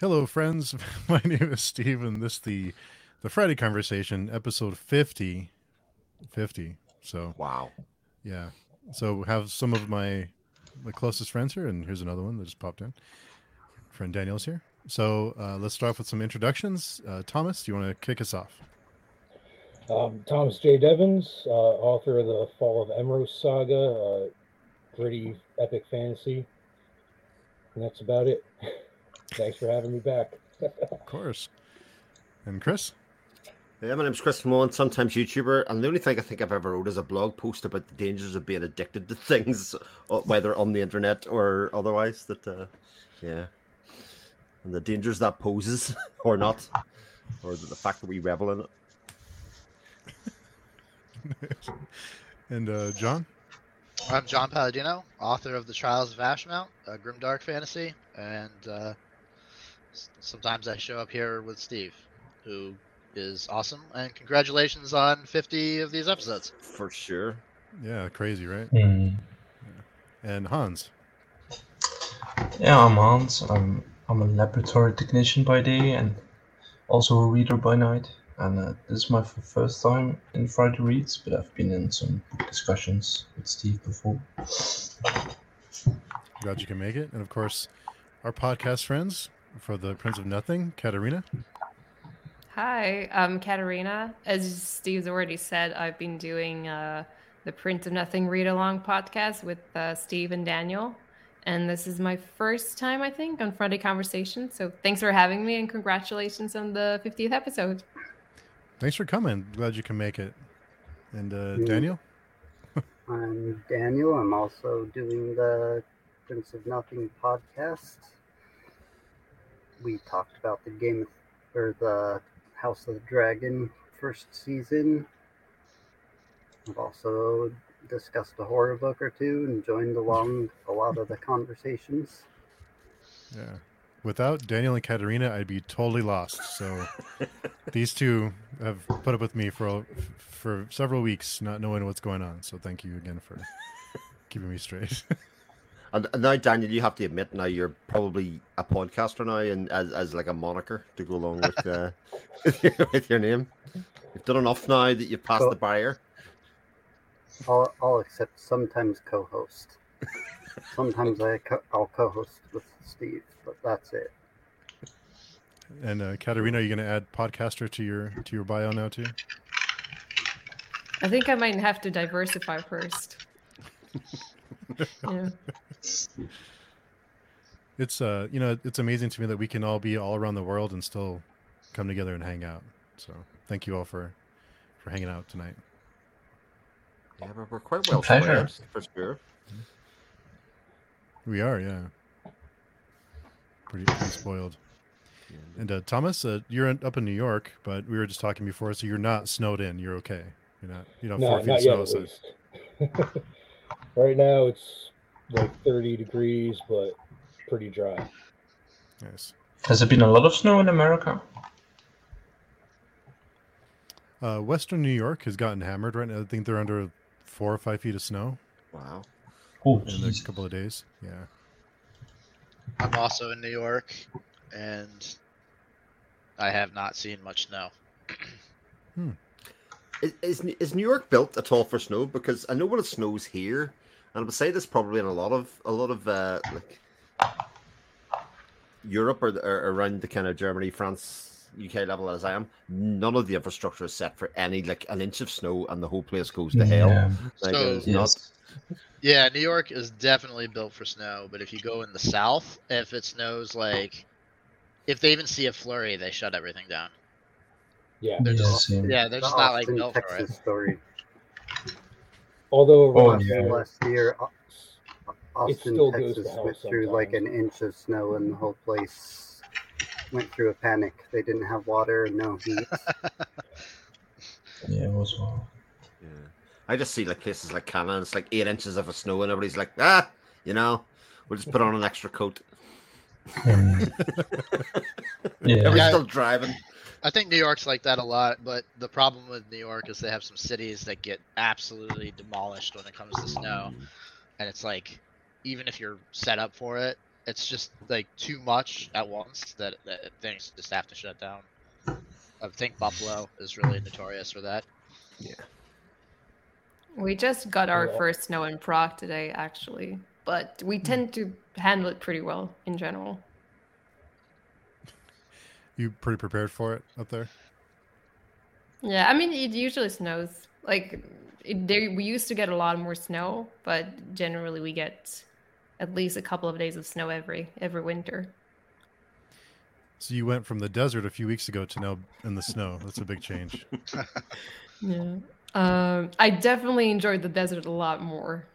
Hello, friends. My name is Steve, and this the the Friday conversation, episode 50. 50. So Wow. yeah. So have some of my my closest friends here, and here's another one that just popped in. Friend Daniel's here. So uh, let's start off with some introductions. Uh, Thomas, do you want to kick us off? Um, Thomas J. Devons, uh, author of the Fall of Emrose saga, uh, gritty epic fantasy. And that's about it. Thanks for having me back. Of course. And Chris? Yeah, my name's Chris Mullen, sometimes YouTuber, and the only thing I think I've ever wrote is a blog post about the dangers of being addicted to things, uh, whether on the internet or otherwise. That, uh, yeah, and the dangers that poses, or not, or the, the fact that we revel in it. and uh, John? I'm John Palladino, author of The Trials of Ashmount, a grimdark fantasy, and uh, s- sometimes I show up here with Steve, who is awesome. And congratulations on 50 of these episodes. For sure. Yeah, crazy, right? Hmm. And Hans? Yeah, I'm Hans. I'm I'm a laboratory technician by day and also a reader by night. And uh, this is my first time in Friday Reads, but I've been in some book discussions with Steve before. Glad you can make it. And of course, our podcast friends for the Prince of Nothing, Katarina. Hi, I'm Katarina. As Steve's already said, I've been doing uh, the Prince of Nothing read along podcast with uh, Steve and Daniel. And this is my first time, I think, on Friday Conversation. So thanks for having me and congratulations on the 50th episode. Thanks for coming. Glad you can make it. And uh, Mm. Daniel? I'm Daniel. I'm also doing the Prince of Nothing podcast. We talked about the game of, or the House of the Dragon first season. I've also discussed a horror book or two and joined along a lot of the conversations. Yeah. Without Daniel and Katarina, I'd be totally lost. So these two have put up with me for for several weeks, not knowing what's going on. So thank you again for keeping me straight. And, and now, Daniel, you have to admit now you're probably a podcaster now, and as, as like a moniker to go along with uh, with, your, with your name. You've done enough now that you've passed Well- the barrier. I'll, I'll accept sometimes co-host. Sometimes I co- I'll co-host with Steve, but that's it. and uh, Katarina, are you going to add podcaster to your to your bio now too? I think I might have to diversify first. yeah. It's uh, you know, it's amazing to me that we can all be all around the world and still come together and hang out. So thank you all for for hanging out tonight. Yeah, we're, we're quite well pleasure. for sure. We are, yeah. Pretty, pretty spoiled. And uh, Thomas, uh, you're in, up in New York, but we were just talking before, so you're not snowed in. You're okay. You're not. You don't no, four feet not of yet, snow. at So least. right now, it's like 30 degrees, but pretty dry. nice. Has there been a lot of snow in America? Uh, Western New York has gotten hammered right now. I think they're under four or five feet of snow Wow. Oh, in the jeez. couple of days. Yeah. I'm also in New York, and I have not seen much snow. Is, is is New York built at all for snow? Because I know when it snows here, and I would say this probably in a lot of a lot of uh, like Europe or, or around the kind of Germany, France, UK level as I am. None of the infrastructure is set for any like an inch of snow, and the whole place goes to hell. Yeah, Like, So- not- yes. Yeah, New York is definitely built for snow, but if you go in the south, if it snows like if they even see a flurry, they shut everything down. Yeah. They're Yeah, just yeah, they're just not like Austin, built for it. Story. Although Oh, yeah. Last year, Au- Austin, still goes Texas hell went through like an inch of snow, and the whole place went through a panic. They didn't have water no heat. Yeah, it was well. Yeah. I just see like places like Canada, and it's like eight inches of snow, and everybody's like, ah, you know, we'll just put on an extra coat. Um, yeah, Everybody's Yeah. still driving. I think New York's like that a lot, but the problem with New York is they have some cities that get absolutely demolished when it comes to snow. And it's like even if you're set up for it, it's just like too much at once that, that things just have to shut down. I think Buffalo is really notorious for that. Yeah. We just got our Yeah. first snow in Prague today, actually, but we tend to handle it pretty well in general. You pretty prepared for it up there? Yeah, I mean, it usually snows. Like, it, there, we used to get a lot more snow, but generally we get at least a couple of days of snow every every winter. So you went from the desert a few weeks ago to now in the snow. That's a big change. Yeah. Um, I definitely enjoyed the desert a lot more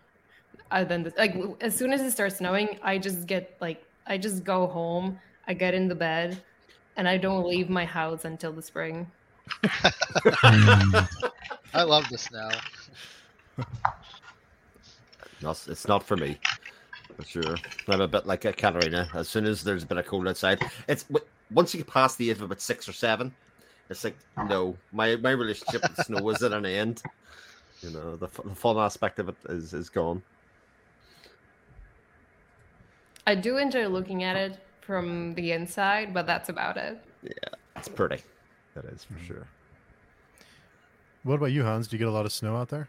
uh, than the, like as soon as it starts snowing, I just get like I just go home, I get in the bed, and I don't leave my house until the spring. I love the snow. No, it's- it's not for me. For sure. I'm a bit like a Katarina. As soon as there's a bit of cold outside, it's once you get past the age of about six or seven, it's like no, my my relationship with snow is at an end. You know, the, the fun aspect of it is is gone. I do enjoy looking at it from the inside, but that's about it. Yeah, it's pretty. That is for sure. What about you, Hans? Do you get a lot of snow out there?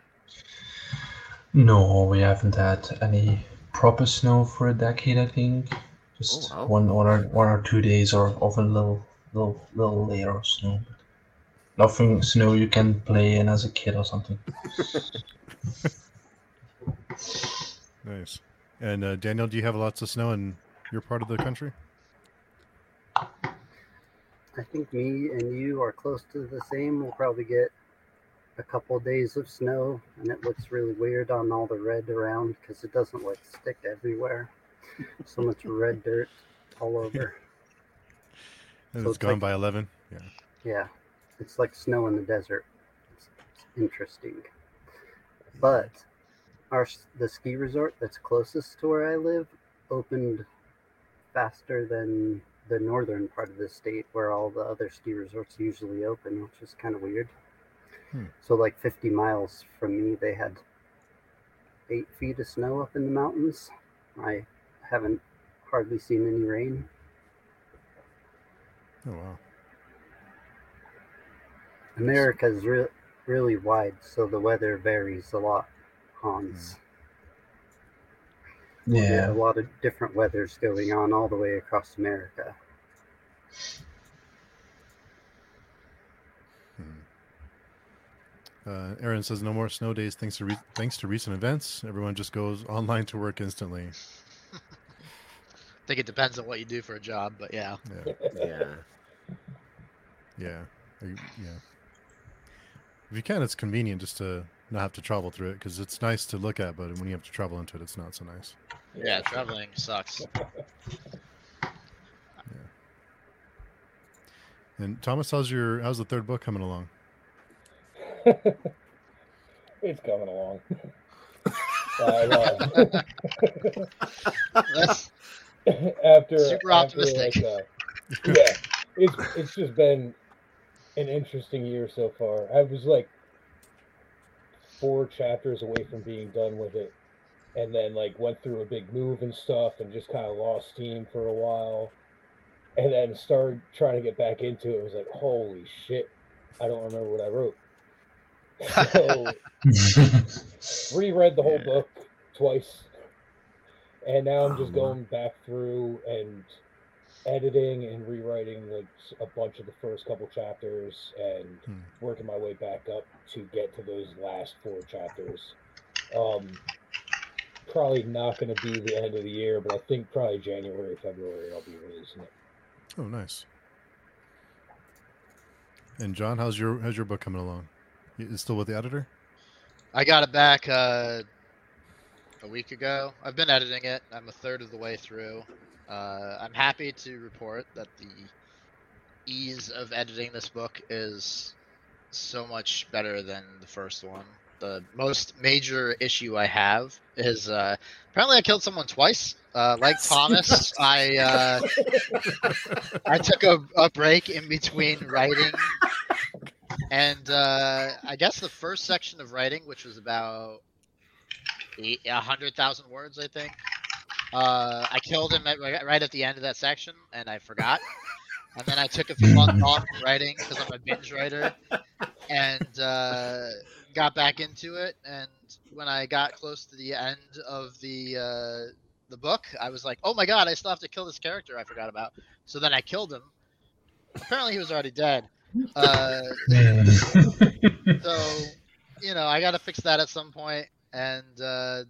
No, we haven't had any proper snow for a decade. I think just Oh, wow. one, one or one or two days, or often a little, little, little layer of snow. But nothing snow you can play in as a kid or something. Nice. And uh, Daniel, do you have lots of snow in your part of the country? I think me and you are close to the same. We'll probably get a couple days of snow, and it looks really weird on all the red around because it doesn't like stick everywhere. So much red dirt all over. And So it's it's gone like- by 11? Yeah. Yeah, it's like snow in the desert. It's, it's interesting. But our the ski resort that's closest to where I live opened faster than the northern part of the state where all the other ski resorts usually open, which is kind of weird. Hmm. So like 50 miles from me, they had eight feet of snow up in the mountains. I haven't hardly seen any rain. Oh, wow. America is re- really wide, so the weather varies a lot. Hans, get Yeah, a lot of different weathers going on all the way across America. Hmm. Uh, Aaron says no more snow days thanks to re- thanks to recent events. Everyone just goes online to work instantly. I think it depends on what you do for a job, but yeah. Yeah, Yeah. yeah, Are you- yeah. If you can, it's convenient just to not have to travel through it because it's nice to look at, but when you have to travel into it, it's not so nice. Yeah, traveling sucks. yeah. And Thomas, how's your how's the third book coming along? it's coming along. Uh, That's after Super after, optimistic. like, uh, yeah, it's it's just been an interesting year so far. I was like four chapters away from being done with it, and then like went through a big move and stuff, and just kind of lost steam for a while, and then started trying to get back into it. It was like, holy shit, I don't remember what I wrote. So reread the whole Yeah. book twice, and now I'm Oh, just man. going back through and editing and rewriting like a bunch of the first couple chapters and Hmm. working my way back up to get to those last four chapters. Um, probably not going to be the end of the year, but I think probably January, February, I'll be releasing it. Oh, nice. And John, how's your how's your book coming along? You- It's still with the editor? I got it back uh, a week ago. I've been editing it. I'm a third of the way through. Uh, I'm happy to report that the ease of editing this book is so much better than the first one. The most major issue I have is uh, apparently I killed someone twice. Uh, like Thomas, I uh, I took a, a break in between writing and uh, I guess the first section of writing, which was about a hundred thousand words, I think, Uh, I killed him at, right at the end of that section, and I forgot. And then I took a few months off from writing because I'm a binge writer, and uh, got back into it. And when I got close to the end of the uh, the book, I was like, "Oh my god, I still have to kill this character I forgot about." So then I killed him. Apparently, he was already dead. Uh, so you know, I got to fix that at some point, and uh,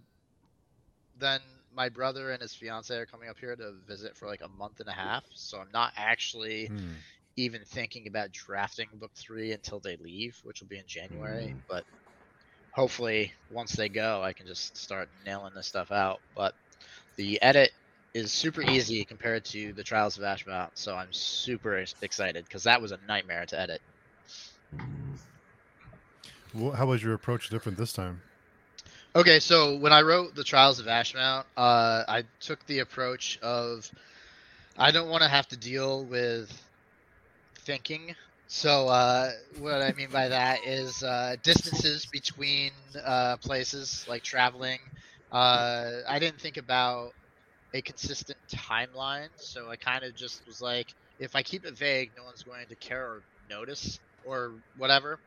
then my brother and his fiance are coming up here to visit for like a month and a half. So I'm not actually Hmm. even thinking about drafting book three until they leave, which will be in January. Mm. But hopefully, once they go, I can just start nailing this stuff out. But the edit is super easy compared to the Trials of Ashmount, so I'm super excited because that was a nightmare to edit. Wh- How was your approach different this time? Okay, so when I wrote the Trials of Ashmount, uh, I took the approach of I don't want to have to deal with thinking. So uh, what I mean by that is uh, distances between uh, places, like traveling. Uh, I didn't think about a consistent timeline, so I kind of just was like, if I keep it vague, no one's going to care or notice or whatever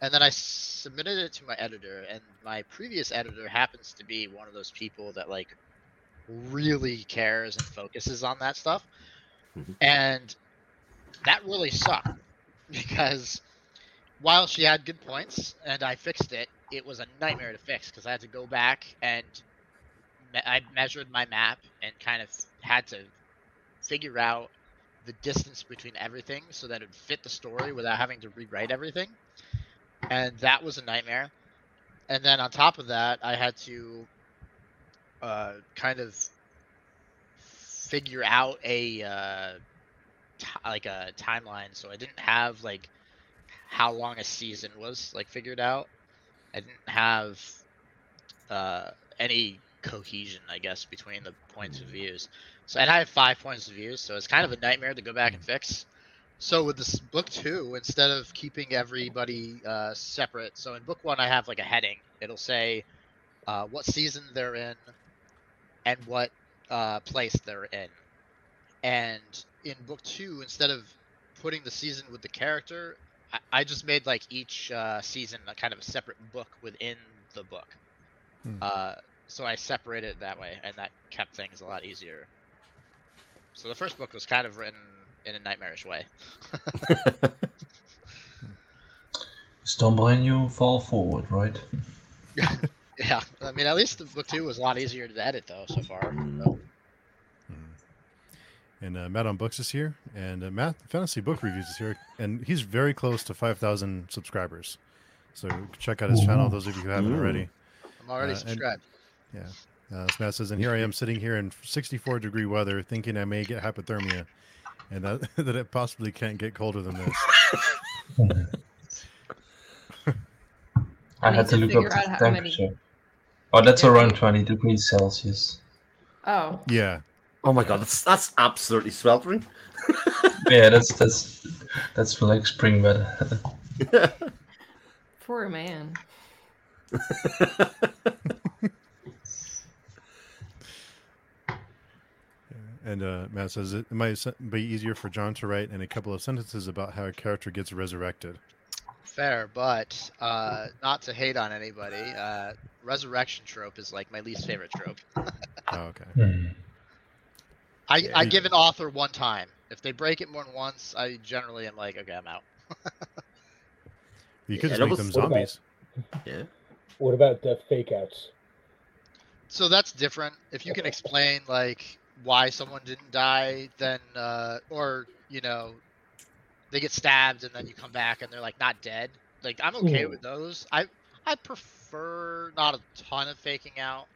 and then I submitted it to my editor, and my previous editor happens to be one of those people that like really cares and focuses on that stuff, Mhm. and that really sucked because while she had good points and I fixed it, it was a nightmare to fix because I had to go back and me- I measured my map and kind of had to figure out the distance between everything so that it would fit the story without having to rewrite everything and that was a nightmare. And then on top of that, I had to uh, kind of figure out a uh, ti like a timeline. So I didn't have like how long a season was like figured out. I didn't have uh, any cohesion, I guess, between the points of views. So and I have five points of views, so it's kind of a nightmare to go back and fix. So with this book two, instead of keeping everybody uh, separate, so in book one I have like a heading. It'll say uh, what season they're in and what uh, place they're in. And in book two, instead of putting the season with the character, I, I just made like each uh, season a kind of a separate book within the book. Hmm. Uh, so I separated it that way, and that kept things a lot easier. So the first book was kind of written in a nightmarish way. Stumble and you fall forward, right? Yeah, I mean, at least the book two was a lot easier to edit though so far. So, And uh, Matt on Books is here, and uh, Matt Fantasy Book Reviews is here, and he's very close to 5,000 subscribers. So check out his channel, those of you who haven't Ooh. already. I'm already Uh, and- subscribed. Uh, as Matt says, and here I am sitting here in 64 degree weather, thinking I may get hypothermia, and that, that it possibly can't get colder than this. I had to to look up the how many- temperature. Oh, that's Yeah, around 20 degrees Celsius. Oh, Yeah, oh my god, that's that's absolutely sweltering. yeah, that's that's that's for like spring weather. poor man. and uh, Matt says it might be easier for John to write in a couple of sentences about how a character gets resurrected. Fair, but uh, not to hate on anybody. Uh, resurrection trope is like my least favorite trope. Oh, okay. Hmm. I, Yeah, I you- give an author one time. If they break it more than once, I generally am like, okay, I'm out. You could Yeah, just make them What about- zombies. yeah. What about the fake outs? So that's different. If you can explain like why someone didn't die, then uh, or you know, they get stabbed and then you come back and they're like not dead. Like I'm okay Ooh. with those. I I prefer not a ton of faking out,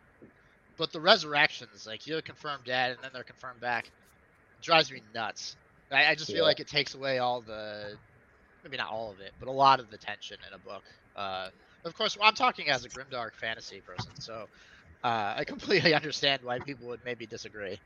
but the resurrections, like you're confirmed dead and then they're confirmed back, drives me nuts. I, I just feel Yeah. like it takes away all the, maybe not all of it, but a lot of the tension in a book. Uh, of course, I'm talking as a grimdark fantasy person, so uh, I completely understand why people would maybe disagree.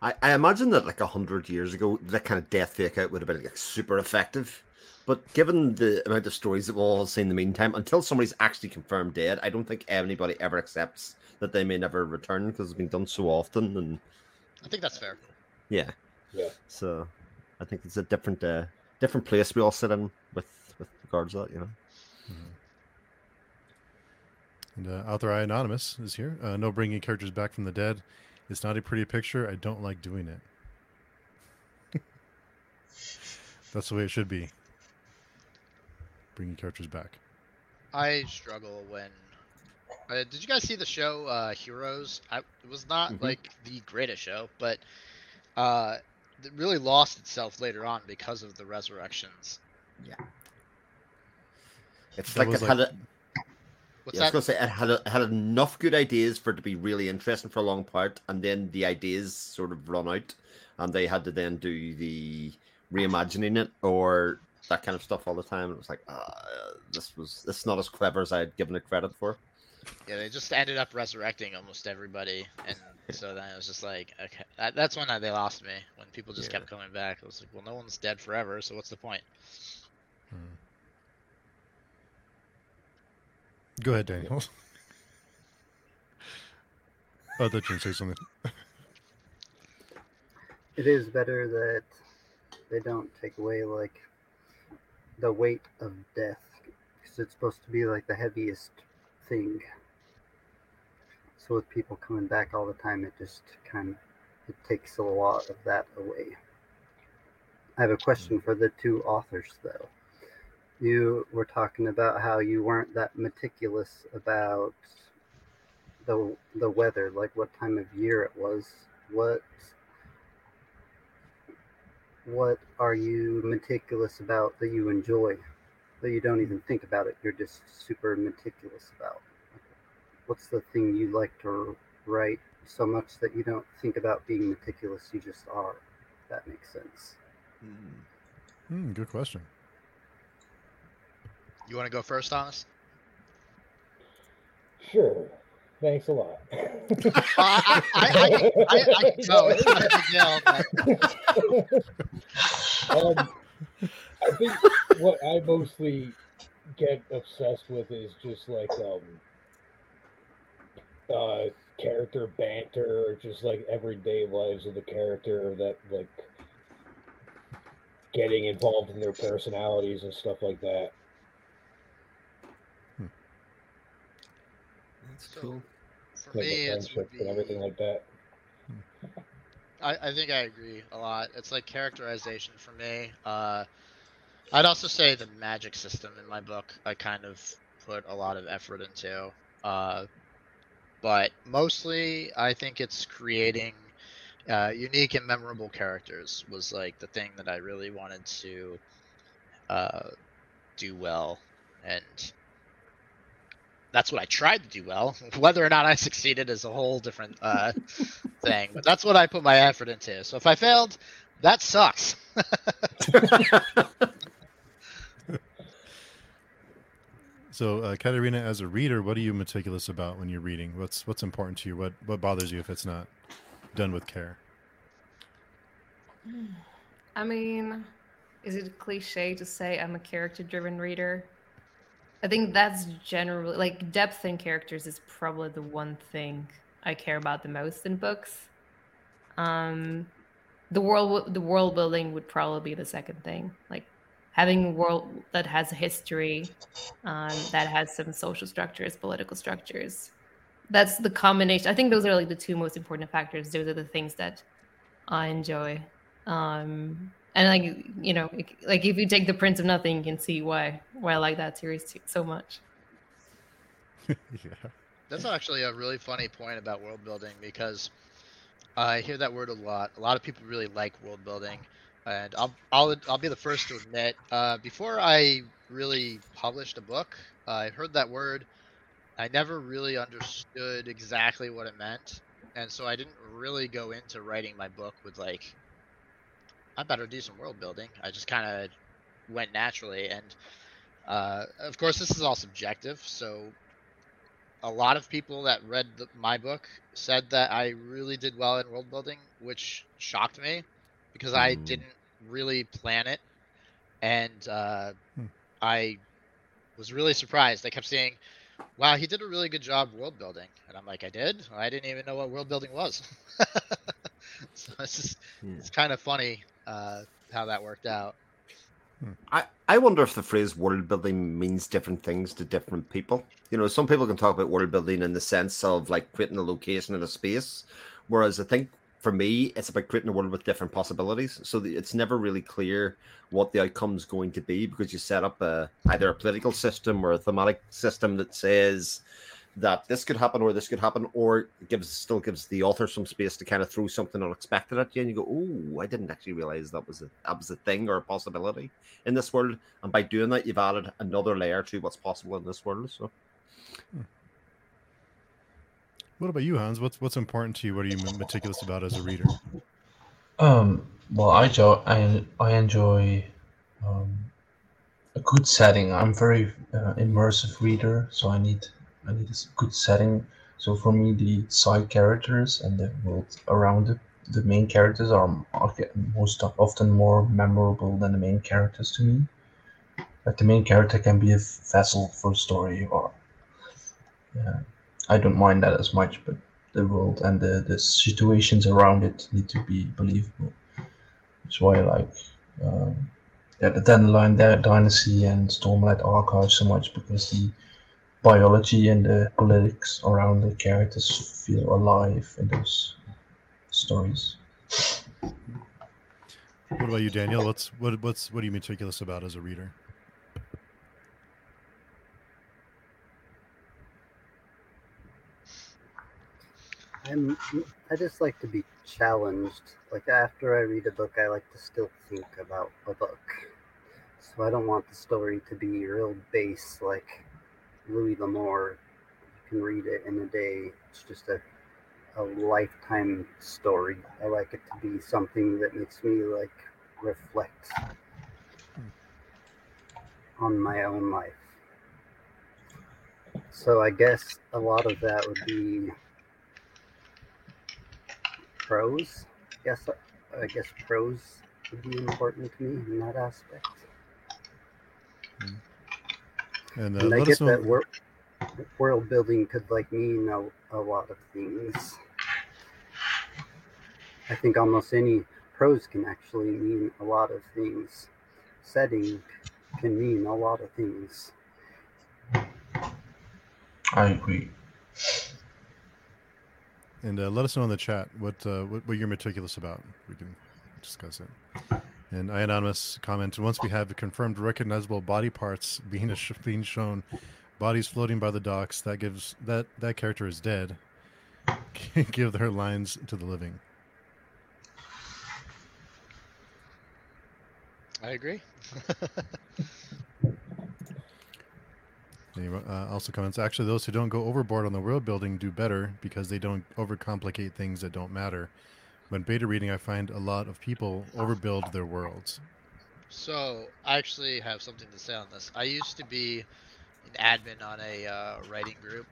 I, I imagine that like a hundred years ago, that kind of death fake out would have been like super effective. But given the amount of stories that we've all seen in the meantime, until somebody's actually confirmed dead, I don't think anybody ever accepts that they may never return because it's been done so often. And I think that's fair. yeah, Yeah. So I think it's a different, uh, different place we all sit in with with regards to that. You know. And uh, Author I Anonymous is here. Uh, no bringing characters back from the dead. It's not a pretty picture. I don't like doing it. That's the way it should be. Bringing characters back. I struggle when. Uh, did you guys see the show uh, Heroes? I, it was not Mhm. like the greatest show, but uh, it really lost itself later on because of the resurrections. Yeah. It's That like was it had a, What's yeah, I was gonna say it had a, it had enough good ideas for it to be really interesting for a long part, and then the ideas sort of run out, and they had to then do the reimagining it or that kind of stuff all the time. It was like, uh, this was this is not as clever as I had given it credit for. Yeah, they just ended up resurrecting almost everybody, and so then it was just like, okay, that, that's when they lost me. When people just Yeah. kept coming back, I was like, well, no one's dead forever, so what's the point? Go ahead, Daniel. oh, I thought you were say something. It is better that they don't take away like the weight of death because it's supposed to be like the heaviest thing. So with people coming back all the time, it just kind of it takes a lot of that away. I have a question mm. for the two authors though. You were talking about how you weren't that meticulous about the the weather, like what time of year it was. What what are you meticulous about that you enjoy that you don't even think about it you're just super meticulous about what's the thing you like to write so much that you don't think about being meticulous you just are that makes sense Hmm, good question. You want to go first, Thomas? Sure. Thanks a lot. Uh, I, I, I, I, I, I can go. It's not a big deal. Um, I think what I mostly get obsessed with is just like um, uh, character banter, or just like everyday lives of the character that like getting involved in their personalities and stuff like that. That's So- cool. for Like me, the it would friendships and everything like that. I, I think I agree a lot. It's like characterization for me. Uh, I'd also say the magic system in my book, I kind of put a lot of effort into. Uh, but mostly, I think it's creating uh, unique and memorable characters was like the thing that I really wanted to uh, do well, and that's what I tried to do well. Whether or not I succeeded is a whole different uh, thing, but that's what I put my effort into. So if I failed, that sucks. So, uh, Katarina, as a reader, what are you meticulous about when you're reading? What's what's important to you? What what bothers you if it's not done with care? I mean, is it a cliche to say I'm a character driven reader? I think that's generally like depth in characters is probably the one thing I care about the most in books. Um, the world the world building would probably be the second thing. Like having a world that has a history, um, that has some social structures, political structures. That's the combination. I think those are like the two most important factors. Those are the things that I enjoy. Um, and like you know, like if you take the Prince of Nothing, you can see why why I like that series too, so much. yeah. That's actually a really funny point about world building because I hear that word a lot. A lot of people really like world building, and I'll I'll I'll be the first to admit. Uh, before I really published a book, I heard that word. I never really understood exactly what it meant, and so I didn't really go into writing my book with like, I better do some world building. I just kind of went naturally, and uh, of course, this is all subjective. So a lot of people that read the, my book said that I really did well in world building, which shocked me because I Mm. didn't really plan it. and uh, Hmm. I was really surprised. They kept saying, "Wow, he did a really good job world building," and I'm like, "I did? I didn't even know what world building was." so it's just Yeah. it's kind of funny uh, how that worked out. I, I wonder if the phrase world building means different things to different people. You know, some people can talk about world building in the sense of like creating a location in a space, whereas I think for me, it's about creating a world with different possibilities. So it's never really clear what the outcome's going to be because you set up a either a political system or a thematic system that says that this could happen or this could happen, or it gives still gives the author some space to kind of throw something unexpected at you, and you go, "Oh, I didn't actually realize that was a that was a thing or a possibility in this world." And by doing that, you've added another layer to what's possible in this world. So, What about you, Hans? What's what's important to you? What are you meticulous about as a reader? Um, well, I enjoy I, I enjoy um, a good setting. I'm very uh, immersive reader, so I need I need a s- good setting. So for me, the side characters and the world around the, the main characters are, most often more memorable than the main characters to me. But the main character can be a vessel for story, or yeah, I don't mind that as much, but the world and the, the situations around it need to be believable. That's why I like um, yeah, the Dandelion Dy- Dynasty and Stormlight Archive so much because the biology and the politics around the characters feel alive in those stories. What about you, Daniel? What's what what's what are you meticulous about as a reader? I'm I just like to be challenged. Like after I read a book, I like to still think about a book. So I don't want the story to be real base like Louis L'Amour. You can read it in a day. It's just a a lifetime story. I like it to be something that makes me like reflect on my own life. So I guess a lot of that would be prose. I guess I guess prose would be important to me in that aspect. Hmm. And uh, and I let get us know. that wor- world building could like mean a, a lot of things. I think almost any prose can actually mean a lot of things. Setting can mean a lot of things. I agree. And uh, let us know in the chat what, uh, what what you're meticulous about. We can discuss it. And I anonymous comment: Once we have confirmed recognizable body parts being sh- being shown, bodies floating by the docks, that gives that that character is dead. Give their lines to the living. I agree. He, uh, also comments: Actually, those who don't go overboard on the world building do better because they don't overcomplicate things that don't matter. When beta reading, I find a lot of people overbuild their worlds. So I actually have something to say on this. I used to be an admin on a uh, writing group,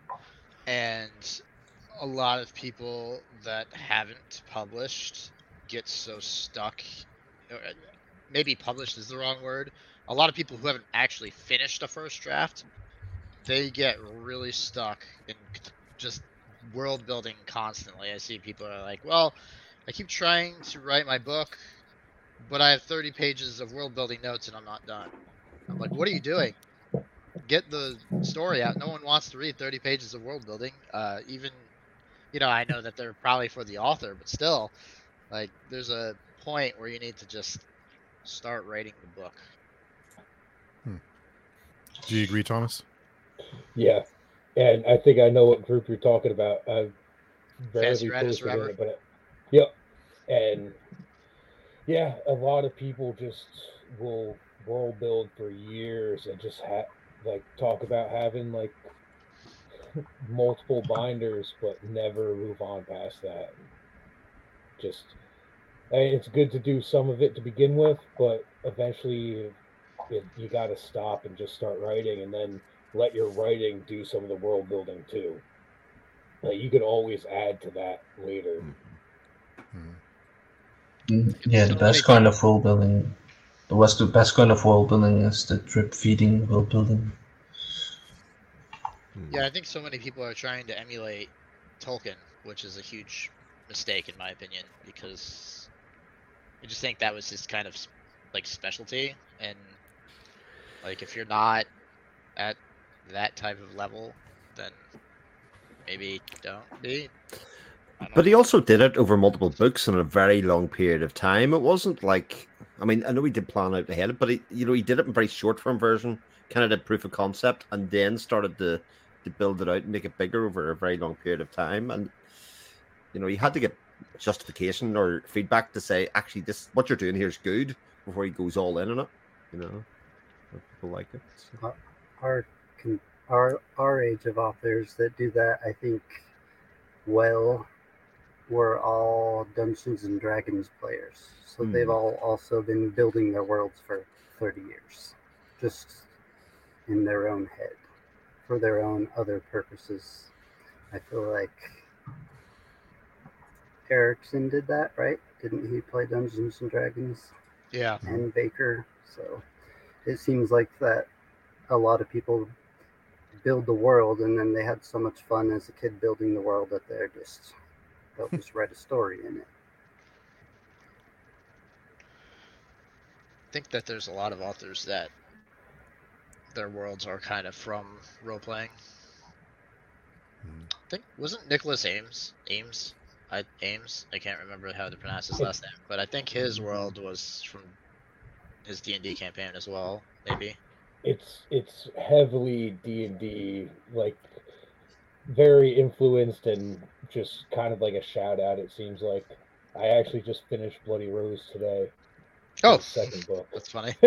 and a lot of people that haven't published get so stuck. uh, Maybe published is the wrong word. A lot of people who haven't actually finished a first draft, they get really stuck in just world building constantly. I see people are like, "Well, I keep trying to write my book, but I have 30 pages of world building notes and I'm not done. I'm like, what are you doing? Get the story out. No one wants to read 30 pages of world building. Uh, even, you know, I know that they're probably for the author, but still, like, there's a point where you need to just start writing the book. Do you agree, Thomas? Yeah, and I think I know what group you're talking about. I've Fancy barely Riders posted in it, but yep. And yeah, a lot of people just will world build for years and just have like talk about having like multiple binders, but never move on past that. Just, it's good to do some of it to begin with, but eventually it, you got to stop and just start writing and then let your writing do some of the world building too. Like you can always add to that later. Mhm. Mm, Yeah, the best kind of world building the best, the best kind of world building is the drip feeding world building. Yeah, I think so many people are trying to emulate Tolkien, which is a huge mistake in my opinion, because I just think that was his kind of like specialty, and like if you're not at that type of level, then maybe don't be. I don't But he also did it over multiple books in a very long period of time. It wasn't like, I mean, I know he did plan out ahead, but he, you know, he did it in very short form version, kind of did proof of concept, and then started to to build it out and make it bigger over a very long period of time. And you know, he had to get justification or feedback to say, actually, this what you're doing here is good before he goes all in on it. You know, people like it. so. our our our age of authors that do that, I think, well, were all Dungeons and Dragons players. So Hmm. they've all also been building their worlds for thirty years, just in their own head, for their own other purposes. I feel like Erikson did that, right? Didn't he play Dungeons and Dragons? yeah, and Bakker. So it seems like that a lot of people build the world and then they had so much fun as a kid building the world that they're just they'll just write a story in it. I think that there's a lot of authors that their worlds are kind of from role playing. Hmm. I think wasn't Nicholas Ames Ames I Ames I can't remember how to pronounce his last name, but I think his world was from his D and D campaign as well. Maybe. It's it's heavily D and D, like very influenced and just kind of like a shout out. It seems like I actually just finished Bloody Rose today. Oh, second book. that's funny.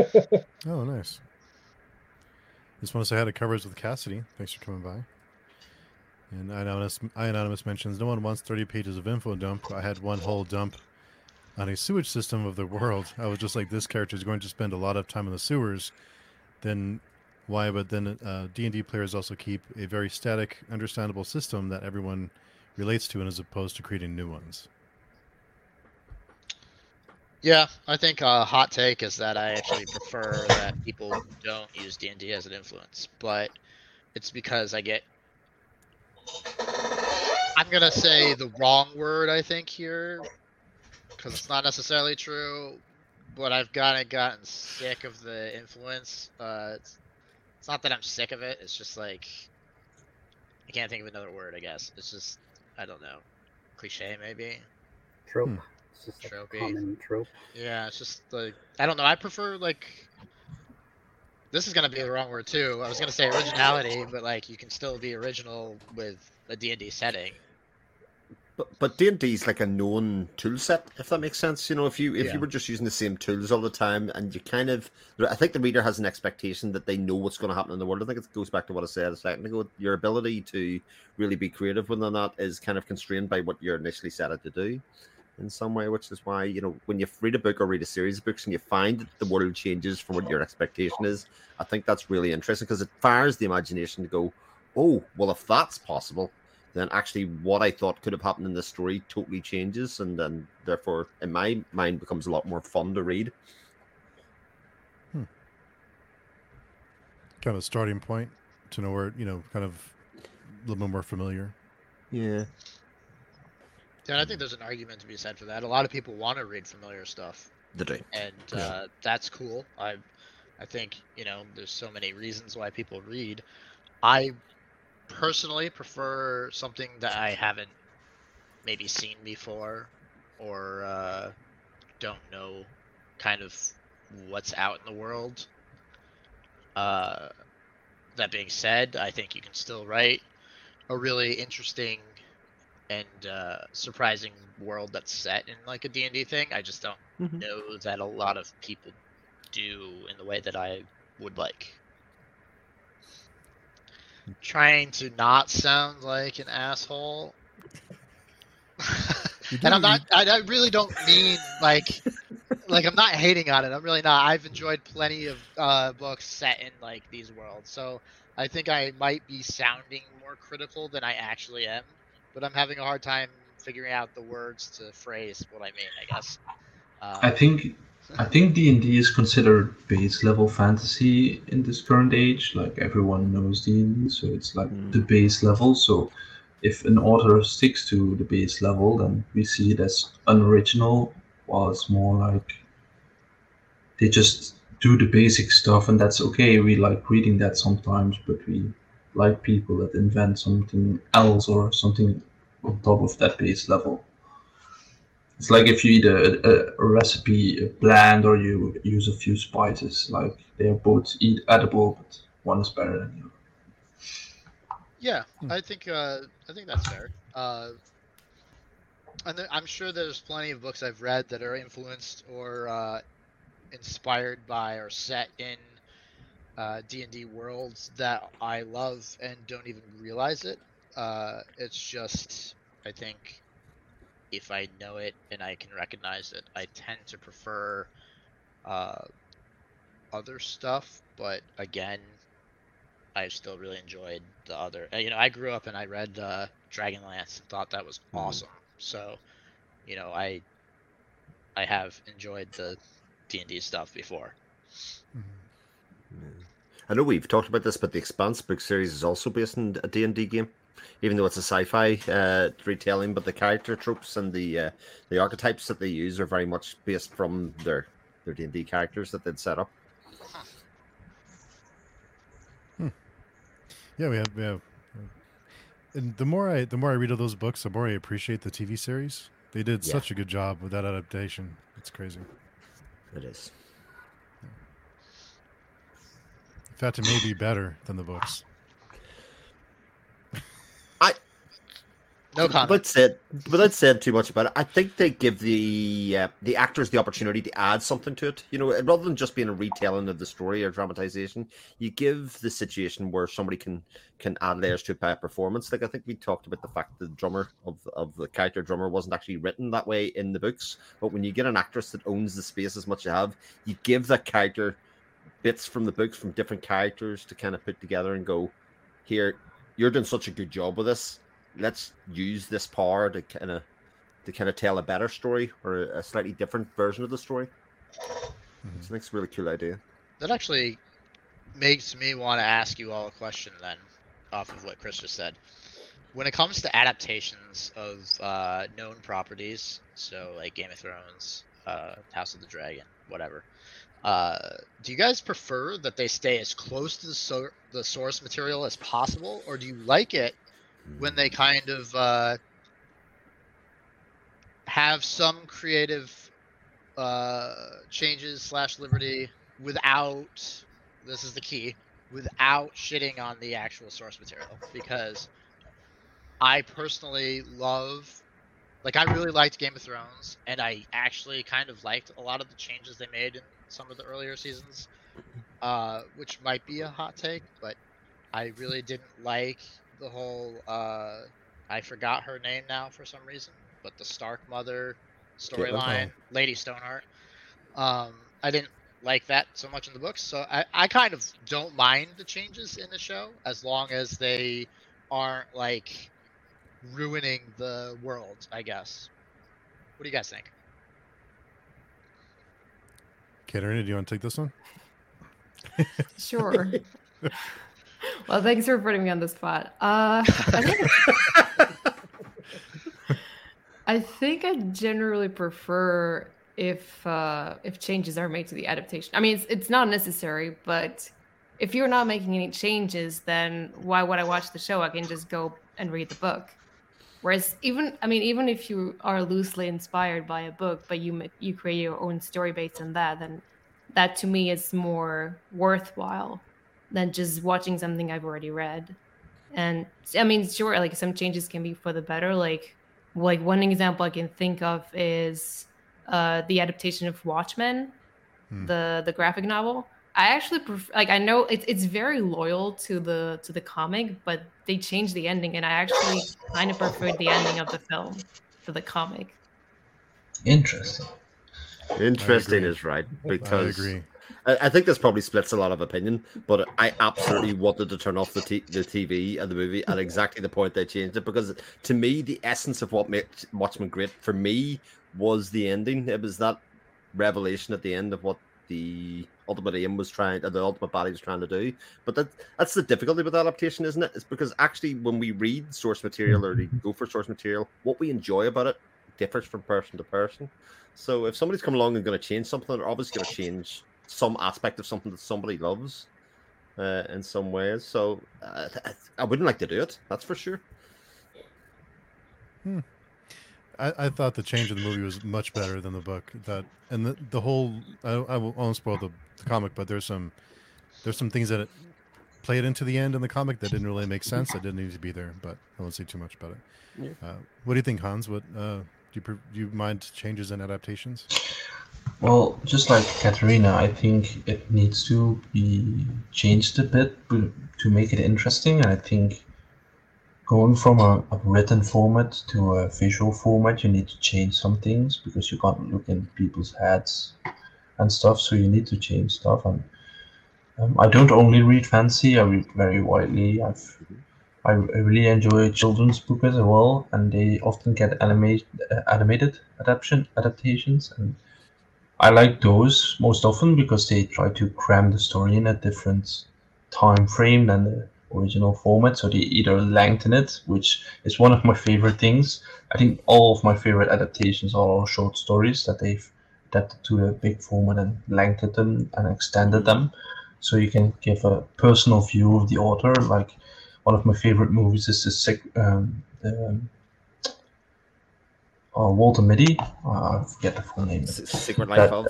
Oh, nice. Just want to say hi to Covers with Cassidy. Thanks for coming by. And Anonymous, I Anonymous mentions no one wants 30 pages of info dump. I had one whole dump on a sewage system of the world. I was just like, this character is going to spend a lot of time in the sewers. Then why? But then uh, D&D players also keep a very static, understandable system that everyone relates to, and as opposed to creating new ones. Yeah, I think a hot take is that I actually prefer that people don't use D and D as an influence, but it's because I get. I'm gonna say the wrong word. I think here, because it's not necessarily true, but I've kind of gotten sick of the influence. Uh, it's, it's not that I'm sick of it. It's just like I can't think of another word. I guess it's just I don't know, cliche maybe. Trope. Hmm. It's just a Tropey. common trope. Yeah, it's just like I don't know. I prefer like this is gonna be the wrong word too. I was gonna say originality, but like you can still be original with a D and D setting. But but D and D is like a known tool set, if that makes sense. You know, if you if Yeah. you were just using the same tools all the time, and you kind of, I think the reader has an expectation that they know what's going to happen in the world. I think it goes back to what I said a second ago. Your ability to really be creative within that is kind of constrained by what you're initially set out to do, in some way. Which is why you know when you read a book or read a series of books and you find that the world changes from what your expectation is, I think that's really interesting because it fires the imagination to go, oh, well, if that's possible, then actually what I thought could have happened in the story totally changes, and then therefore, in my mind, becomes a lot more fun to read. Kind of a starting point to know where, you know, kind of a little bit more familiar. Yeah, Yeah, and I think there's an argument to be said for that. A lot of people want to read familiar stuff, they do. and Yeah. uh, that's cool. I, I think you know there's so many reasons why people read. I personally prefer something that I haven't maybe seen before, or uh, don't know, kind of what's out in the world. Uh, that being said, I think you can still write a really interesting and uh, surprising world that's set in like a D&D thing. I just don't Mhm. know that a lot of people do in the way that I would like. Trying to not sound like an asshole. And I'm not I, I really don't mean like like I'm not hating on it. I'm really not. I've enjoyed plenty of uh, books set in like these worlds. So I think I might be sounding more critical than I actually am, but I'm having a hard time figuring out the words to phrase what I mean. I guess. Um, I think I think D and D is considered base level fantasy in this current age. Like everyone knows D and D, so it's like Mm. the base level. So if an author sticks to the base level, then we see it as unoriginal, while it's more like they just do the basic stuff, and that's okay. We like reading that sometimes, but we like people that invent something else or something on top of that base level. It's like if you eat a, a, a recipe bland or you use a few spices. Like they are both eat edible, but one is better than the other. Yeah, Hmm. I think uh, I think that's fair. Uh, and there, I'm sure there's plenty of books I've read that are influenced or uh, inspired by or set in uh, D&D worlds that I love and don't even realize it. Uh, it's just I think if I know it and I can recognize it, I tend to prefer uh, other stuff. But again, I still really enjoyed the other. uh, You know, I grew up and I read uh, Dragonlance and thought that was Mhm. awesome. So, you know, I I have enjoyed the D and D stuff before. I know we've talked about this, but the Expanse book series is also based on a D&D game, even though it's a sci-fi uh, retelling. But the character tropes and the uh, the archetypes that they use are very much based from their their D&D characters that they'd set up. Yeah, we have we have. And the more I the more I read of those books, the more I appreciate the TV series. They did Yeah. such a good job with that adaptation. It's crazy. It is. In fact, it may be better than the books. No comment. Without said, without saying too much about it, I think they give the uh, the actors the opportunity to add something to it. You know, rather than just being a retelling of the story or dramatization, you give the situation where somebody can can add layers to it by a performance. Like I think we talked about the fact that the drummer of of the character drummer wasn't actually written that way in the books, but when you get an actress that owns the space as much as you have, you give that character bits from the books from different characters to kind of put together and go, here, you're doing such a good job with this let's use this power to kind of to kind of tell a better story or a slightly different version of the story. Mhm. So I think it's a really cool idea. That actually makes me want to ask you all a question then, off of what Chris just said. When it comes to adaptations of uh, known properties, so like Game of Thrones, uh, House of the Dragon, whatever, uh, do you guys prefer that they stay as close to the, so- the source material as possible, or do you like it when they kind of uh, have some creative uh, changes slash liberty without this is the key without shitting on the actual source material. Because I personally love like I really liked Game of Thrones and I actually kind of liked a lot of the changes they made in some of the earlier seasons uh, which might be a hot take but I really didn't like the whole uh, I forgot her name now for some reason but the Stark mother storyline Lady Stoneheart um, I didn't like that so much in the books. So I, I kind of don't mind the changes in the show as long as they aren't like ruining the world, I guess. What do you guys think? Katarina, do you want to take this one? Sure. well, thanks for putting me on the spot. Uh, I think I think I generally prefer if uh, if changes are made to the adaptation. I mean, it's it's not necessary, but if you're not making any changes, then why would I watch the show? I can just go and read the book. Whereas even I mean, even if you are loosely inspired by a book, but you you create your own story based on that, then that to me is more worthwhile than just watching something I've already read. And I mean, sure, like some changes can be for the better. Like, like one example I can think of is uh, the adaptation of Watchmen, Hmm. the the graphic novel. I actually pref- like. I know it's it's very loyal to the to the comic, but they changed the ending, and I actually kind of preferred the ending of the film to the comic. Interesting. Interesting is right I because agree. I, think this probably splits a lot of opinion, but I absolutely wanted to turn off the t- the TV and the movie at exactly the point they changed it because to me the essence of what made Watchmen great for me was the ending. It was that revelation at the end of what the ultimate aim was trying, uh, the ultimate body was trying to do. But that that's the difficulty with adaptation, isn't it? It's because actually when we read source material or we go for source material, what we enjoy about it differs from person to person. So if somebody's come along and going to change something, they're obviously going to change some aspect of something that somebody loves uh, in some ways. So uh, I wouldn't like to do it. That's for sure. Hmm. I, I thought the change of the movie was much better than the book. That and the the whole I, I won't spoil the, the comic, but there's some there's some things that it played into the end in the comic that didn't really make sense. That didn't need to be there, but I won't say too much about it. Yeah. Uh, what do you think, Hans? What uh, do you do you mind changes and adaptations? Well, just like Katarina, I think it needs to be changed a bit to make it interesting. And I think going from a, a, written format to a visual format, you need to change some things because you can't look in people's heads and stuff. So you need to change stuff. And um, I don't only read fancy; I read very widely. I've I, really enjoy children's books as well, and they often get animated uh, animated adaptation adaptations, and I like those most often because they try to cram the story in a different time frame than the original format. So they either lengthen it, which is one of my favorite things. I think all of my favorite adaptations are all short stories that they've adapted to the big format and lengthened them and extended them. So you can give a personal view of the author. Like one of my favorite movies is the, um, the uh, Walter Mitty. Uh, I forget the full name. Secret Life that, of.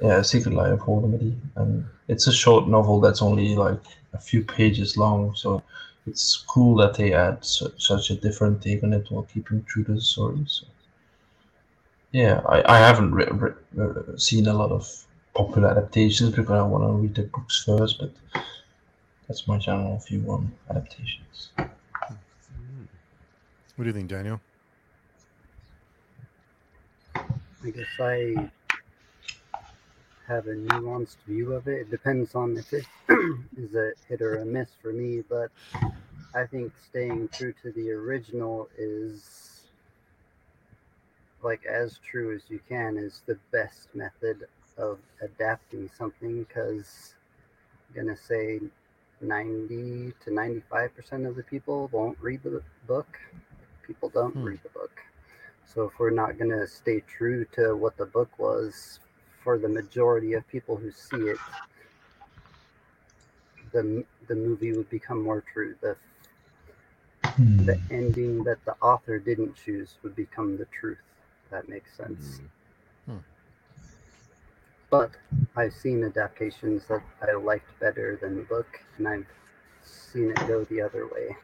Yeah, Secret Life of Walter Mitty, and it's a short novel that's only like a few pages long. So it's cool that they add su- such a different take on it while keeping true to the story. So yeah, I, I haven't re- re- seen a lot of popular adaptations because I want to read the books first, but that's my general view on adaptations. What do you think, Daniel? I guess I have a nuanced view of it. It depends on if it is a hit or a miss for me, but I think staying true to the original is like as true as you can is the best method of adapting something because I'm gonna say 90 to 95 percent of the people won't read the book. People don't hmm. read the book. So if we're not gonna stay true to what the book was for the majority of people who see it, the the movie would become more true. The hmm. the ending that the author didn't choose would become the truth. That makes sense. Hmm. hmm. But I've seen adaptations that I liked better than the book, and I've seen it go the other way.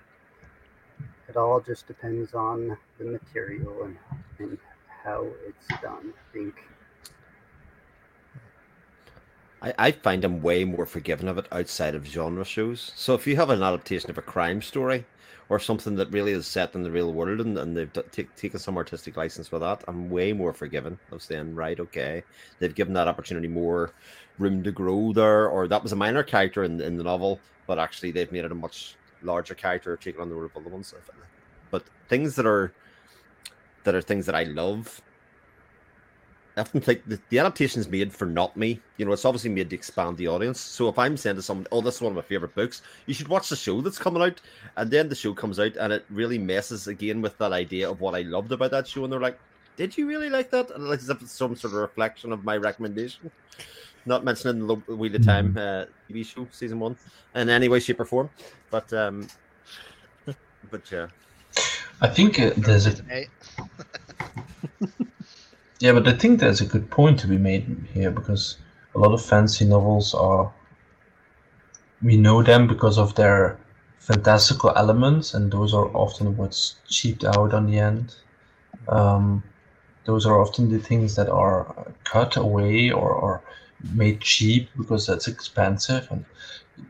It all just depends on the material and, and how it's done. I think I, I find I'm way more forgiving of it outside of genre shows. So if you have an adaptation of a crime story or something that really is set in the real world and, and they've t- taken some artistic license with that, I'm way more forgiving of saying, right, okay, they've given that opportunity more room to grow there, or that was a minor character in, in the novel, but actually they've made it a much larger character, taking on the role of other ones. But things that are that are things that I love I often think the, the adaptation is made for not me. You know, it's obviously made to expand the audience. So if I'm saying to someone, "Oh, this is one of my favorite books," you should watch the show that's coming out, and then the show comes out, and it really messes again with that idea of what I loved about that show, and they're like, "Did you really like that?" And like as if it's some sort of reflection of my recommendation. Not mentioning the Wheel of Time uh, TV show season one in any way, shape, or form, but um, but yeah. I think uh, there's a. Yeah, but I think there's a good point to be made here because a lot of fantasy novels are. We know them because of their fantastical elements, and those are often what's cheaped out on the end. Um, those are often the things that are cut away or, or made cheap because that's expensive. And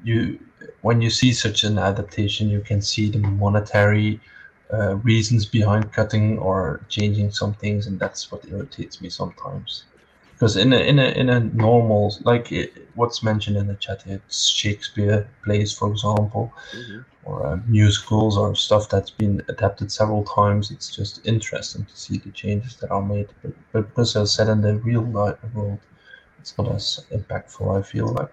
you, when you see such an adaptation, you can see the monetary uh, reasons behind cutting or changing some things, and that's what irritates me sometimes. Because in a in a in a normal like it, what's mentioned in the chat, it's Shakespeare plays, for example. Mm-hmm. or uh, musicals or stuff that's been adapted several times. It's just interesting to see the changes that are made. But, but because they're set in the real life world, it's not as impactful. I feel like.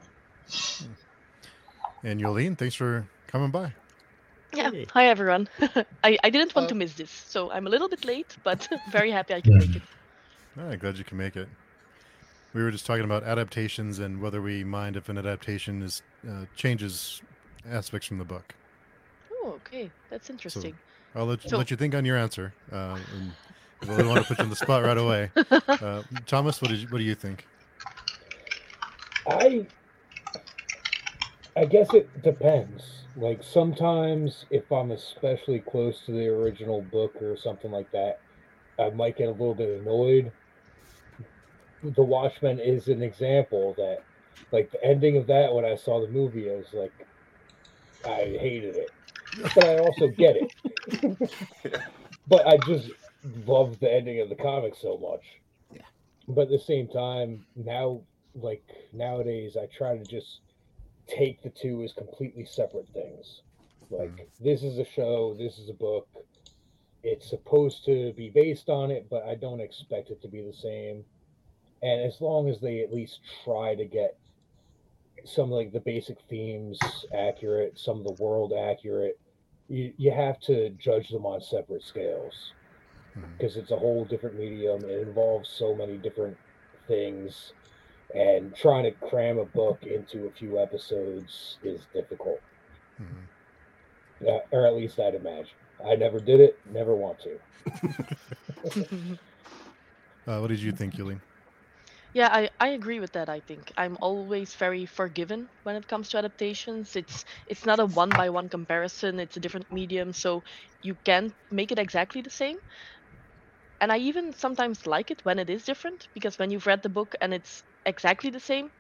And Yolene, thanks for coming by. Yeah. Hey. Hi everyone. I, I didn't want Hello. to miss this, so I'm a little bit late, but very happy I can make it. All right, glad you can make it. We were just talking about adaptations and whether we mind if an adaptation is uh, changes aspects from the book. Oh, okay. That's interesting. I'll let, So- let you think on your answer. Uh, and if I don't want to put you on the spot right away. Uh, Thomas, what, did you, what do you think? I I guess it depends. Like sometimes if I'm especially close to the original book or something like that, I might get a little bit annoyed. The Watchmen is an example that like the ending of that when I saw the movie, I was like I hated it. But I also get it. but I just love the ending of the comic so much. Yeah. But at the same time, now like nowadays I try to just take the two as completely separate things. Like this is a show, this is a book. It's supposed to be based on it, but I don't expect it to be the same. And as long as they at least try to get some like the basic themes accurate, some of the world accurate, you, you have to judge them on separate scales Mhm. because it's a whole different medium. It involves so many different things, and trying to cram a book into a few episodes is difficult. Mhm. Yeah, or at least I'd imagine. I never did it, never want to. Uh, what did you think, Yulene? Yeah, I, I agree with that. I think I'm always very forgiven when it comes to adaptations. It's it's not a one by one comparison. It's a different medium, so you can't make it exactly the same. And I even sometimes like it when it is different because when you've read the book and it's exactly the same,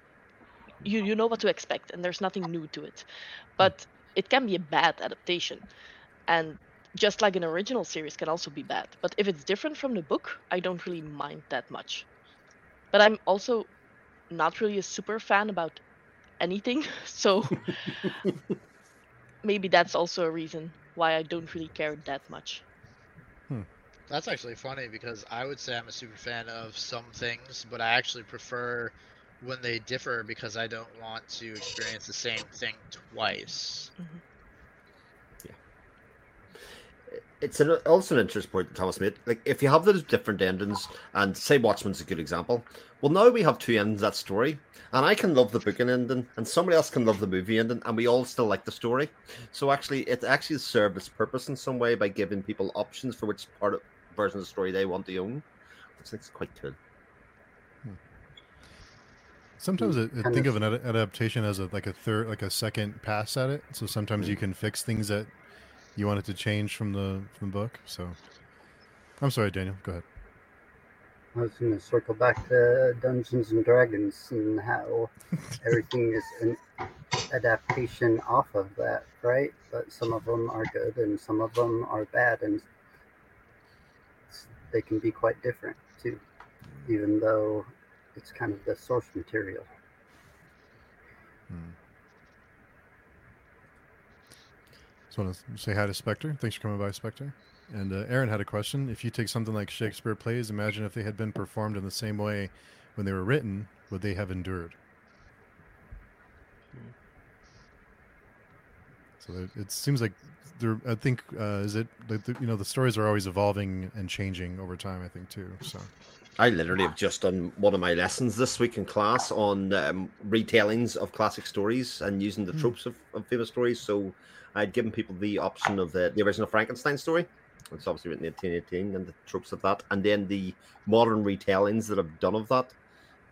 you you know what to expect and there's nothing new to it. Hmm. But it can be a bad adaptation, and just like an original series can also be bad. But if it's different from the book, I don't really mind that much but I'm also not really a super fan about anything, so maybe that's also a reason why I don't really care that much. That's actually funny because I would say I'm a super fan of some things, but I actually prefer when they differ because I don't want to experience the same thing twice. Mm-hmm. Yeah. It's an, also an interesting point that Thomas made. Like, if you have those different endings, and say Watchmen's a good example, well, now we have two endings of that story, and I can love the book and ending, and somebody else can love the movie ending, and we all still like the story. So actually, it actually served its purpose in some way by giving people options for which part of version of the story they want to own, which I think is quite cool. Hmm. Sometimes I, I think of- of an ad- adaptation as a like a third, like a second pass at it. So sometimes hmm. you can fix things that you wanted to change from the from the book. So I'm sorry, Daniel. Go ahead. I was going to circle back to Dungeons and Dragons and how everything is an adaptation off of that, right? But some of them are good and some of them are bad, and s- they can be quite different too, even though it's kind of the source material. Hmm. Just want to say hi to Spectre. Thanks for coming by, Spectre. And uh, Aaron had a question. If you take something like Shakespeare plays, imagine if they had been performed in the same way when they were written, would they have endured? So it seems like there. I think uh, is it you know the stories are always evolving and changing over time. I think too. So I literally have just done one of my lessons this week in class on um, retellings of classic stories and using the Hmm. tropes of, of famous stories. So I'd given people the option of the, the original Frankenstein story. It's obviously written in 1818 and the tropes of that, and then the modern retellings that have done of that,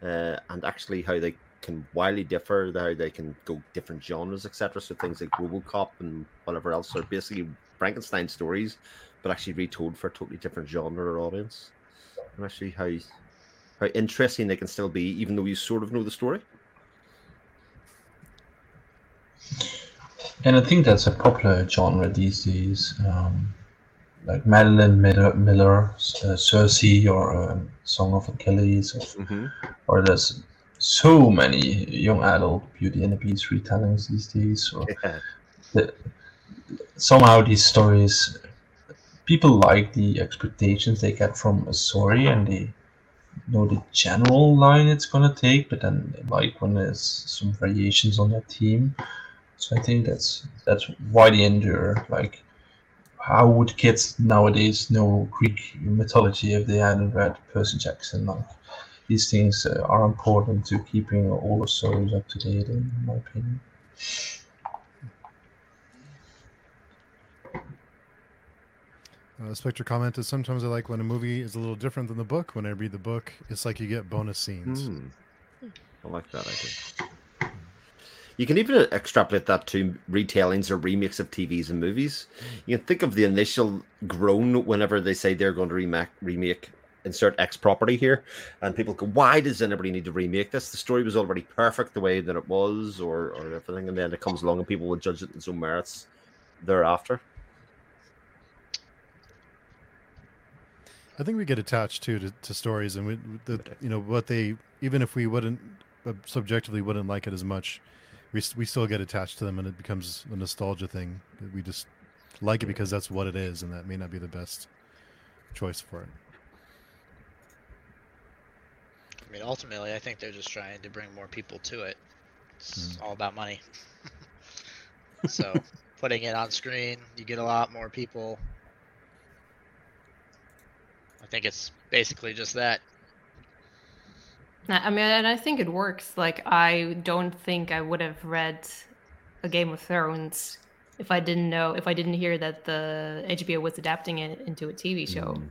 uh, and actually how they can wildly differ, how they can go different genres, etc. So things like RoboCop and whatever else are basically Frankenstein stories, but actually retold for a totally different genre or audience and actually how how interesting they can still be, even though you sort of know the story. And I think that's a popular genre these days. Um, like Madeline Miller, Miller's uh, Circe or um, Song of Achilles, or, or there's so many young adult Beauty and the Beast retellings these days. Or Yeah. the, somehow these stories, people like the expectations they get from a story, and they know the general line it's gonna take, but then they like when there's some variations on that theme. So I think that's that's why they endure. Like, how would kids nowadays know Greek mythology if they hadn't read Percy Jackson? Like, these things uh, are important to keeping all the stories up to date, in my opinion. Uh, Spectre commented, sometimes I like when a movie is a little different than the book. When I read the book, it's like you get bonus scenes. Hmm. I like that idea. You can even extrapolate that to retellings or remakes of TVs and movies. You can think of the initial groan whenever they say they're going to remake, remake insert X property here, and people go, "Why does anybody need to remake this? The story was already perfect the way that it was, or or everything." And then it comes along, and people will judge it in some merits thereafter. I think we get attached too to, to stories, and we, the, you know, what they even if we wouldn't uh, subjectively wouldn't like it as much, we we still get attached to them, and it becomes a nostalgia thing. We just like it because that's what it is, and that may not be the best choice for it. I mean, ultimately, I think they're just trying to bring more people to it. It's hmm. all about money. so, putting it on screen, you get a lot more people. I think it's basically just that. I mean, and I think it works. Like, I don't think I would have read a Game of Thrones if I didn't know, if I didn't hear that the HBO was adapting it into a TV show. Hmm.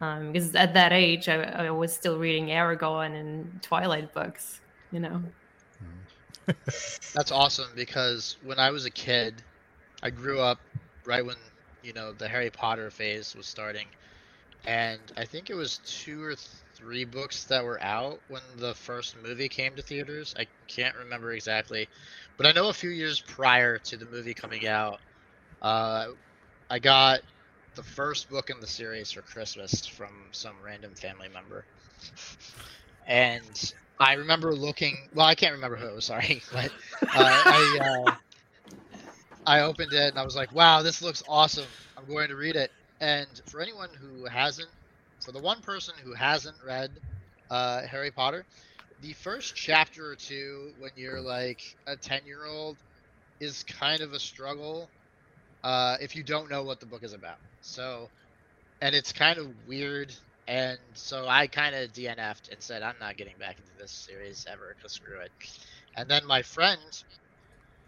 Um, because at that age, I, I was still reading Eragon and Twilight books. You know. That's awesome because when I was a kid, I grew up right when you know the Harry Potter phase was starting, and I think it was two or three books that were out when the first movie came to theaters. I can't remember exactly, but I know a few years prior to the movie coming out, uh, I got the first book in the series for Christmas from some random family member, and I remember looking. Well, I can't remember who. it was, Sorry, but uh, I uh, I opened it and I was like, "Wow, this looks awesome! I'm going to read it." And for anyone who hasn't, for the one person who hasn't read uh, Harry Potter, the first chapter or two, when you're like a ten-year-old, is kind of a struggle uh, if you don't know what the book is about. So, and it's kind of weird. And so I kind of DNF'd and said, I'm not getting back into this series ever because screw it. And then my friend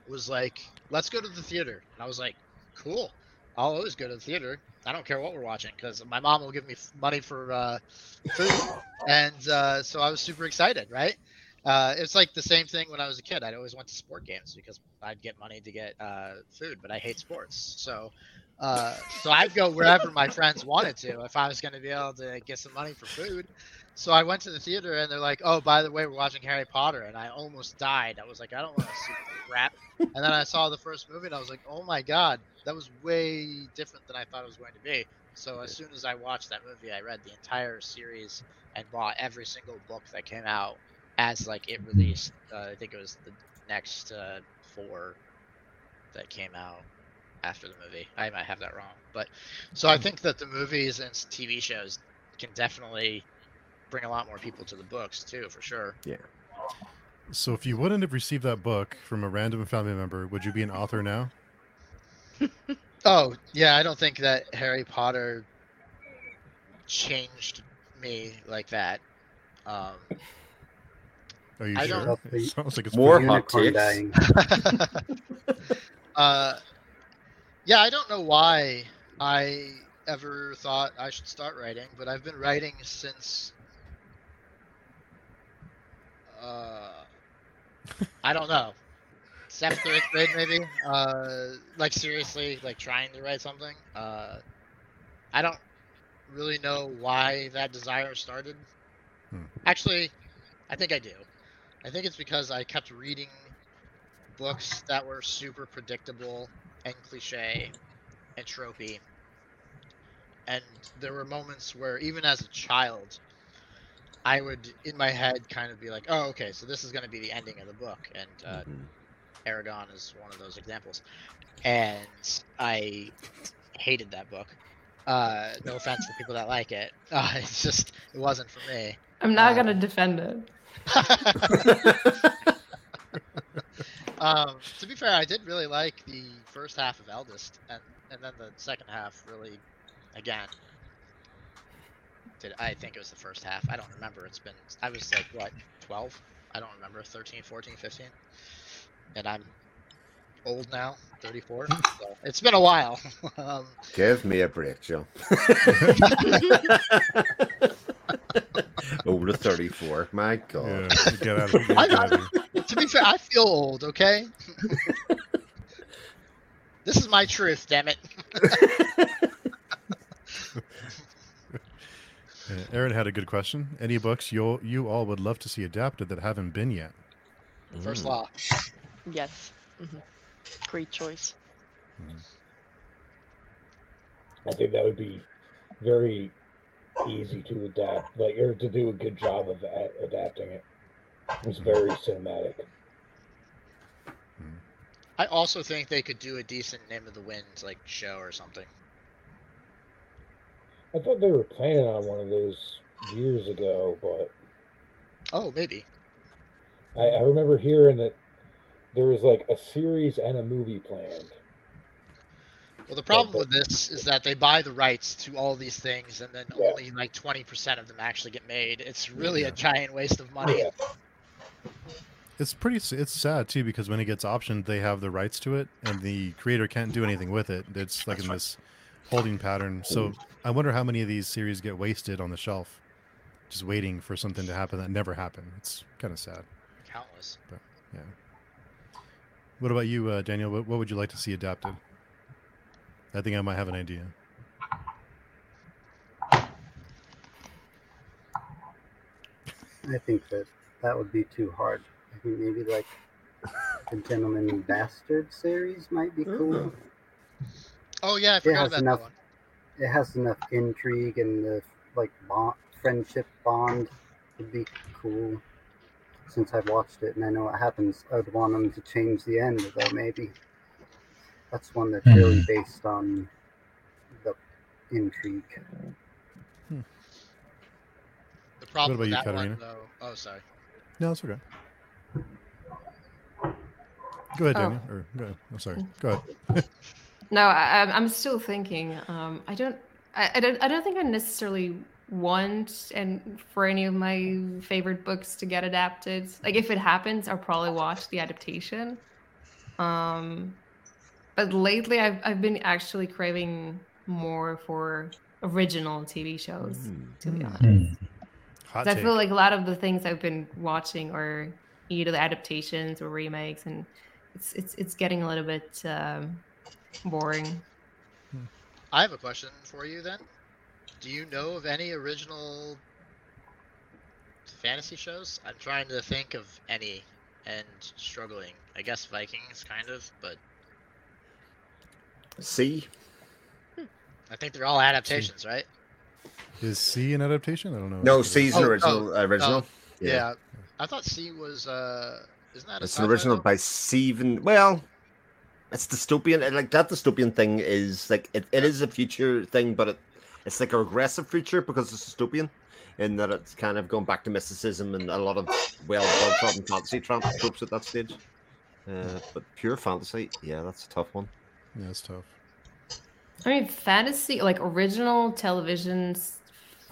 was like, let's go to the theater. And I was like, cool. I'll always go to the theater. I don't care what we're watching because my mom will give me money for uh, food. and uh, so I was super excited, right? Uh, it's like the same thing when I was a kid. I'd always went to sport games because I'd get money to get uh, food, but I hate sports. So, uh, so I'd go wherever my friends wanted to if I was going to be able to get some money for food. So I went to the theater and they're like, "Oh, by the way, we're watching Harry Potter," and I almost died. I was like, "I don't want to see crap." And then I saw the first movie and I was like, "Oh my god, that was way different than I thought it was going to be." So as soon as I watched that movie, I read the entire series and bought every single book that came out as like it released. Uh, I think it was the next uh, four that came out after the movie. I might have that wrong, but so I think that the movies and TV shows can definitely bring a lot more people to the books too, for sure. Yeah. So if you wouldn't have received that book from a random family member, would you be an author now? Oh yeah, I don't think that Harry Potter changed me like that. Um, Are you I sure? don't- It sounds like it's More pretty- hot takes. uh, yeah, I don't know why I ever thought I should start writing, but I've been writing since. Uh, I don't know, seventh or eighth grade maybe. Uh, like seriously, like trying to write something. Uh, I don't really know why that desire started. Hmm. Actually, I think I do. I think it's because I kept reading books that were super predictable and cliche and tropey. And there were moments where, even as a child, I would, in my head, kind of be like, "Oh, okay, so this is going to be the ending of the book," and uh, Mhm. Eragon is one of those examples, and I hated that book. Uh, no offense to people that like it. Uh, it's just it wasn't for me. I'm not Uh, gonna defend it. um, to be fair, I did really like the first half of Eldest, and and then the second half really, again. Did I think it was the first half? I don't remember. It's been I was like what 12? I don't remember 13, 14, 15. And I'm old now, 34. so it's been a while. um, Give me a break, Joe. Over 34. My God. Yeah, get out of, get I- out of here. to be fair, I feel old. Okay. this is my truth. Damn it. Uh, Aaron had a good question. Any books you you all would love to see adapted that haven't been yet? First Mm. law. Yes. hmm Great choice. I think that would be very easy to adapt, like or to do a good job of a- adapting it. It's very mm-hmm. cinematic. I also think they could do a decent Name of the Wind like show or something. I thought they were planning on one of those years ago, but Oh, maybe. I, I remember hearing that there was like a series and a movie planned. Well, the problem with this is that they buy the rights to all these things, and then Yeah. only like twenty percent of them actually get made. It's really Yeah. a giant waste of money. It's pretty. It's sad too because when it gets optioned, they have the rights to it, and the creator can't do anything with it. It's like in this holding pattern. So I wonder how many of these series get wasted on the shelf, just waiting for something to happen that never happened. It's kind of sad. Countless. But, Yeah. What about you, uh, Daniel? What, what would you like to see adapted? I think I might have an idea. I think that that would be too hard. I think maybe like the Gentleman Bastard series might be cool. Oh yeah, I It forgot has about enough- that one. It has enough intrigue and the like bond, friendship bond would be cool. Since I've watched it and I know what happens, I'd want them to change the end though. Maybe that's one that's really based on the intrigue. The problem about with you, that Katarina? one, though. Oh, sorry. No, it's okay. Go ahead, Oh. Daniel. Or go ahead. I'm sorry. Go ahead. No, I, I'm- I'm still thinking. Um, I don't, I, I don't, I don't think I necessarily want and for any of my favorite books to get adapted. Like if it happens, I'll probably watch the adaptation. Um, but lately, I've I've been actually craving more for original TV shows. To be Mm. honest, Hmm. Hot 'Cause I feel like a lot of the things I've been watching are either the adaptations or remakes, and it's it's it's getting a little bit um, boring. I have a question for you then. Do you know of any original fantasy shows? I'm trying to think of any and struggling. I guess Vikings, kind of, but See? I think they're all adaptations, right? Is See an adaptation? I don't know. No, Is it- See's an Oh, original. original. Yeah. I thought See was. uh Isn't that a It's an sci-fi original book? by Steven. Well, it's dystopian. and, Like that dystopian thing is like it, it is a future thing, but it it's like a regressive future because it's dystopian, in that it's kind of going back to mysticism and a lot of well well trodden fantasy tramp tropes at that stage. Uh, but pure fantasy, yeah, that's a tough one. Yeah, it's tough. I mean, fantasy, like original television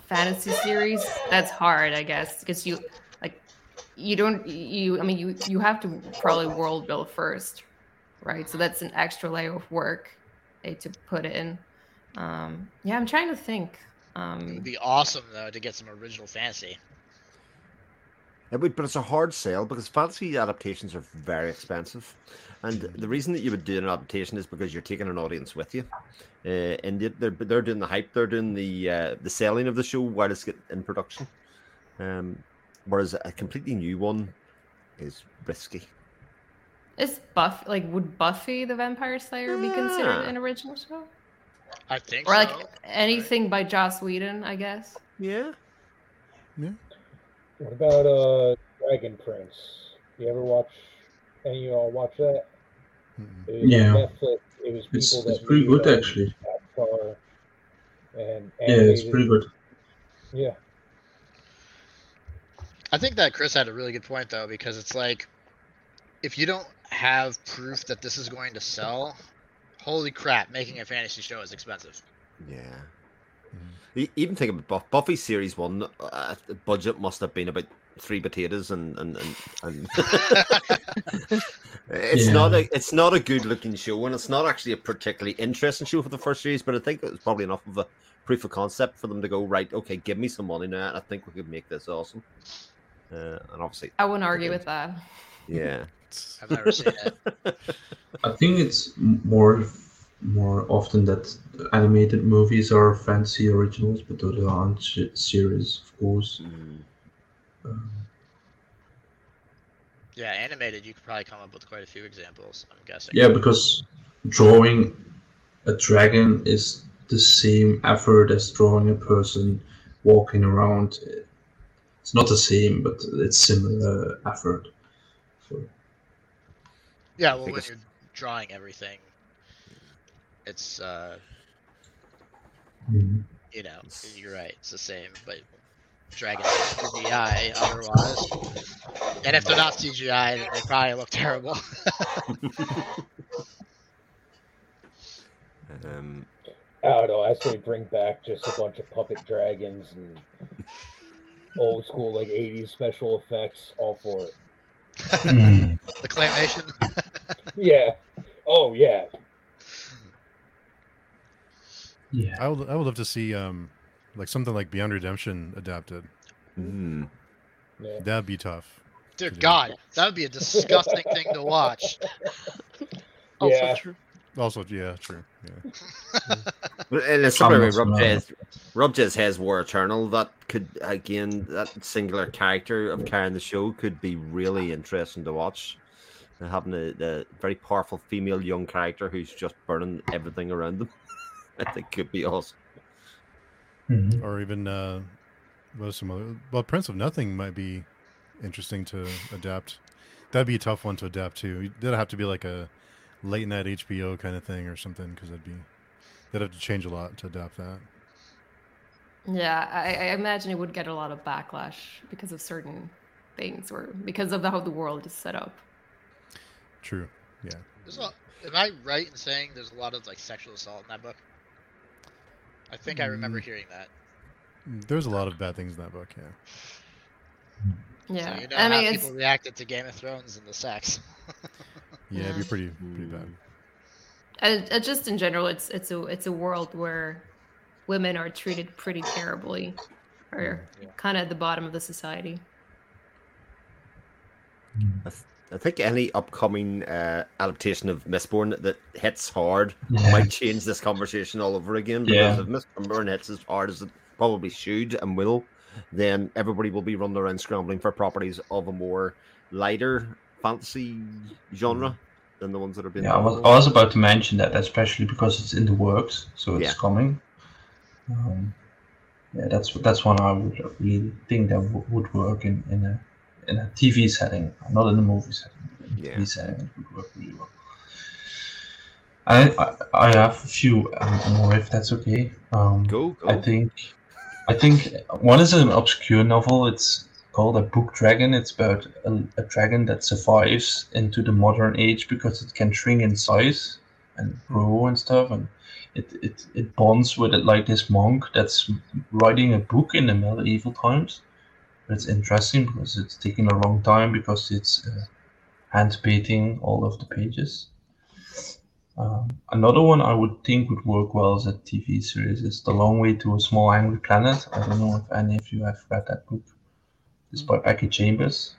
fantasy series, that's hard, I guess, because you, like, you don't, you, I mean, you, you have to probably world build first, right? So that's an extra layer of work eh, to put in. Um, yeah, I'm trying to think. It Um, would be awesome though to get some original fantasy. It would, but it's a hard sell because fantasy adaptations are very expensive, and the reason that you would do an adaptation is because you're taking an audience with you. Uh, and they- they're they're doing the hype, they're doing the uh, the selling of the show while it's get in production. Um, whereas a completely new one is risky. is Buff like would Buffy the Vampire Slayer be considered an original show, I think or like so. anything by Joss Whedon? I guess. Yeah. What about uh Dragon Prince? You ever watch And you all watch that? It Yeah. Netflix. It was people It's that it's pretty good actually. Avatar and Yeah, it's pretty good. Yeah. I think that Chris had a really good point though, because it's like, if you don't have proof that this is going to sell, holy crap, making a fantasy show is expensive. Yeah. E- Even think about Buff- Buffy series one. Uh, the budget must have been about three potatoes, and and and, and it's Yeah. not a it's not a good looking show, and it's not actually a particularly interesting show for the first series. But I think it was probably enough of a proof of concept for them to go right. Okay, give me some money now. and I think we could make this awesome. Uh, and obviously, I wouldn't argue with that. yeah. I've never seen it. I think it's more more often that animated movies are fancy originals, but those aren't sh- series, of course. Mm. Yeah, animated, you could probably come up with quite a few examples. I'm guessing. yeah, because drawing a dragon is the same effort as drawing a person walking around. It's not the same, but it's similar effort. So, Yeah, well, when you're drawing everything, it's uh, mm. you know, you're right. It's the same, but Dragon CGI otherwise. And if they're not CGI, then they probably look terrible. Um, I don't know. I say bring back just a bunch of puppet dragons and old school like '80s special effects. All for it. The claymation. Yeah. Oh yeah. Yeah. I would I would love to see um like something like Beyond Redemption adapted. mm. Yeah. That'd be tough. Dear God, that would be a disgusting thing to watch. Also Yeah. true. Also, yeah, true. Yeah. And it's something like Rob not. Jez, Rob Jez has War Eternal. That could again, that singular character of carrying the show could be really interesting to watch. And having a, the very powerful female young character who's just burning everything around them, I think could be awesome. Mhm. Or even uh what are some other well Prince of Nothing might be interesting to adapt. That'd be a tough one to adapt to. That'd have to be like a late night HBO kind of thing or something because that'd be they'd have to change a lot to adapt that. Yeah, I, I imagine it would get a lot of backlash because of certain things or because of how the world is set up. True. Yeah. There's a, am I right in saying there's a lot of like sexual assault in that book? I think I remember Mm. hearing that. There's a lot of bad things in that book, yeah. Yeah, So you know I how mean, it's people reacted to Game of Thrones and the sex. Yeah, it'd be pretty pretty bad. uh, uh, just in general, it's it's a it's a world where women are treated pretty terribly, or kind of at the bottom of the society. I think any upcoming uh, adaptation of Mistborn that hits hard Yeah. might change this conversation all over again. Because Yeah. if Mistborn hits as hard as it probably should and will, then everybody will be running around scrambling for properties of a more lighter fantasy genre than the ones that have been. Yeah, I was. I was about to mention that, especially because it's in the works, so it's Yeah. coming. Um, yeah, that's that's one I would really think that w- would work in, in a in a TV setting, not in a movie setting. In Yeah. TV setting, it would work really well. I I, I have a few um, more, if that's okay. Um, Go, go. I think I think one is an obscure novel. It's called a book dragon. It's about a, a dragon that survives into the modern age because it can shrink in size and grow and stuff, and it it, it bonds with it like this monk that's writing a book in the medieval times. It's interesting because it's taking a long time because it's uh, hand painting all of the pages. Um, another one I would think would work well as a TV series is The Long Way to a Small Angry Planet. I don't know if any of you have read that book. It's by Becky Chambers.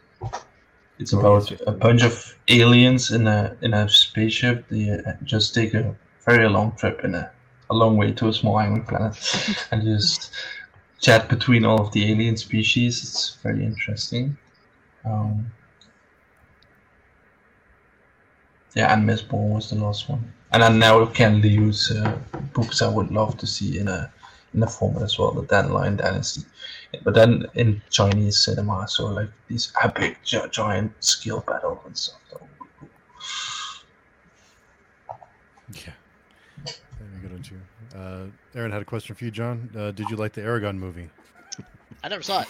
It's Oh, about a bunch of aliens in a in a spaceship. They uh, just take a very long trip in a, a long way to a small angry planet and just chat between all of the alien species. It's very interesting. Um, yeah, and Miss Ball was the last one. And I now Ken Liu's uh, books I would love to see in a in a format as well, the Dandelion Dynasty. But then in Chinese cinema, so like these epic giant skill battles and stuff. That would be cool. Yeah. Very good one too. Uh, Aaron had a question for you, John. Uh, did you like the Eragon movie? I never saw it,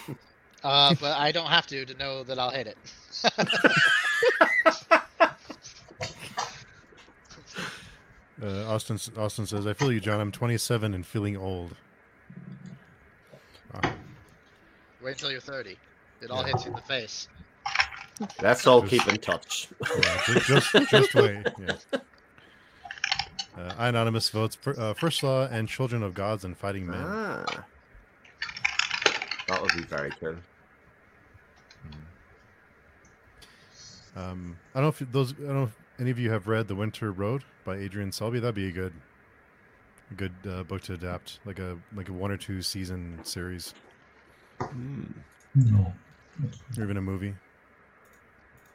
uh, but I don't have to to know that I'll hate it. Uh, Austin Austin says, "I feel you, John. I'm 27 and feeling old." Wow. Wait until you're 30. It all hits you in the face. Let's all Just- keep in touch. Yeah, ju- just, just wait. Yeah. Uh, Anonymous votes for, uh, First Law and Children of Gods and Fighting Men. Ah. That would be very cool. Um, I don't know if those. I don't know if any of you have read The Winter Road by Adrian Selby. That'd be a good, a good uh, book to adapt, like a like a one or two season series, No. or even a movie.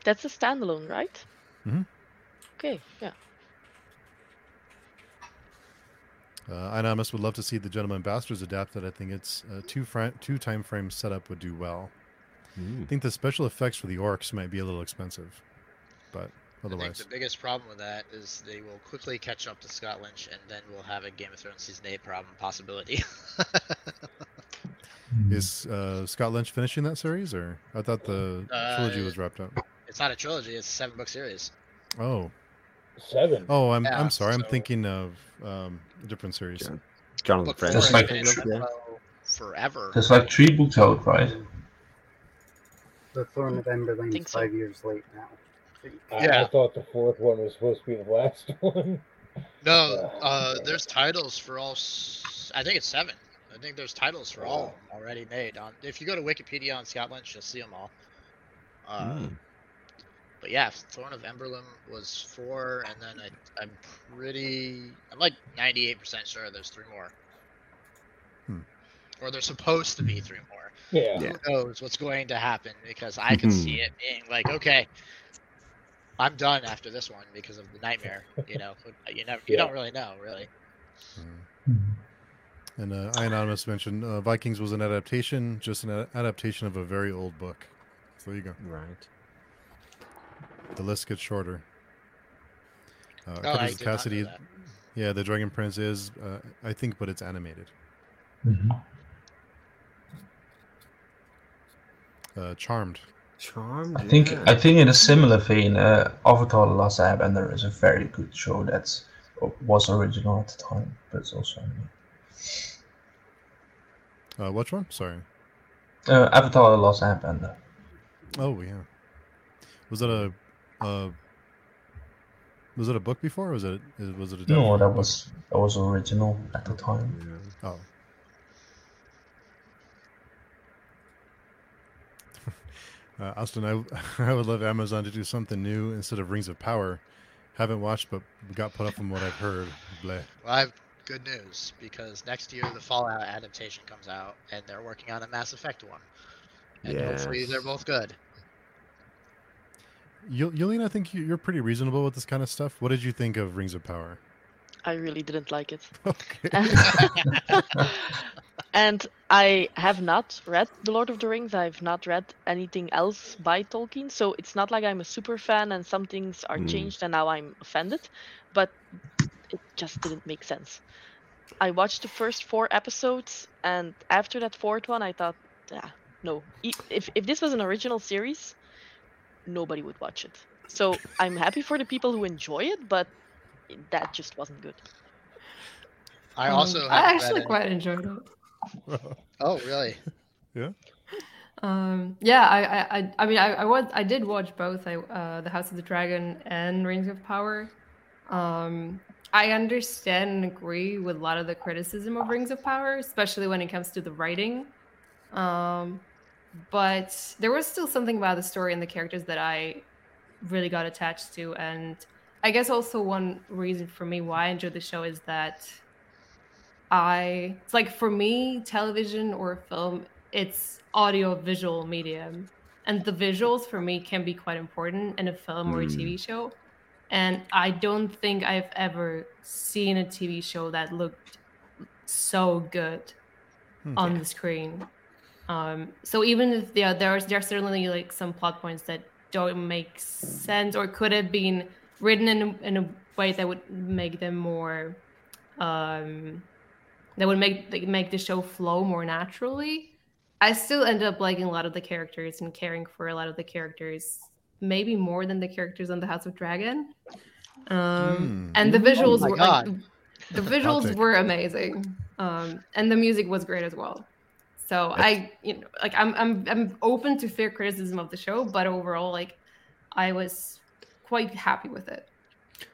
That's a standalone, right? Mhm. Okay, yeah. Uh, Anonymous would love to see the Gentleman Bastards adapted. I think it's uh, two fr- two time frame setup would do well. I think the special effects for the orcs might be a little expensive, but otherwise, I think otherwise, the biggest problem with that is they will quickly catch up to Scott Lynch, and then we'll have a Game of Thrones season eight problem possibility. is uh, Scott Lynch finishing that series, or I thought the trilogy Uh, was wrapped up. it's not a trilogy; it's a seven book series. Oh, Seven. oh, I'm Yeah, I'm sorry. I'm thinking of um, a different series. John- Jonathan Book French. four That's like been tr- in limbo forever. There's like three books out, right? The Thorn of Emberlain so. five years late now. I think. I, I thought the fourth one was supposed to be the last one. No, uh, there's titles for all. s- I think it's seven. I think there's titles for all of them already made. On if you go to Wikipedia on Scott Lynch, you'll see them all. Uh, Hmm. But yeah, Thorn of Emberlain was four, and then I, I'm pretty, I'm like 98% sure there's three more. Hmm. Or there's supposed to be three more. Yeah. Yeah. Who knows what's going to happen? Because I could see it being like, okay, I'm done after this one because of the nightmare. You know, you never, you Yeah. don't really know, really. Mm. And uh, I Anonymous mentioned uh, Vikings was an adaptation, just an a- adaptation of a very old book. So there you go. Right. The list gets shorter. Uh, Oh, I Cutters of not know Cassidy, that. yeah, the Dragon Prince is, uh, I think, but it's animated. Mhm. Uh, Charmed. Charmed. I think yeah. I think in a similar vein, uh, Avatar: The Last Airbender is a very good show that was original at the time, but it's also anime. Uh, which one? Sorry. Uh, Avatar: The Last Airbender. Oh yeah. Was that a, uh, was it a book before? Or was it is- was it a? No, adapted that book? was that was original at the time. Yeah. Oh. Uh, Austin, I, I would love Amazon to do something new instead of Rings of Power. Haven't watched, but got put up from what I've heard. Bleh. Well, I have good news because next year the Fallout adaptation comes out, and they're working on a Mass Effect one. And hopefully they're both good. Yul- Yulene, I think you- you're pretty reasonable with this kind of stuff. What did you think of Rings of Power? I really didn't like it. Okay. and I have not read The Lord of the Rings. I've not read anything else by Tolkien. So it's not like I'm a super fan and some things are Hmm. changed and now I'm offended. But it just didn't make sense. I watched the first four episodes and after that fourth one, I thought, yeah, no. If, if this was an original series, nobody would watch it. So I'm happy for the people who enjoy it, but that just wasn't good. I Um, also I haven't actually read quite enjoyed it. Oh, really? Yeah. Um, yeah, I, I, I, I mean, I, I was, I did watch both, I, uh, The House of the Dragon and Rings of Power. Um, I understand and agree with a lot of the criticism of Rings of Power, especially when it comes to the writing. Um, but there was still something about the story and the characters that I really got attached to, and I guess also one reason for me why I enjoyed the show is that I it's like for me, television or film, it's audio visual medium. And the visuals for me can be quite important in a film or a Mm. TV show. And I don't think I've ever seen a TV show that looked so good Hmm. on the screen. Um, so even if yeah, there's there are certainly like some plot points that don't make sense or could have been written in a, in a way that would make them more um that would make like, make the show flow more naturally. I still end up liking a lot of the characters and caring for a lot of the characters, maybe more than the characters on the House of Dragon. Um, Hmm. and the Oh visuals my were like, the visuals were amazing, um, and the music was great as well. So I, you know, like I'm, I'm, I'm open to fair criticism of the show, but overall, like, I was quite happy with it.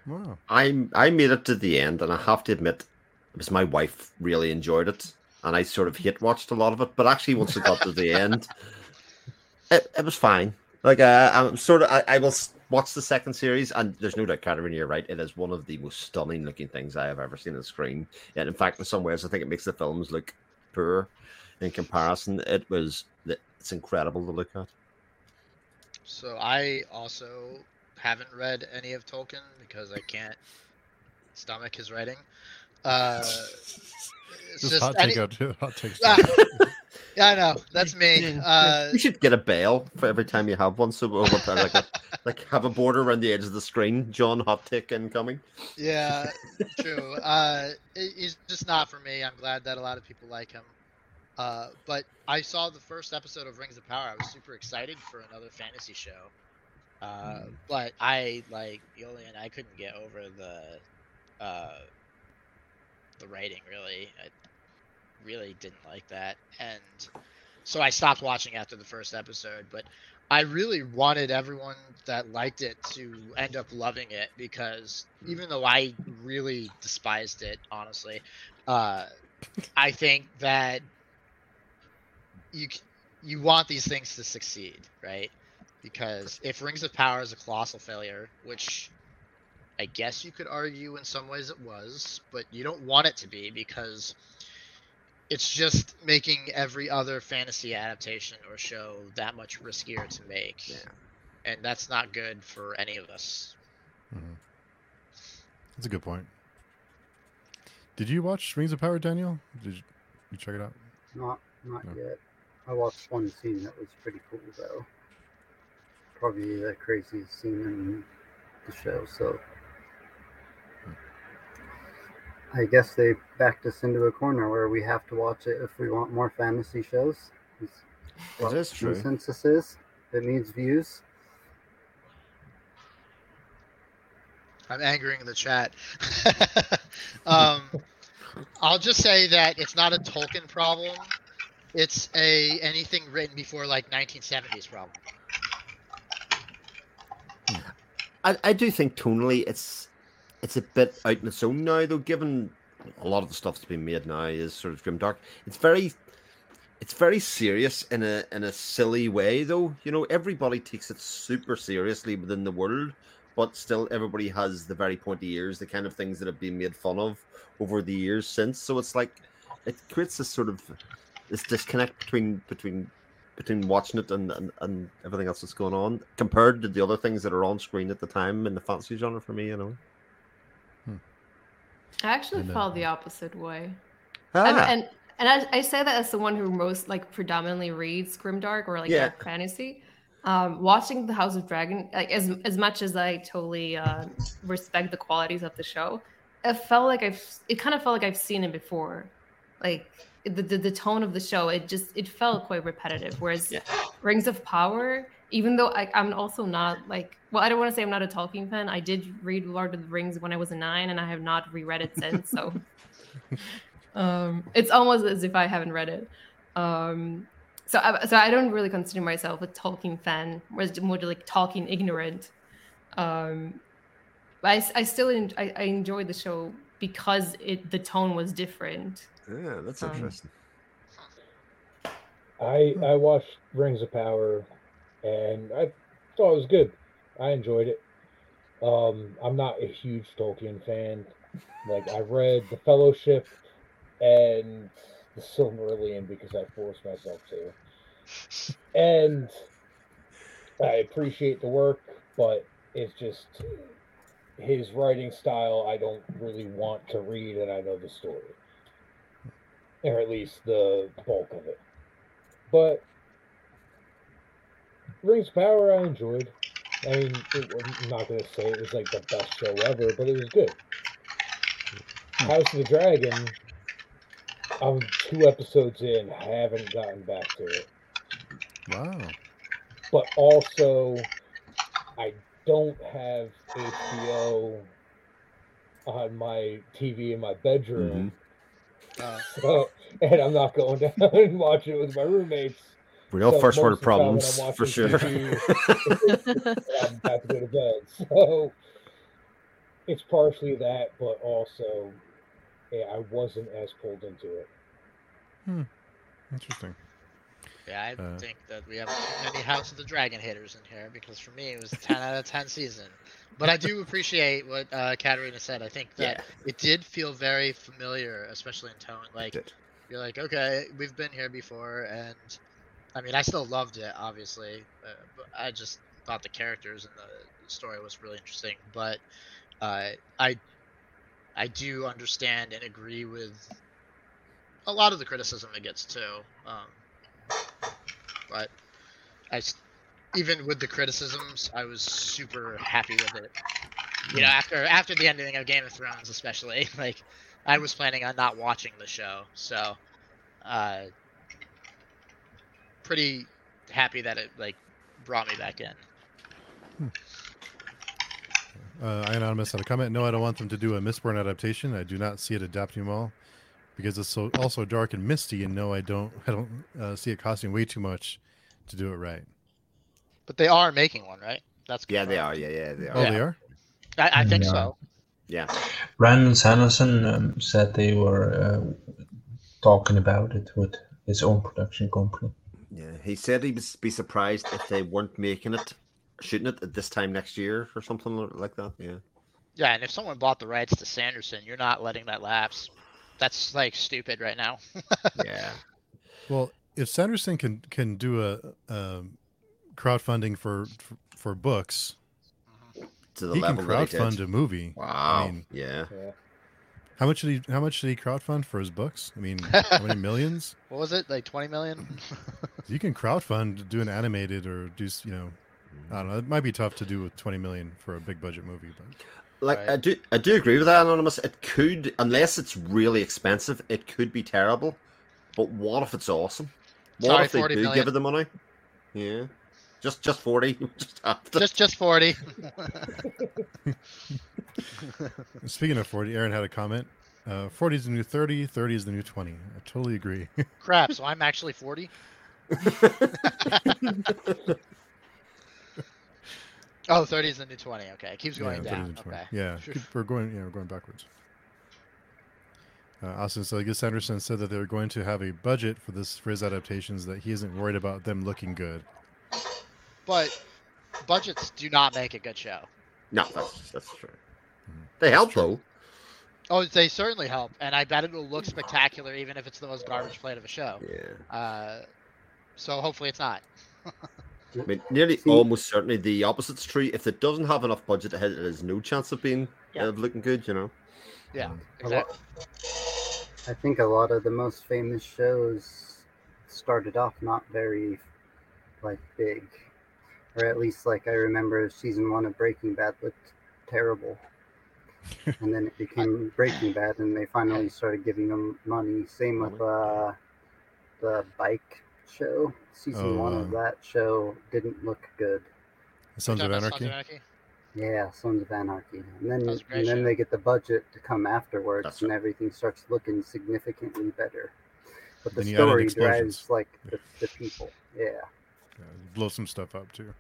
Wow. I I made it to the end, and I have to admit, because my wife really enjoyed it, and I sort of hit watched a lot of it. But actually, once it got to the end, it, it was fine. Like uh, I'm sort of I, I will watch the second series, and there's no doubt, Katarina, you're right. It is one of the most stunning looking things I have ever seen on screen. And in fact, in some ways, I think it makes the films look poor in comparison. It was it's incredible to look at. So I also haven't read any of Tolkien because I can't stomach his writing. Uh, it's Just, just hot any- take out. Hot takes. Ah, yeah, I know that's me. Uh, You should get a bell for every time you have one, so we'll have like a, like have a border around the edge of the screen. John Hot Take incoming. yeah, true. Uh, it- he's just not for me. I'm glad that a lot of people like him. Uh, but I saw the first episode of Rings of Power. I was super excited for another fantasy show. Uh, but I like Yoli I couldn't get over the uh, the writing. Really, I really didn't like that, and so I stopped watching after the first episode. But I really wanted everyone that liked it to end up loving it because even though I really despised it, honestly, uh, I think that you you want these things to succeed, right? Because if Rings of Power is a colossal failure, which I guess you could argue in some ways it was, but you don't want it to be because it's just making every other fantasy adaptation or show that much riskier to make. Yeah. And that's not good for any of us. Mhm. That's a good point. Did you watch Rings of Power, Daniel? Did you, you check it out? Not not No. yet. I watched one scene that was pretty cool though. Probably the craziest scene in the show, so I guess they backed us into a corner where we have to watch it if we want more fantasy shows. Is what is true. Consensus is. It needs views. I'm angering the chat. um, I'll just say that it's not a Tolkien problem. It's a anything written before like 1970s problem. Hmm. I, I do think tonally it's it's a bit out in its own now though given a lot of the stuff that's been made now is sort of grimdark it's very it's very serious in a in a silly way though. You know everybody takes it super seriously within the world but still everybody has the very pointy ears the kind of things that have been made fun of over the years since. So it's like it creates this sort of this disconnect between between between watching it and, and, and everything else that's going on compared to the other things that are on screen at the time in the fantasy genre for me, you know. I actually And, uh, felt the opposite way. Ah, And, and and I, I say that as the one who most like predominantly reads grimdark or like Yeah. dark fantasy. Um, watching the House of Dragon, like as as much as I totally uh, respect the qualities of the show, it felt like I've it kind of felt like I've seen it before. Like the, the the tone of the show, it just it felt quite repetitive. Whereas Yeah. Rings of Power, even though I, I'm also not like well, I don't want to say I'm not a Tolkien fan. I did read Lord of the Rings when I was a nine, and I have not reread it since. So um, it's almost as if I haven't read it. Um, so, I, so I don't really consider myself a Tolkien fan. Whereas more like Tolkien ignorant. Um, but I still en- I, I enjoyed the show because it the tone was different. Yeah, that's um, interesting. I I watched Rings of Power, and I thought it was good. I enjoyed it. Um, I'm not a huge Tolkien fan. Like I read The Fellowship and The Silmarillion because I forced myself to, and I appreciate the work, but it's just his writing style. I don't really want to read, and I know the story, or at least the bulk of it. But Rings of Power, I enjoyed. I mean, it, I'm not gonna say it was like the best show ever, but it was good. House of the Dragon. I'm two episodes in, haven't gotten back to it. Wow. But also, I don't have HBO on my TV in my bedroom, mm-hmm. Uh, so, and I'm not going down and watching it with my roommates. We know So first most world of the time when I'm problems for sure. I'm about to go to bed. So it's partially that, but also, yeah, I wasn't as pulled into it. Hmm. Interesting. Yeah, I Uh, think that we have too many House of the Dragon haters in here because for me it was a 10 out of 10 season. But I do appreciate what uh, Katarina said. I think that Yeah. it did feel very familiar, especially in tone. Like you're like, okay, we've been here before, and I mean, I still loved it, obviously, uh, but I just thought the characters and the story was really interesting. But uh, I, I do understand and agree with a lot of the criticism it gets too. Um, but I, even with the criticisms, I was super happy with it. You know, after after the ending of Game of Thrones, especially, like I was planning on not watching the show, so uh, pretty happy that it like brought me back in. Uh, Anonymous had a comment. No, I don't want them to do a Mistborn adaptation. I do not see it adapting well because it's so also dark and misty. And no, I don't. I don't uh, see it costing way too much to do it right. But they are making one, right? That's Yeah, they are. Yeah, yeah, they are. Oh, Yeah. they are. I, I think Yeah. so. Yeah. Brandon Sanderson um, said they were uh, talking about it with his own production company. Yeah. He said he would be surprised if they weren't making it, shooting it at this time next year or something like that. Yeah. Yeah, and if someone bought the rights to Sanderson, you're not letting that lapse. That's like stupid right now. Yeah. Well, if Sanderson can can do a um, crowdfunding for, for for books, To the he can level that he crowdfund a movie. Wow. I mean, yeah. Yeah. how much did he how much did he crowdfund for his books? I mean, how many millions? What was it? Like 20 million? You can crowdfund do an animated or do you know, I don't know. It might be tough to do with twenty million for a big budget movie, but Like Right. I do, I do agree with that, Anonymous. It could, unless it's really expensive, it could be terrible. But what if it's awesome? What Sorry, if they do million. give it the money? Yeah, just just forty. just half just just 40. Speaking of 40, Aaron had a comment. Uh, 40 is the new 30, 30 is the new 20. I totally agree. Crap, so I'm actually 40? Oh, 30 is the new 20. Okay, it keeps going yeah, down. Okay. Yeah, keep- we're going. Yeah, we're going backwards. Uh, Austin, so I guess Sanderson said that they're going to have a budget for this for his adaptations that he isn't worried about them looking good. But budgets do not make a good show. no, that's that's true. They help though. Oh, they certainly help, and I bet it will look spectacular even if it's the most garbage plate of a show. Yeah, Uh, so hopefully it's not. I mean, nearly See- almost certainly the opposite's true. If it doesn't have enough budget to hit, it has no chance of being Yeah. of looking good. You know. Yeah, A lot- I think a lot of the most famous shows started off not very like big, or at least like I remember season one of Breaking Bad looked terrible, and then it became Breaking Bad, and they finally started giving them money. Same with uh, the bike show. Season one of Oh, uh, that show didn't look good. Sons of Talking about Anarchy. Yeah, Sons of Anarchy, and then That was and then show. they get the budget to come afterwards, That's and right. everything starts looking significantly better. But the Then story explosions. drives like the, the people. Yeah, Yeah, blow some stuff up too.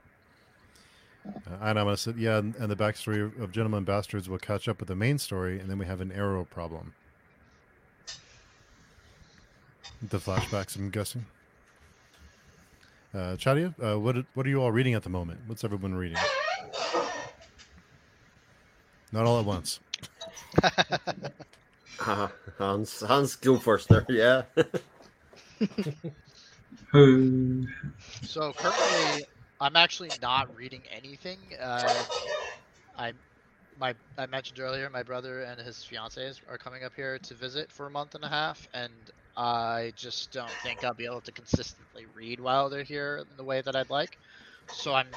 gonna say yeah, and, and the backstory of, of Gentlemen Bastards will catch up with the main story, and then we have an arrow problem. The flashbacks, I'm guessing. Uh, Chadia, uh, what what are you all reading at the moment? What's everyone reading? Not all at once. Uh, Hans, Hans, go first there. Yeah. So currently, I'm actually not reading anything. Uh, I, my, I mentioned earlier, my brother and his fiance are coming up here to visit for a month and a half, and I just don't think I'll be able to consistently read while they're here in the way that I'd like. So I'm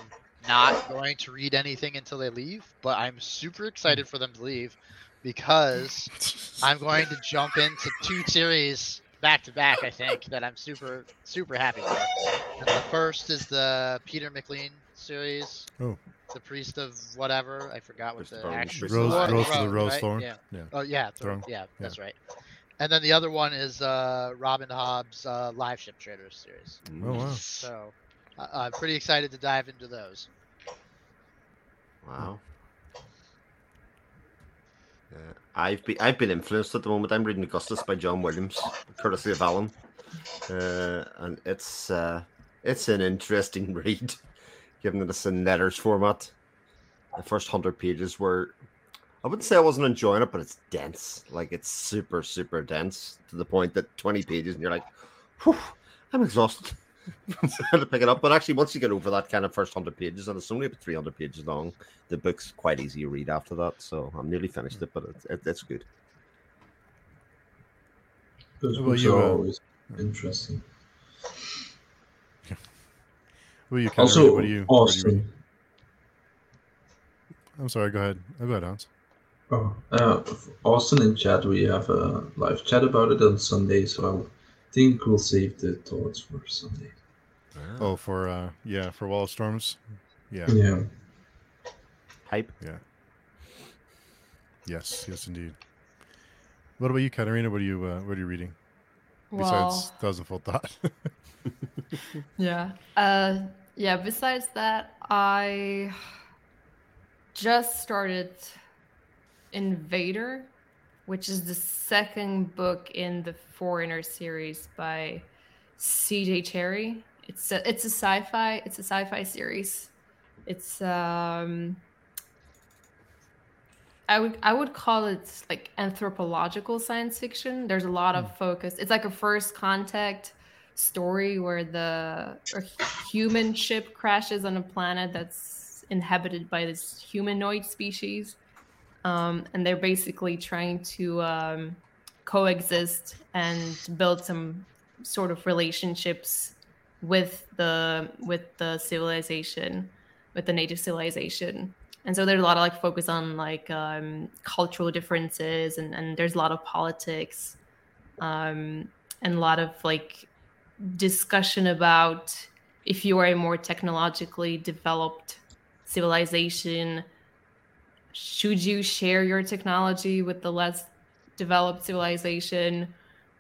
not going to read anything until they leave, but I'm super excited for them to leave because I'm going to jump into two series back to back. I think that I'm super super happy with. And the first is the Peter McLean series. Oh. The priest of whatever. I forgot what Priest of the Burning actual Priest of Rose, Thorn. Rose to the Road, Rose right? Thorn. Yeah. yeah. Oh yeah, Throne. Throne. Yeah, that's right. And then the other one is uh, Robin Hobb's uh, Liveship Traders series. Oh wow. So uh, I'm pretty excited to dive into those. Wow. Yeah, I've been I've been influenced at the moment. I'm reading Augustus by John Williams, courtesy of Alan, uh, and it's uh, it's an interesting read, given that it's in letters format. The first hundred pages were, I wouldn't say I wasn't enjoying it, but it's dense. Like it's super super dense to the point that twenty pages and you're like, Whew, I'm exhausted. to pick it up, but actually, once you get over that kind of first hundred pages, and it's only about three hundred pages long, the book's quite easy to read after that. So I'm nearly finished it, but it's, it, it's good. Those Well, books you, are uh, always interesting. What do you? Katarina? Also, what do you? what do you. I'm sorry. Go ahead. Go ahead, Hans. Oh, uh, Austin in chat, we have a live chat about it on Sunday, so I think we'll save the thoughts for Sunday. Oh, for uh, yeah, for Wall of Storms. Yeah. Yeah. hype. Yeah, yes. Yes, indeed. What about you, Katarina? What are you? Uh, what are you reading? Besides Well, Thousandfold Thought. yeah. Uh, yeah. Besides that, I just started Invader, which is the second book in the Foreigner series by C.J. Cherryh. It's a, it's a sci-fi. It's a sci-fi series. It's um. I would I would call it like anthropological science fiction. There's a lot of focus. It's like a first contact story where the a human ship crashes on a planet that's inhabited by this humanoid species, um, and they're basically trying to um, coexist and build some sort of relationships with the with the civilization, with the native civilization. And so there's a lot of like focus on like um, cultural differences and, and there's a lot of politics um, and a lot of like discussion about if you are a more technologically developed civilization should you share your technology with the less developed civilization?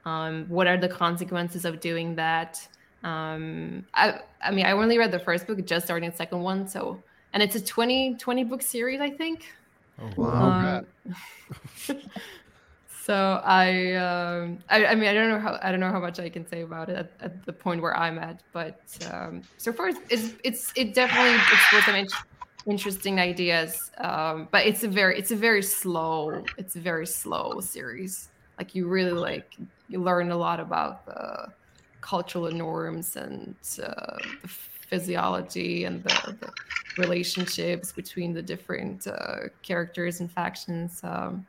Um, what are the consequences of doing that? Um, I, I mean i only read the first book just starting the second one so and it's a 20 20 book series i think. Oh Wow. um, so I, um, I, I mean, I don't know how I don't know how much I can say about it at, at the point where I'm at, but um, so far it's it's, it's it definitely explores some in- interesting ideas. Um, but it's a very it's a very slow it's a very slow series. Like you really like you learn a lot about the cultural norms and uh, the physiology and the, the relationships between the different uh, characters and factions. Um,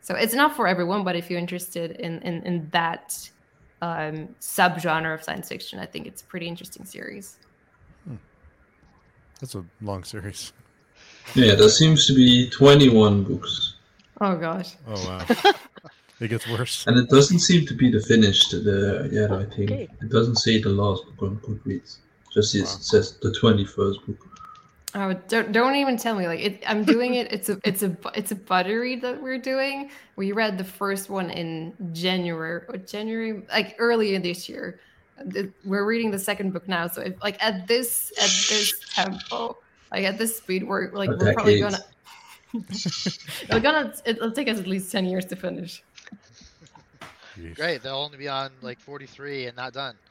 so it's not for everyone, but if you're interested in in, in that um, subgenre of science fiction, I think it's a pretty interesting series. That's a long series. Yeah, there seems to be 21 books. Oh gosh. Oh wow. it gets worse. And it doesn't seem to be the finished the yet, I think. Okay. It doesn't say the last book on Goodreads. Just it Wow. says the 21st book. Oh, don't, don't even tell me. Like it, I'm doing it. It's a it's a bu- it's a butter read that we're doing. We read the first one in January or January, like earlier this year. The- We're reading the second book now. So if like at this at this tempo, like at this speed, we're like we're probably gonna. It'll gonna it'll take us at least ten years to finish. Jeez. Great, they'll only be on like 43 and not done.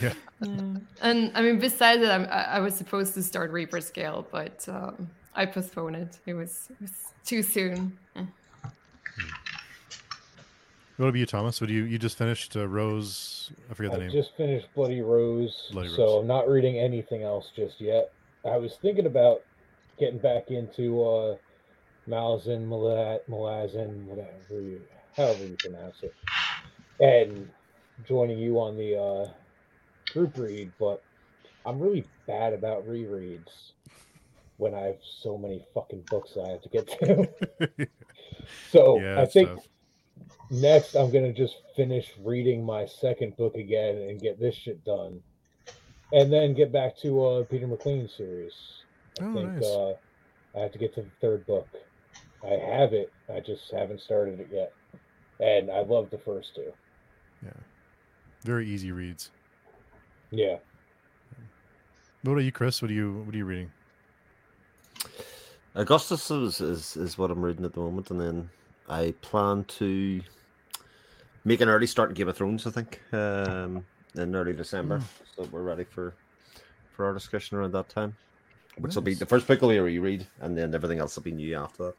Yeah. Yeah. And I mean, besides it, I'm, I I was supposed to start Reaper's Gale, but um, I postponed it. It was, it was too soon. Eh. What about you, Thomas? What do you you just finished uh, Rose? I forget the I name. just finished Bloody Rose, Bloody so Rose. I'm not reading anything else just yet. I was thinking about getting back into uh, Malazan, Mala- Malazan, whatever you, however you pronounce it, and joining you on the uh, group read, but I'm really bad about rereads when I have so many fucking books that I have to get to. so Yeah, I think tough. Next I'm gonna just finish reading my second book again and get this shit done, and then get back to uh, Peter McLean series. I Oh, think nice. uh, I have to get to the third book. I have it. I just haven't started it yet, and I love the first two. Yeah, Very easy reads. Yeah. What are you, Chris? What are you What are you reading? Augustus is, is is what I'm reading at the moment, and then I plan to make an early start in Game of Thrones. I think um, in early December, so we're ready for for our discussion around that time. Which will be the first book will be a reread, and then everything else will be new after that.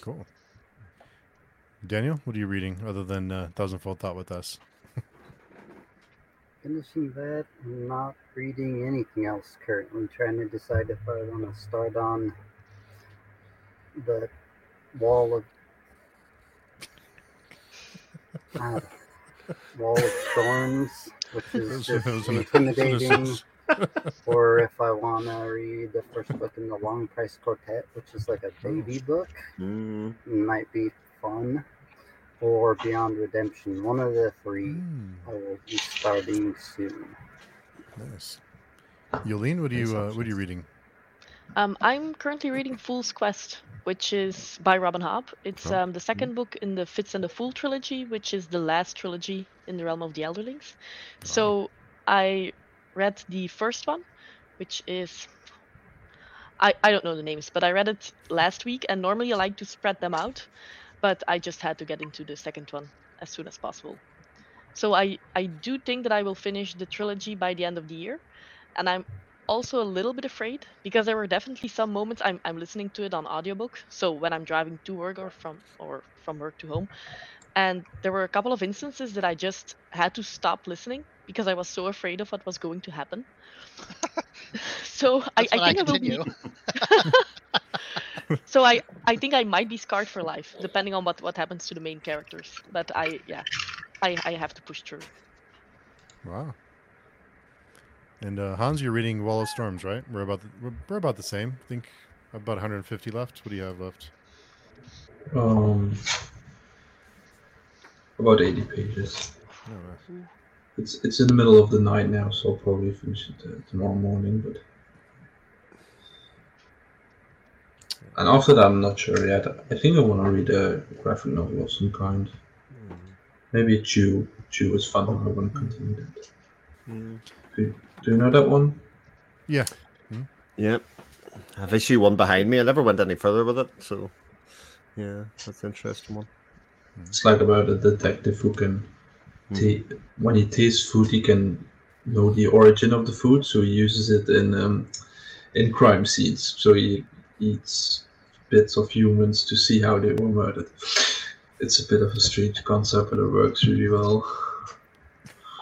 Cool. Daniel, what are you reading other than uh, Thousandfold Thought with Us? Finishing that, I'm not reading anything else currently. Trying to decide if I want to start on the wall of uh, wall of storms, which is just that was an- intimidating, or if I want to read the first book in the Long Price Quartet, which is like a baby book. Mm, Might be fun, or Beyond Redemption. One of the three Hmm, I will be starting soon. nice. Yolene, what are you uh, What are you reading? Um, I'm currently reading Fool's Quest, which is by Robin Hobb. It's Oh, um, the second book in the Fitz and the Fool trilogy, which is the last trilogy in the realm of the Elderlings. So I read the first one, which is I, I don't know the names, but I read it last week, and normally I like to spread them out, but I just had to get into the second one as soon as possible. So I I do think that I will finish the trilogy by the end of the year, and I'm also a little bit afraid because there were definitely some moments I'm I'm listening to it on audiobook, so when I'm driving to work or from or from work to home, and there were a couple of instances that I just had to stop listening because I was so afraid of what was going to happen. so I, I when I think I will be so I, I think I might be scarred for life, depending on what, what happens to the main characters. But I yeah, I, I have to push through. Wow. And uh, Hans, you're reading Wall of Storms, right? We're about the, we're, we're about the same. I think about 150 left. What do you have left? Um, about 80 pages. Oh, It's it's in the middle of the night now, so I'll probably finish it uh, tomorrow morning. But and after that, I'm not sure yet. I think I want to read a graphic novel of some kind. Maybe a Chew. Chew is fun. I want to continue that. mm. Do, do you know that one? yeah. Yeah, I've issue one behind me. I never went any further with it, so yeah, that's an interesting one. It's like about a detective who can, ta- when he tastes food, he can know the origin of the food. So he uses it in um, in crime scenes. So he eats bits of humans to see how they were murdered. It's a bit of a strange concept, but it works really well.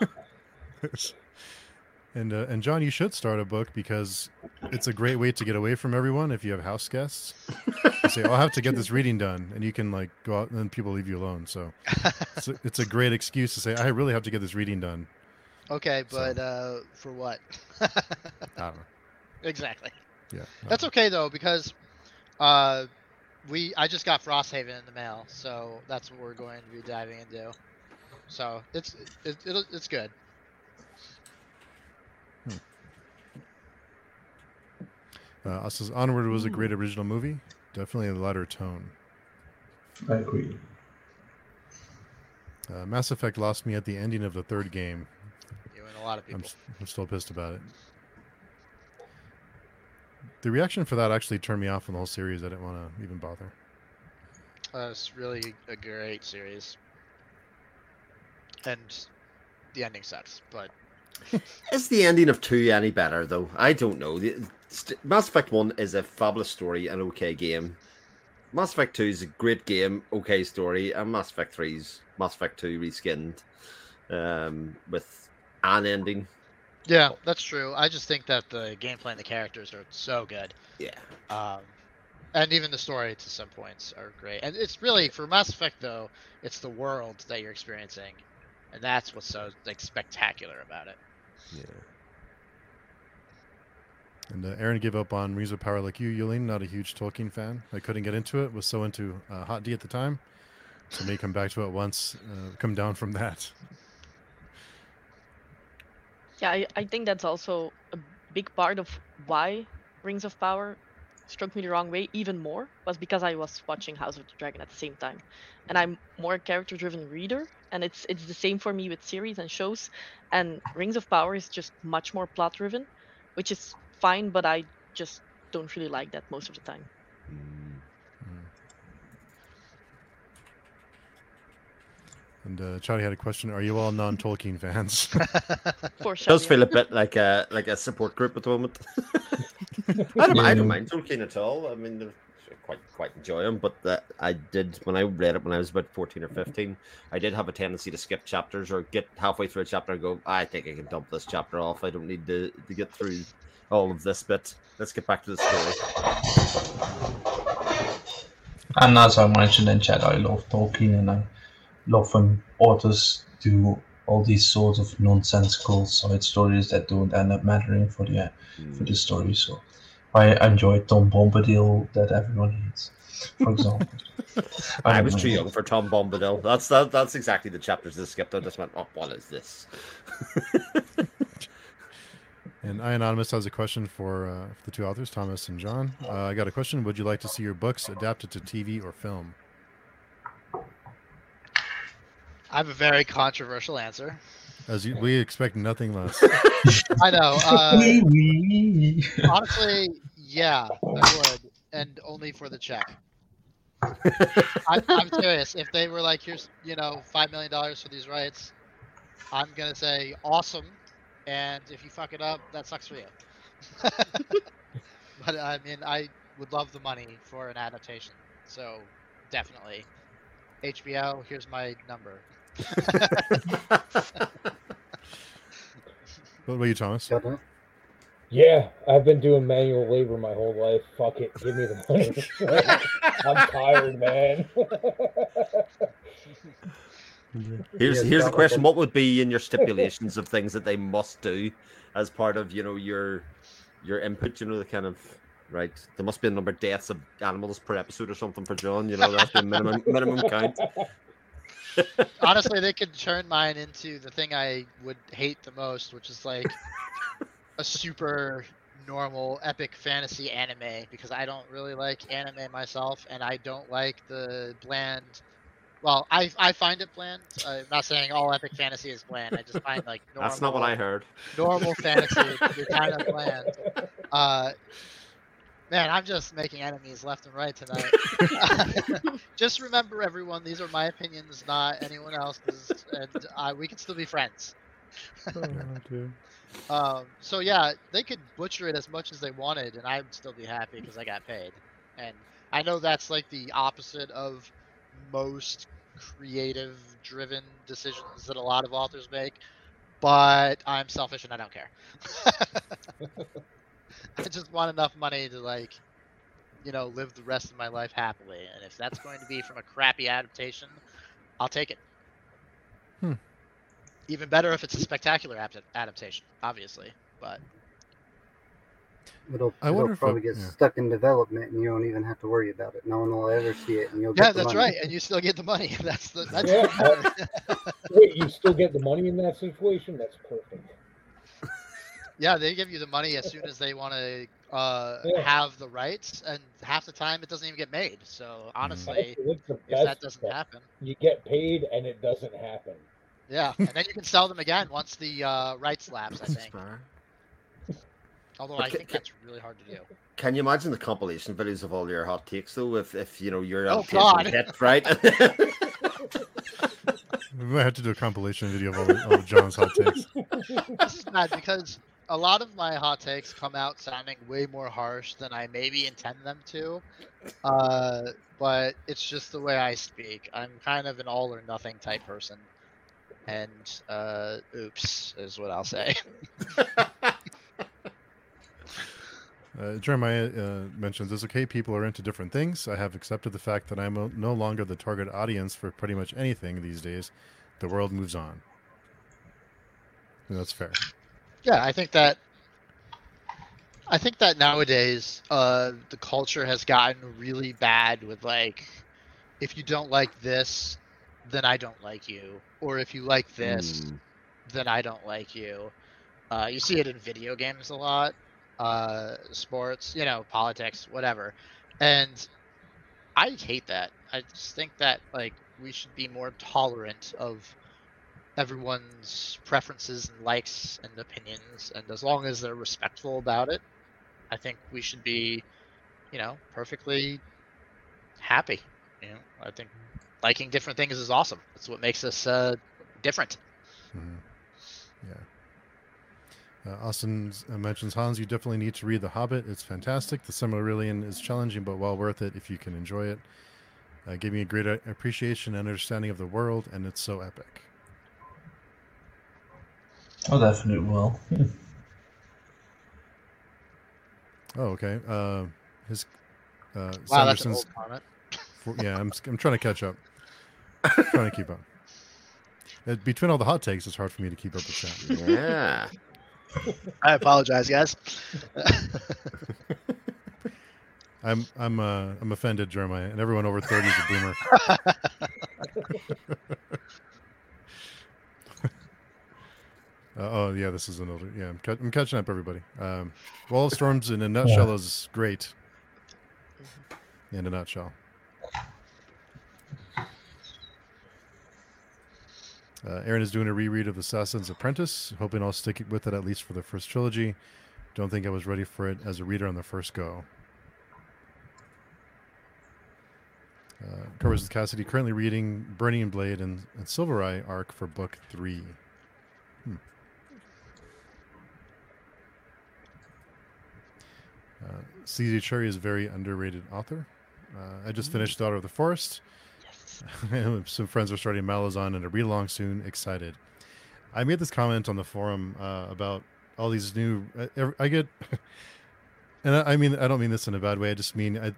and uh, and John, you should start a book because it's a great way to get away from everyone if you have house guests. You say, "I'll have to get this reading done," and you can like go out, and then people leave you alone. So it's a, it's a great excuse to say, "I really have to get this reading done." okay, So- but uh, for what? I don't know. exactly. Yeah, That's okay though because uh, we I just got Frosthaven in the mail, so that's what we're going to be diving into. So it's it, it'll, it's good. Uh, us says Onward was a great original movie. Definitely a lighter tone. I agree. Uh, Mass Effect lost me at the ending of the third game. You and a lot of I'm, people. s- I'm still pissed about it. The reaction for that actually turned me off on the whole series. I didn't want to even bother. Uh, it's really a great series, and the ending sucks. But Is the ending of two any better though? I don't know. The, st- Mass Effect One is a fabulous story, an okay game. Mass Effect Two is a great game, okay story, and Mass Effect Three's Mass Effect Two reskinned um, with an ending. yeah, that's true. I just think that the gameplay and the characters are so good. Yeah, Um, and even the story to some points are great. And it's really for Mass Effect though, it's the world that you're experiencing, and that's what's so like spectacular about it. yeah. And uh, Aaron gave up on Rings of Power like you, Yulene. Not a huge Tolkien fan. I couldn't get into it. Was so into uh, Hot D at the time. So may come back to it once. Uh, come down from that. Yeah, I, I think that's also a big part of why Rings of Power struck me the wrong way even more was because I was watching House of the Dragon at the same time. And I'm more a character driven reader and it's it's the same for me with series and shows and Rings of Power is just much more plot driven, which is fine, but I just don't really like that most of the time. And uh, Charlie had a question: Are you all non-Tolkien fans? For It sure. does feel a bit like a like a support group at the moment. I don't, I don't mind Tolkien at all. I mean, I quite quite enjoy them. But uh, I did when I read it when I was about fourteen or fifteen. I did have a tendency to skip chapters or get halfway through a chapter and go, I think I can dump this chapter off. I don't need to to get through all of this bit. Let's get back to the story. And as I mentioned in chat, I love Tolkien and I love when authors do all these sorts of nonsensical side stories that don't end up mattering for the for the story. So I enjoy Tom Bombadil that everyone hates, for example. I don't was know. too young for Tom Bombadil. That's that, that's exactly the chapters I skipped. I just went, oh, what is this? and I anonymous has a question for uh, the two authors, Thomas and John. Uh, I got a question: Would you like to see your books adapted to TV or film? I have a very controversial answer. As you, we expect nothing less. I know. Uh, Wee wee. honestly, yeah, I would, and only for the check. I'm, I'm serious. If they were like, "Here's, you know, five million dollars for these rights," I'm gonna say, "Awesome," and if you fuck it up, that sucks for you. but I mean, I would love the money for an adaptation, so definitely. HBO, here's my number. what about you, Thomas? Got? Yeah, I've been doing manual labor my whole life. Fuck it, give me the money. I'm tired, man. Here's here's the question: What would be in your stipulations of things that they must do as part of you know your your input? You know the kind of right. There must be a number of deaths of animals per episode or something for John. You know that's the minimum minimum count. Honestly, they could turn mine into the thing I would hate the most, which is like a super normal epic fantasy anime because I don't really like anime myself and I don't like the bland. Well, I I find it bland. I'm not saying all epic fantasy is bland. I just find like normal, That's not what I heard. normal fantasy is kind of bland. Uh, man, I'm just making enemies left and right tonight. just remember, everyone, these are my opinions, not anyone else's, and uh, we can still be friends. Um, so yeah, they could butcher it as much as they wanted, and I'd still be happy because I got paid. And I know that's like the opposite of most creative-driven decisions that a lot of authors make, but I'm selfish and I don't care. I just want enough money to like, you know, live the rest of my life happily. And if that's going to be from a crappy adaptation, I'll take it. Hmm. Even better if it's a spectacular adaptation, obviously. But It'll, I it'll wonder if probably it- get yeah. stuck in development, and you don't even have to worry about it. No one will ever see it, and you'll yeah, get the that's money. right, and you still get the money. That's the that's Yeah, the- Wait, you still get the money in that situation? That's perfect. yeah. They give you the money as soon as they want to uh, Yeah. have the rights, and half the time it doesn't even get made. So honestly, That's, that's the if that doesn't stuff. happen, You get paid, and it doesn't happen. yeah, and then you can sell them again once the uh, rights lapse. I think. Although But I ca- think ca- that's really hard to do. Can you imagine the compilation videos of all your hot takes though? If if you know you're Oh, out God. hit, right? We might have to do a compilation video of all, of all of John's hot takes. this is bad because a lot of my hot takes come out sounding way more harsh than I maybe intend them to. Uh, but it's just the way I speak. I'm kind of an all or nothing type person. And uh, oops is what I'll say. Uh, Jeremiah uh, mentions it's okay. People are into different things. I have accepted the fact that I'm o- no longer the target audience for pretty much anything these days. The world moves on. And that's fair. yeah, I think that I think that nowadays, uh, the culture has gotten really bad with like, if you don't like this, then I don't like you, or if you like this, Mm. then I don't like you. Uh, you see it in video games a lot, uh, sports, you know, politics, whatever, and I hate that. I just think that like we should be more tolerant of everyone's preferences and likes and opinions, and as long as they're respectful about it, I think we should be, you know, perfectly happy. You know, I think liking different things is awesome. That's what makes us uh, different. Mm-hmm. Yeah. Uh, Austin uh, mentions Hans. You definitely need to read The Hobbit. It's fantastic. The Silmarillion is challenging, but well worth it if you can enjoy it. Uh, gave me a great uh, appreciation and understanding of the world, and it's so epic. Oh, definitely will. Oh, okay. Uh, his uh, Wow, that's an Sanderson's. old comment. For, yeah, I'm s- I'm trying to catch up. trying to keep up. Uh, between all the hot takes, it's hard for me to keep up with chat. Yeah. I apologize, guys. I'm I'm uh, I'm offended, Jeremiah, and everyone over thirty is a boomer. Uh, oh yeah, this is an older. Yeah, I'm, ca- I'm catching up, everybody. Um, Wall of Storms in a nutshell is great. In a nutshell. Uh, Aaron is doing a reread of Assassin's Apprentice, hoping I'll stick with it at least for the first trilogy. Don't think I was ready for it as a reader on the first go. Uh, covers with Cassidy currently reading Burning Blade and, and Silver Eye arc for book three. Hmm. Uh, C.J. Cherryh is a very underrated author. Uh, I just finished Daughter of the Forest. Some friends are starting Malazan and a read along soon. Excited. I made this comment on the forum uh, about all these new. I, I get, and I, I mean, I don't mean this in a bad way. I just mean I,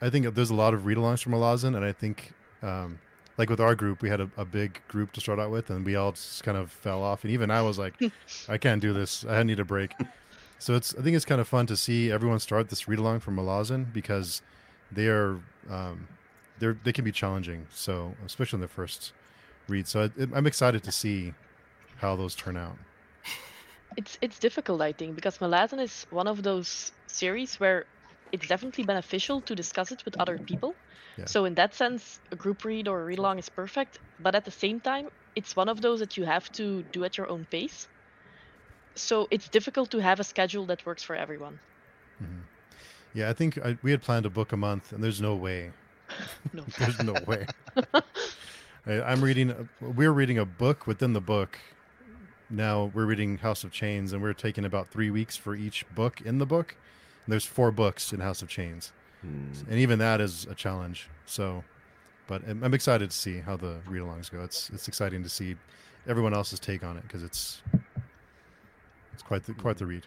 I think there's a lot of read alongs from Malazan, and I think, um, like with our group, we had a, a big group to start out with, and we all just kind of fell off. And even I was like, I can't do this. I need a break. So it's I think it's kind of fun to see everyone start this read along from Malazan because they are um, they're they can be challenging. So especially in the first read. So I, I'm excited to see how those turn out. It's it's difficult, I think, because Malazan is one of those series where it's definitely beneficial to discuss it with other people. Yeah. So in that sense, a group read or a read along is perfect. But at the same time, it's one of those that you have to do at your own pace. So it's difficult to have a schedule that works for everyone. Mhm. Yeah, I think I, we had planned a book a month, and there's no way. No. there's no way. I, I'm reading. We're reading a book within the book. Now we're reading House of Chains, and we're taking about three weeks for each book in the book. And there's four books in House of Chains, Hmm. and even that is a challenge. So, but I'm, I'm excited to see how the read-alongs go. It's it's exciting to see everyone else's take on it because it's it's quite the, quite the read.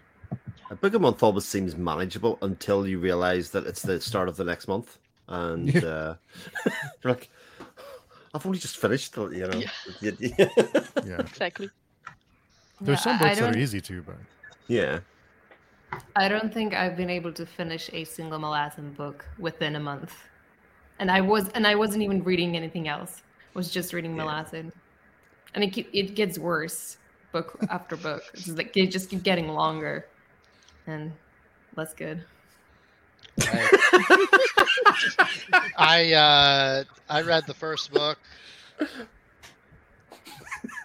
A book a month always seems manageable until you realize that it's the start of the next month, and uh, you're like, I've only just finished. the- You know, Yeah. yeah, Yeah, Exactly. there's Yeah, some I- I books that are easy to, but yeah. I don't think I've been able to finish a single Malazan book within a month, and I was and I wasn't even reading anything else. I was just reading Yeah. Malazan, and it it gets worse book after book. It's like they just keep getting longer, and less good. I uh, I read the first book.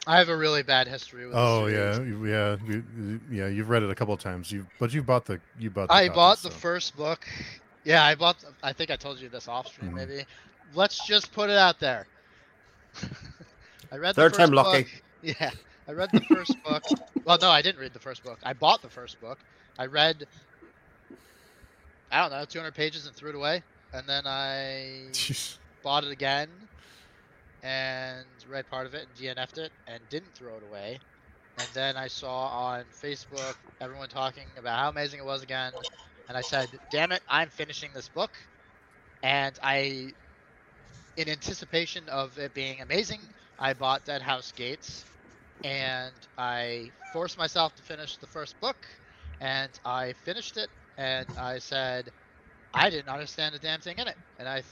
I have a really bad history with. Oh series. yeah, yeah, you- yeah. You've read it a couple of times. You but you bought the you bought. The I copies, bought the first book. Yeah, I bought. The, I think I told you this off stream. Mhm. Maybe. Let's just put it out there. I read Third the first time book. lucky. Yeah, I read the first book. Well, no, I didn't read the first book. I bought the first book. I read. I don't know, 200 pages and threw it away, and then I Jeez. bought it again and read part of it and DNF'd it and didn't throw it away. And then I saw on Facebook everyone talking about how amazing it was again. And I said, damn it, I'm finishing this book. And I, in anticipation of it being amazing, I bought Dead House Gates. And I forced myself to finish the first book. And I finished it. And I said, I didn't understand a damn thing in it, and I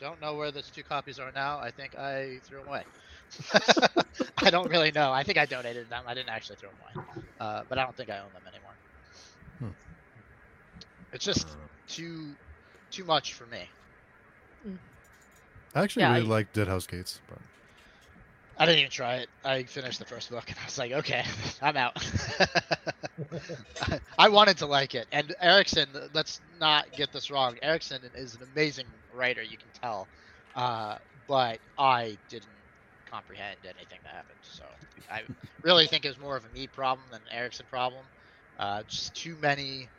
don't know where those two copies are now. I think I threw them away. I don't really know. I think I donated them. I didn't actually throw them away, uh, but I don't think I own them anymore. Hmm. It's just too too much for me. I actually Yeah, really I- like Dead House Gates, but I didn't even try it. I finished the first book and I was like, okay, I'm out. I wanted to like it. And Erikson, let's not get this wrong. Erikson is an amazing writer, you can tell. Uh, but I didn't comprehend anything that happened. So I really think it was more of a me problem than an Erikson problem. Uh, just too many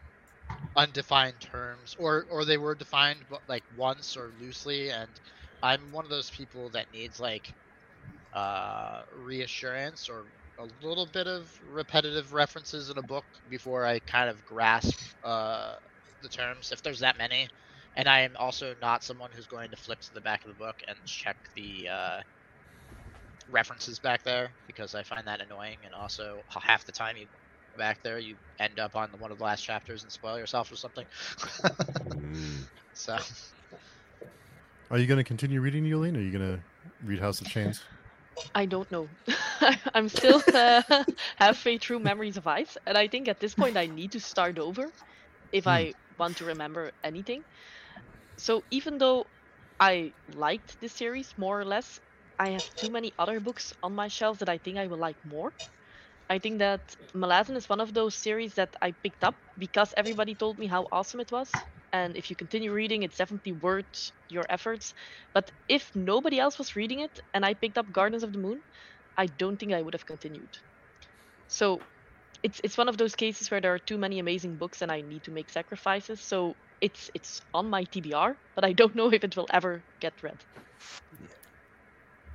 undefined terms, or or they were defined like once or loosely, and I'm one of those people that needs like uh, reassurance or a little bit of repetitive references in a book before I kind of grasp uh, the terms, if there's that many. And I am also not someone who's going to flip to the back of the book and check the uh, references back there because I find that annoying. And also, half the time you go back there, you end up on one of the last chapters and spoil yourself or something. Mm. so are you going to continue reading Yulene? Are you going to read House of Chains? I don't know. I'm still uh, halfway through Memories of Ice, and I think at this point I need to start over if Hmm. I want to remember anything. So even though I liked this series more or less, I have too many other books on my shelf that I think I will like more. I think that Malazan is one of those series that I picked up because everybody told me how awesome it was. And if you continue reading, it's definitely worth your efforts. But if nobody else was reading it and I picked up Gardens of the Moon, I don't think I would have continued. So it's it's one of those cases where there are too many amazing books and I need to make sacrifices. So it's it's on my TBR, but I don't know if it will ever get read.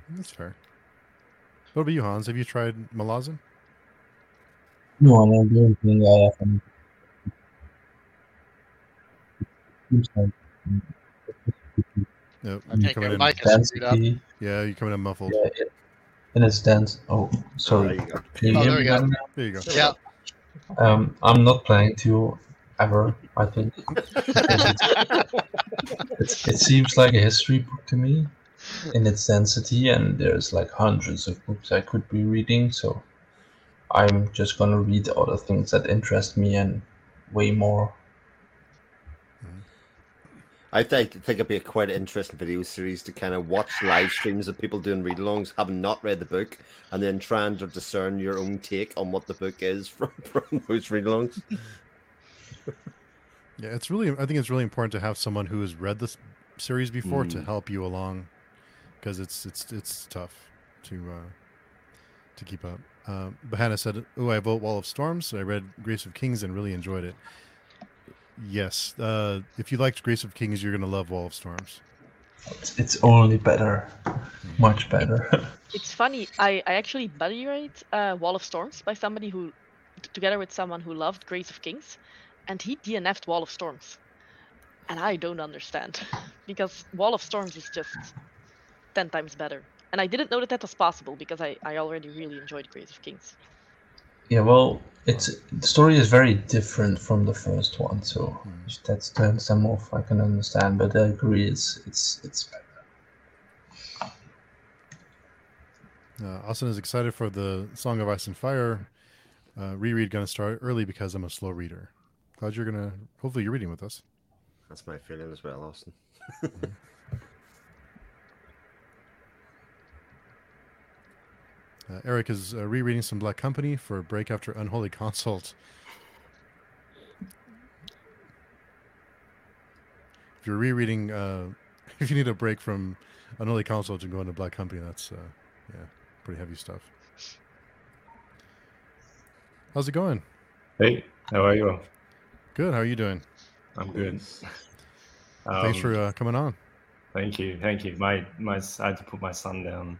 That's fair. What about you, Hans? Have you tried Malazan? No, I don't think I have any. Seems like Nope. I think your mic is up. Yeah, you're coming in muffled. Yeah, it, and it's dense. Oh, There sorry. you go. You Oh, there we go. There you go. Yeah. Um, I'm not planning to ever. I think it's, it seems like a history book to me in its density, and there's like hundreds of books I could be reading. So I'm just gonna read other things that interest me and way more. I think think it'd be a quite interesting video series to kind of watch live streams of people doing read-alongs, having not read the book, and then trying to discern your own take on what the book is from from those read-alongs. Yeah, it's really. I think it's really important to have someone who has read this series before to Mm. help you along, because it's it's it's tough to uh, to keep up. Um, but Hannah said, "Oh, I vote Wall of Storms. I read Grace of Kings and really enjoyed it." Yes, uh, if you liked Grace of Kings, you're gonna love Wall of Storms. It's, it's only better, much better. It's funny. I, I actually buddy read uh, Wall of Storms by somebody who, t- together with someone who loved Grace of Kings, and he DNF'd Wall of Storms, and I don't understand because Wall of Storms is just ten times better. And I didn't know that that was possible because I, I already really enjoyed Grace of Kings. Yeah, well, it's the story is very different from the first one, so Hmm. if that turns them off. I can understand, but I agree. It's it's it's better. Uh, Austin is excited for the Song of Ice and Fire uh, reread. Going to start early because I'm a slow reader. Glad you're gonna. Hopefully, you're reading with us. That's my feeling as well, Austin. Uh, Eric is uh, rereading some Black Company for a break after Unholy Consult. If you're rereading, uh, if you need a break from Unholy Consult and go into Black Company, that's uh, yeah, pretty heavy stuff. How's it going? Hey, how are you? Good. How are you doing? I'm good. Thanks Um, for uh, coming on. Thank you, thank you. My my I had to put my son down,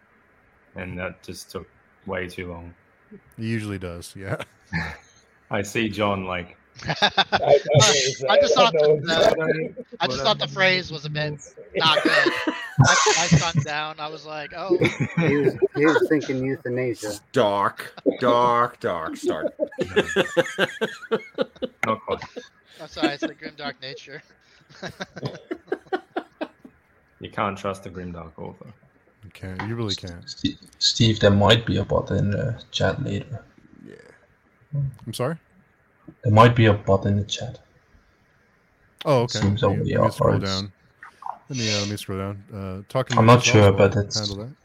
and that just took way too long. It usually does. Yeah. I see John like I, I, I just thought know that- exactly. I just thought the phrase was a bit not good. I, I son down. I was like, oh, He was, he was thinking euthanasia. Dark, dark, dark start. not quite. I'm sorry, it's the grimdark nature. You can't trust a grimdark author. You can't. You really can't. Steve, Steve, there might be a bot in the chat later. Yeah. I'm sorry. There might be a bot in the chat. Oh, okay. Seems Let me, only let me scroll down. Let me uh, let me scroll down. Uh, talking. I'm not sure, I'll but it's- handle that.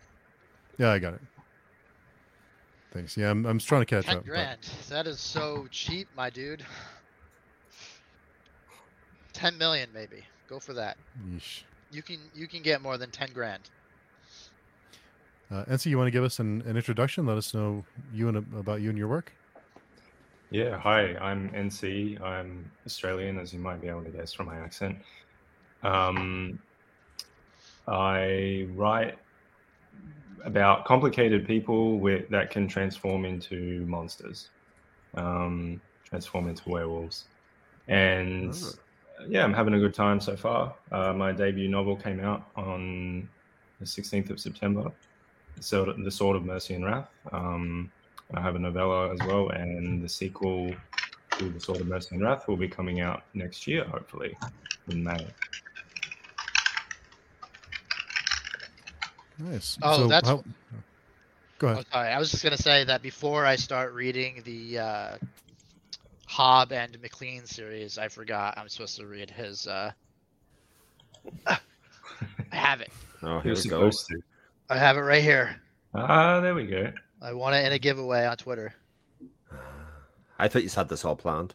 Yeah, I got it. Thanks. Yeah, I'm, I'm just trying to catch Ten up. but- grand. That is so cheap, my dude. Ten million, maybe. Go for that. Yeesh. You can you can get more than ten grand. Uh, NC, you want to give us an, an introduction? Let us know you and about you and your work. Yeah, hi, I'm NC. I'm Australian, as you might be able to guess from my accent. Um, I write about complicated people with, that can transform into monsters, um, transform into werewolves. And Ah. yeah, I'm having a good time so far. Uh, my debut novel came out on the 16th of September, Sword the Sword of Mercy and Wrath. Um, I have a novella as well, and the sequel to The Sword of Mercy and Wrath will be coming out next year, hopefully, in May. Nice. Oh, so that's- how- Go Oh, ahead. sorry, I was just gonna say that before I start reading the uh, Hobb and McLean series, I forgot I'm supposed to read his. Uh... I have it. Oh, here You're we go. supposed to. I have it right here. Ah, there we go. I want it in a giveaway on Twitter. I thought you had this all planned.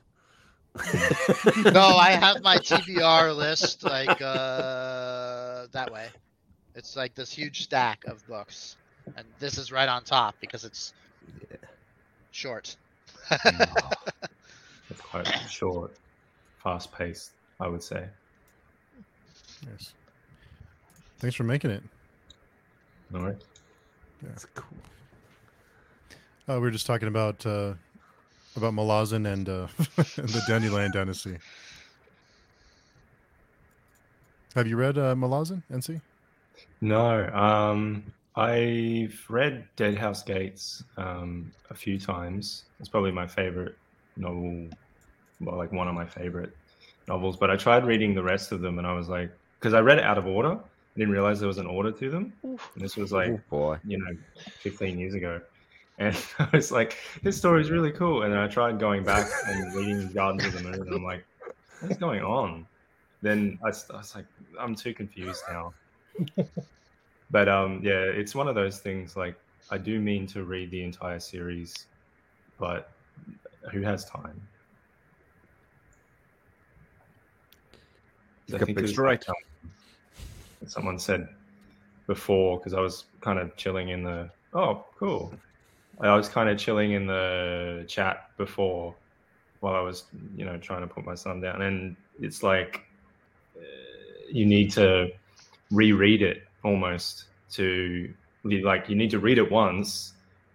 no, I have my TBR list like uh, that way. It's like this huge stack of books, and this is right on top because it's short. It's quite short, fast paced, I would say. Yes. Thanks for making it. All right. That's cool. Uh, we were just talking about uh, about Malazan and, uh, the Dandelion Dynasty. Have you read uh, Malazan, NC? No, um, I've read Dead House Gates um, a few times. It's probably my favorite novel, well, like one of my favorite novels. But I tried reading the rest of them, and I was like, because I read it out of order. I didn't realize there was an order to them. Oof. And this was like, oh boy. you know, 15 years ago. And I was like, this story is really cool. And then I tried going back and reading Gardens of the Moon, and I'm like, what's going on? Then I was like, I'm too confused now. but um, yeah, it's one of those things. Like, I do mean to read the entire series, but who has time? You I got think books it to someone said before because I was kind of chilling in the. Oh, cool. I was kind of chilling in the chat before while I was, you know, trying to put my son down, and it's like you need to reread it almost to like you need to read it once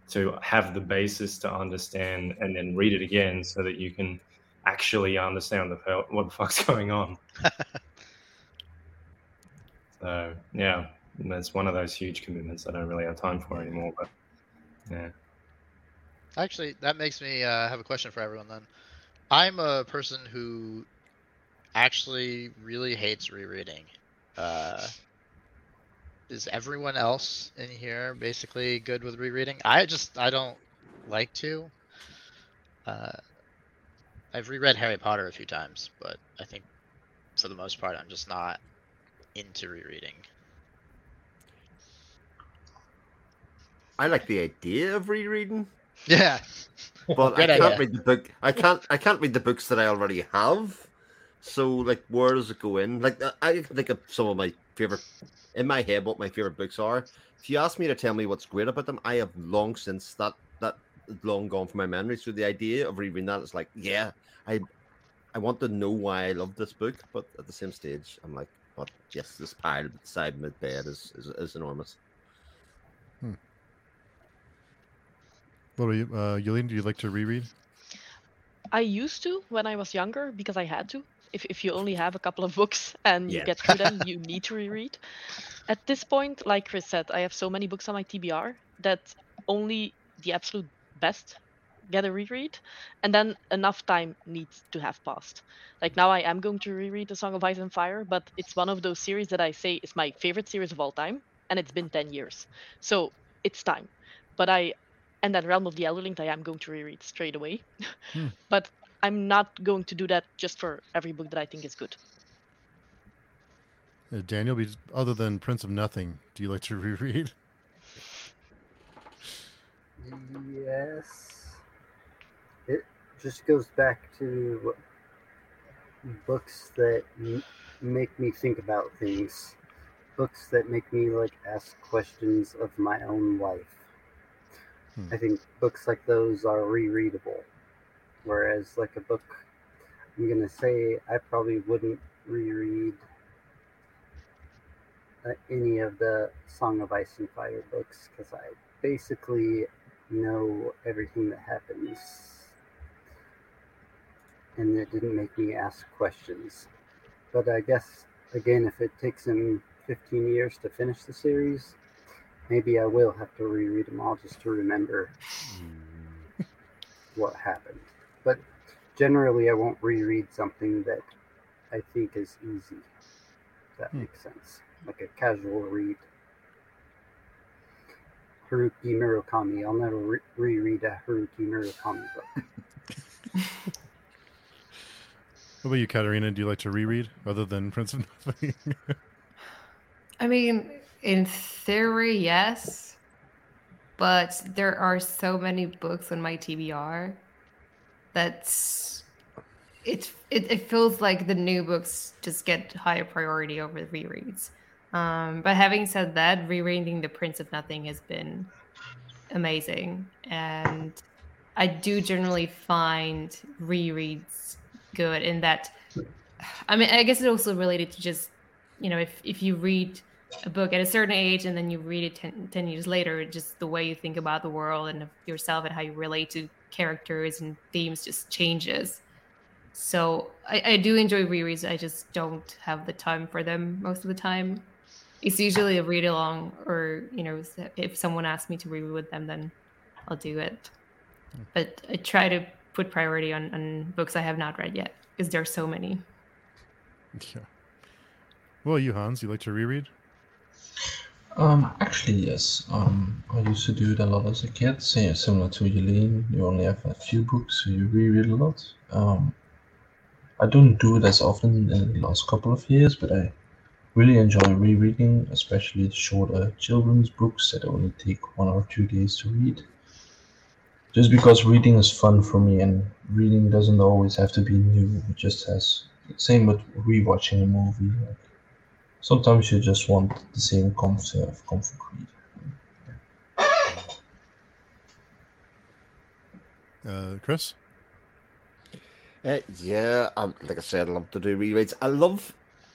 to have the basis to understand, and then read it again so that you can actually understand the what the fuck's going on. So yeah, that's one of those huge commitments I don't really have time for anymore. But yeah, Actually, that makes me uh, have a question for everyone then. I'm a person who actually really hates rereading. Uh, is everyone else in here basically good with rereading? I just I don't like to. Uh, I've reread Harry Potter a few times, but I think for the most part I'm just not into rereading. I like the idea of rereading, Yeah. but I can't idea. read the book. I can't. I can't read the books that I already have. So, like, where does it go in? Like, I- I can think of some of my favorite in my head. What my favorite books are. If you ask me to tell me what's great about them, I have long since that that long gone from my memory. So the idea of rereading that is like, yeah, I I want to know why I love this book, but at the same stage, I'm like, but yes, this pile beside my bed is is, is enormous. What about you, uh, Yulene? Do you like to reread? I used to when I was younger because I had to. If, if you only have a couple of books and you Yeah. get through them, you need to reread. At this point, like Chris said, I have so many books on my TBR that only the absolute best get a reread, and then enough time needs to have passed. Like now, I am going to reread The Song of Ice and Fire, but it's one of those series that I say is my favorite series of all time, and it's been 10 years. So it's time. But I, and then Realm of the Elderling, I am going to reread straight away. Hmm. but I'm not going to do that just for every book that I think is good. Uh, Daniel, be- other than Prince of Nothing, do you like to reread? Yes. Just goes back to books that m- make me think about things. Books that make me like ask questions of my own life. Hmm. I think books like those are rereadable. Whereas like a book I'm gonna say I probably wouldn't reread uh, any of the Song of Ice and Fire books because I basically know everything that happens. And it didn't make me ask questions. But I guess, again, if it takes him 15 years to finish the series, maybe I will have to reread them all just to remember what happened. But generally, I won't reread something that I think is easy. If that Hmm. makes sense. Like a casual read. Haruki Murakami. I'll never re- reread a Haruki Murakami book. What about you, Katarina? Do you like to reread other than Prince of Nothing? I mean, in theory, yes. But there are so many books on my TBR that's it, it it feels like the new books just get higher priority over the rereads. Um, but having said that, rereading The Prince of Nothing has been amazing, and I do generally find rereads good in that. I mean, I guess it's also related to just you know if if you read a book at a certain age and then you read it 10, 10 years later just the way you think about the world and yourself and how you relate to characters and themes just changes so I, I do enjoy rereads i just don't have the time for them most of the time it's usually a read along or you know if someone asks me to reread with them then i'll do it but i try to put priority on, on books i have not read yet because there are so many yeah. Well, you Hans, you like to reread? Um, actually, yes. Um, I used to do it a lot as a kid. Same, similar to Eileen, you only have a few books, so you reread a lot. Um, I don't do it as often in the last couple of years, but I really enjoy rereading, especially the shorter children's books that only take one or two days to read. Just because reading is fun for me, and reading doesn't always have to be new. It just has same with rewatching a movie. Like, sometimes you just want the same comfort of comfort read. Uh, Chris? Uh, yeah, um, like I said, I love to do rereads. I love,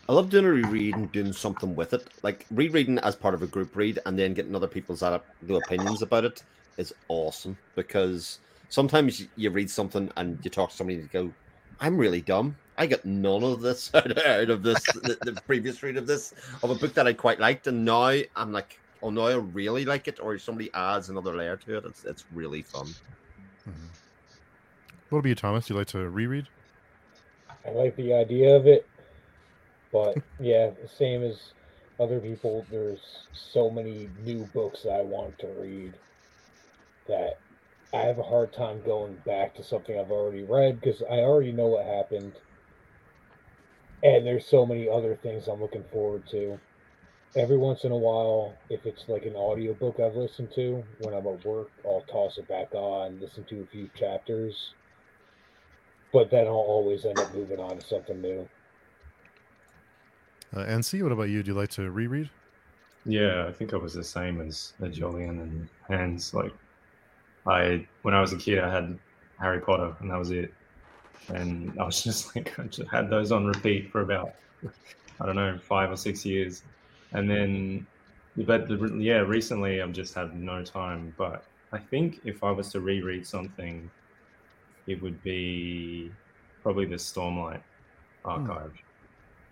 I love doing a reread and doing something with it. Like rereading as part of a group read and then getting other people's uh, their opinions about it is awesome because sometimes you read something and you talk to somebody and you go, "I'm really dumb. I got none of this out out of this the, the previous read of this of a book that I quite liked, and now I'm like, oh no, I really like it." Or somebody adds another layer to it. It's it's really fun. Mhm. What about you, Thomas? Do you like to reread? I like the idea of it, but yeah, same as other people. There's so many new books that I want to read that I have a hard time going back to something I've already read because I already know what happened, and there's so many other things I'm looking forward to. Every once in a while, if it's like an audiobook I've listened to when I'm at work, I'll toss it back on, listen to a few chapters, but then I'll always end up moving on to something new. Uh, NC, what about you? Do you like to reread? Yeah, I think I was the same as uh, Julian and Hans. Like, I when I was a kid, I had Harry Potter, and that was it. And I was just like, I just had those on repeat for about, I don't know, five or six years. And then, but the, yeah, recently I've just had no time. But I think if I was to reread something, it would be probably the Stormlight archive.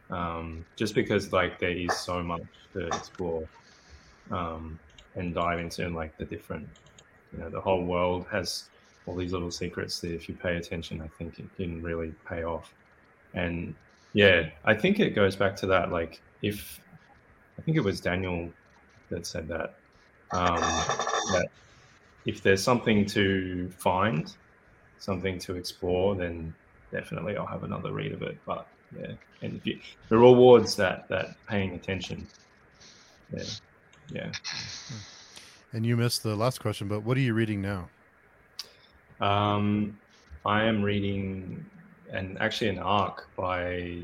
Um, just because like there is so much to explore um, and dive into, and like the different, you know, the whole world has all these little secrets that if you pay attention, I think it can really pay off. And yeah, I think it goes back to that. Like, if I think it was Daniel that said that, um, that if there's something to find, something to explore, then definitely I'll have another read of it. But yeah, and if you, the rewards that that paying attention, yeah, yeah. And you missed the last question, but what are you reading now? Um, I am reading, and actually an arc by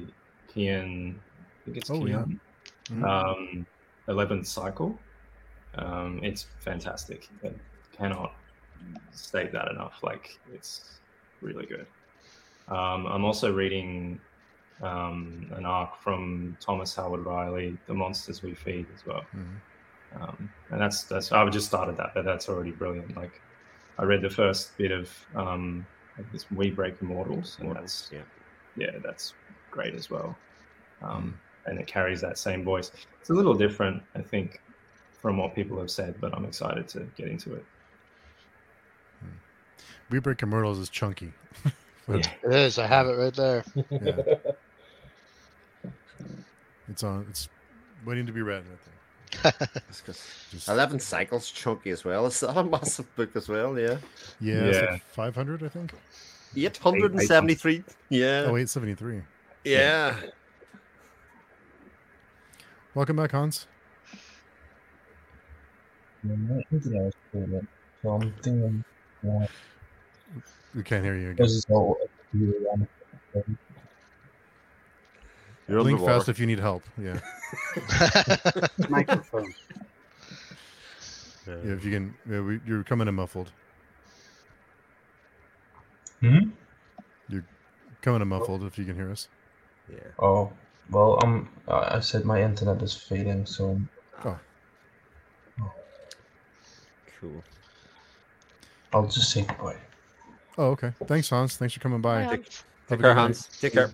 Kian. I think it's Oh, yeah. Kian. Mhm. Um, Eleventh Cycle. Um, it's fantastic. I cannot state that enough. Like it's really good. Um, I'm also reading um, an arc from Thomas Howard Riley, "The Monsters We Feed" as well. Mhm. Um, and that's that's I've just started that, but that's already brilliant. Like I read the first bit of um, like this We Break Immortals, and that's yeah. yeah, that's great as well. Um, and it carries that same voice. It's a little different, I think, from what people have said, but I'm excited to get into it. We Break Immortals is chunky. Yeah. It is. I have it right there. Yeah. It's on. It's waiting to be read. I think. It's 'cause Just, 11 cycles chunky as well. It's a massive book as well, yeah. yeah, Yeah. like 500, I think. 873. Yeah. Oh, 873. yeah. Welcome back, Hans. My internet is pretty good, so I'm thinking uh, We can't hear you again. this is all really um, You're Blink underwater. fast if you need help. Yeah. Microphone. yeah if you can, yeah, we, you're coming in muffled. Hmm? You're coming in muffled if you can hear us. Yeah. Oh, well, um, I I said my internet is fading, so Cool. I'll just say goodbye. Oh, okay. Thanks, Hans. Thanks for coming by. Hi, Take- Hans. Have Take care, good night. Hans. Take care.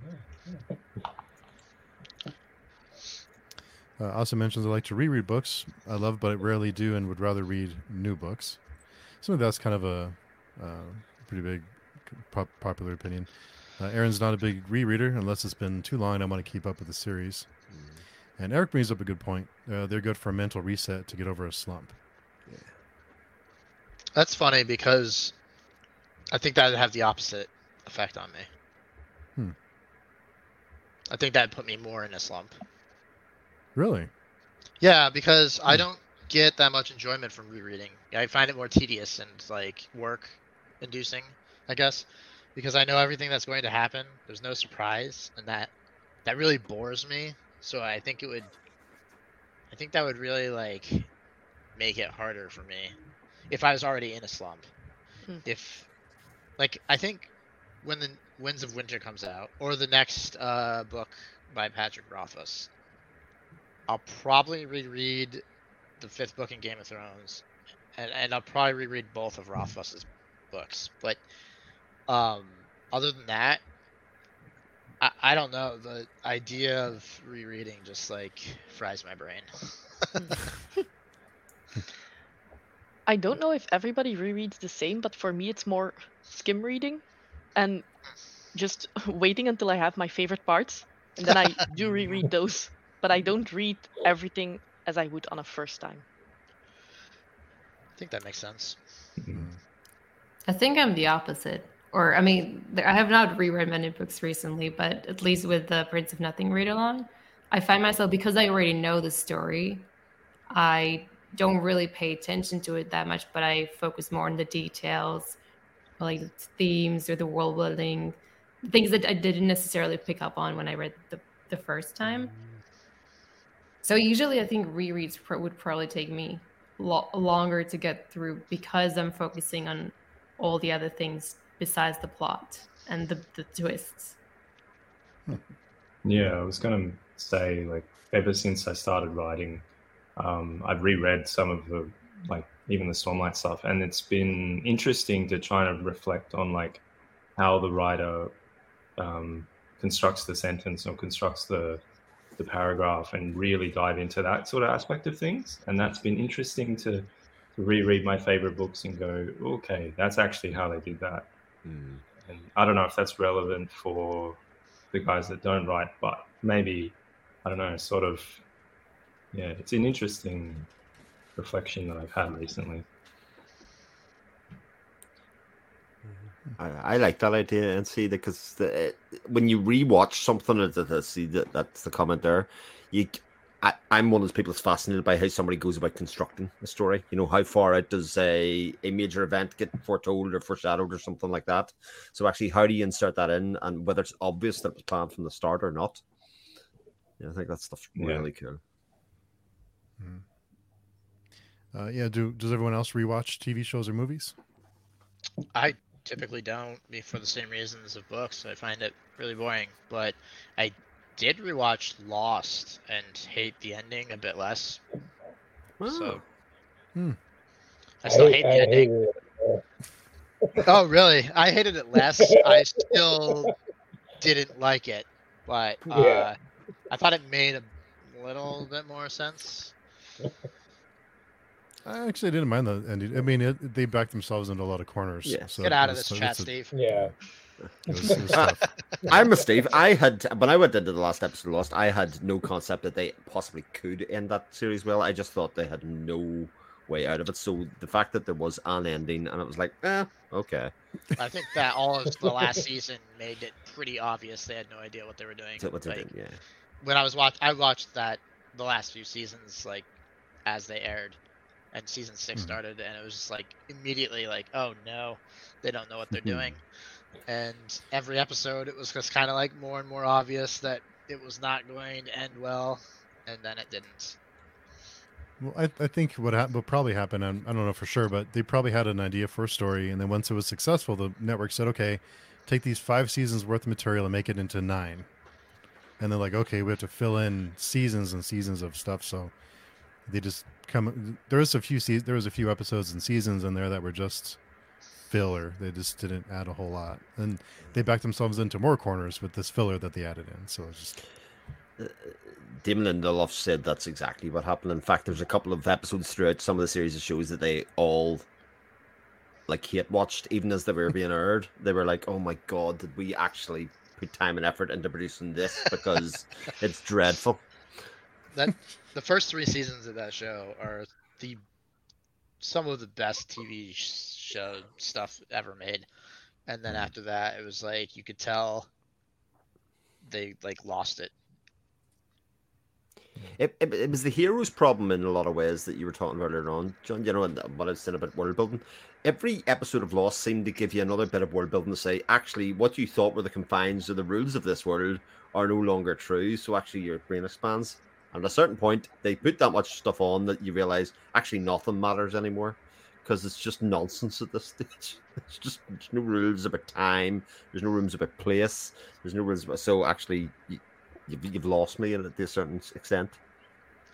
Uh, also mentions I like to reread books. I love, but I rarely do, and would rather read new books. Some of that's kind of a uh, pretty big pop- popular opinion. Uh, Aaron's not a big rereader unless it's been too long. I want to keep up with the series. And Eric brings up a good point. Uh, they're good for a mental reset to get over a slump. That's funny because I think that would have the opposite effect on me. Hmm. I think that would put me more in a slump. Really? Yeah, because I Hmm. don't get that much enjoyment from rereading. I find it more tedious and like work inducing, I guess, because I know everything that's going to happen. There's no surprise, and that that really bores me. So I think it would I think that would really like make it harder for me if I was already in a slump. Hmm. If like I think when the Winds of Winter comes out or the next uh, book by Patrick Rothfuss, I'll probably reread the fifth book in Game of Thrones, and, and I'll probably reread both of Rothfuss's books. But um, other than that, I, I don't know. The idea of rereading just like fries my brain. I don't know if everybody rereads the same, but for me it's more skim reading and just waiting until I have my favorite parts. And then I do reread those, but I mm-hmm. don't read everything as I would on a first time. I think that makes sense. I think I'm the opposite. Or, I mean, I have not reread many books recently, but at least with the Prince of Nothing read along, I find mm-hmm. myself, because I already know the story, I don't really pay attention to it that much, but I focus more on the details, like the themes or the world building, things that I didn't necessarily pick up on when I read the, the first time. Mm-hmm. So usually I think rereads would probably take me lo- longer to get through because I'm focusing on all the other things besides the plot and the, the twists. Yeah, I was gonna say like ever since I started writing, um, I've reread some of the like even the Stormlight stuff, and it's been interesting to try and reflect on like how the writer um, constructs the sentence or constructs the the paragraph, and really dive into that sort of aspect of things. And that's been interesting to reread my favorite books and go, okay, that's actually how they did that. Mm. And I don't know if that's relevant for the guys that don't write, but maybe I don't know, sort of. Yeah, it's an interesting reflection that I've had recently. I, I like that idea and see that because the, when you rewatch something, that that- see that that's the comment there. You, I, I'm one of those people that's fascinated by how somebody goes about constructing a story. You know, how far out does a a major event get foretold or foreshadowed or something like that. So actually, how do you insert that in, and whether it's obvious that it was planned from the start or not? Yeah, I think that stuff's Yeah. really cool. Uh, yeah. Do does everyone else rewatch TV shows or movies? I typically don't, be for the same reasons of books. I find it really boring. But I did rewatch Lost and hate the ending a bit less. So Hmm. I still I- hate the I ending. hated it. Oh, really? I hated it less. I still didn't like it, but uh, Yeah. I thought it made a little bit more sense. I actually didn't mind the ending. I mean, it, they backed themselves into a lot of corners. Yeah. so Get out of this so chat, it's a- Steve. yeah. it was- it was tough. I'm a Steve. I had when I went into the last episode of Lost, I had no concept that they possibly could end that series well. I just thought they had no way out of it. So the fact that there was an ending and it was like, eh, okay. I think that all of the last season made it pretty obvious they had no idea what they were doing. What they Like, did? Yeah. when I was watch, I watched that the last few seasons like as they aired, and season 6 Mhm. started, and it was just like immediately like, oh no, they don't know what they're Mhm. doing, and every episode it was just kind of like more and more obvious that it was not going to end well, and then it didn't. Well, I, I think what hap- what probably happened, and I don't know for sure, but they probably had an idea for a story, and then once it was successful, the network said, "Okay, take these five seasons worth of material and make it into nine. And they're like, "Okay, we have to fill in seasons and seasons of stuff." So they just come. There was a few se- there was a few episodes and seasons in there that were just filler. They just didn't add a whole lot, and they backed themselves into more corners with this filler that they added in. So it's just uh, Damon Lindelof said that's exactly what happened. In fact, there's a couple of episodes throughout some of the series of shows that they all like hate watched, even as they were being aired. They were like, "Oh my god, did we actually put time and effort into producing this? Because it's dreadful." That the first three seasons of that show are the some of the best TV show stuff ever made, and then mm-hmm. after that, it was like you could tell they like lost it. It, it, it was the hero's problem in a lot of ways that you were talking about earlier on, John. You know, and what I was saying about world building. Every episode of Lost seemed to give you another bit of world building to say, actually, what you thought were the confines or the rules of this world are no longer true. So actually, your brain expands. And at a certain point, they put that much stuff on that you realize actually nothing matters anymore because it's just nonsense at this stage. It's just there's no rules about time. There's no rules about place. There's no rules about so actually. You, You've, you've lost me to a certain extent.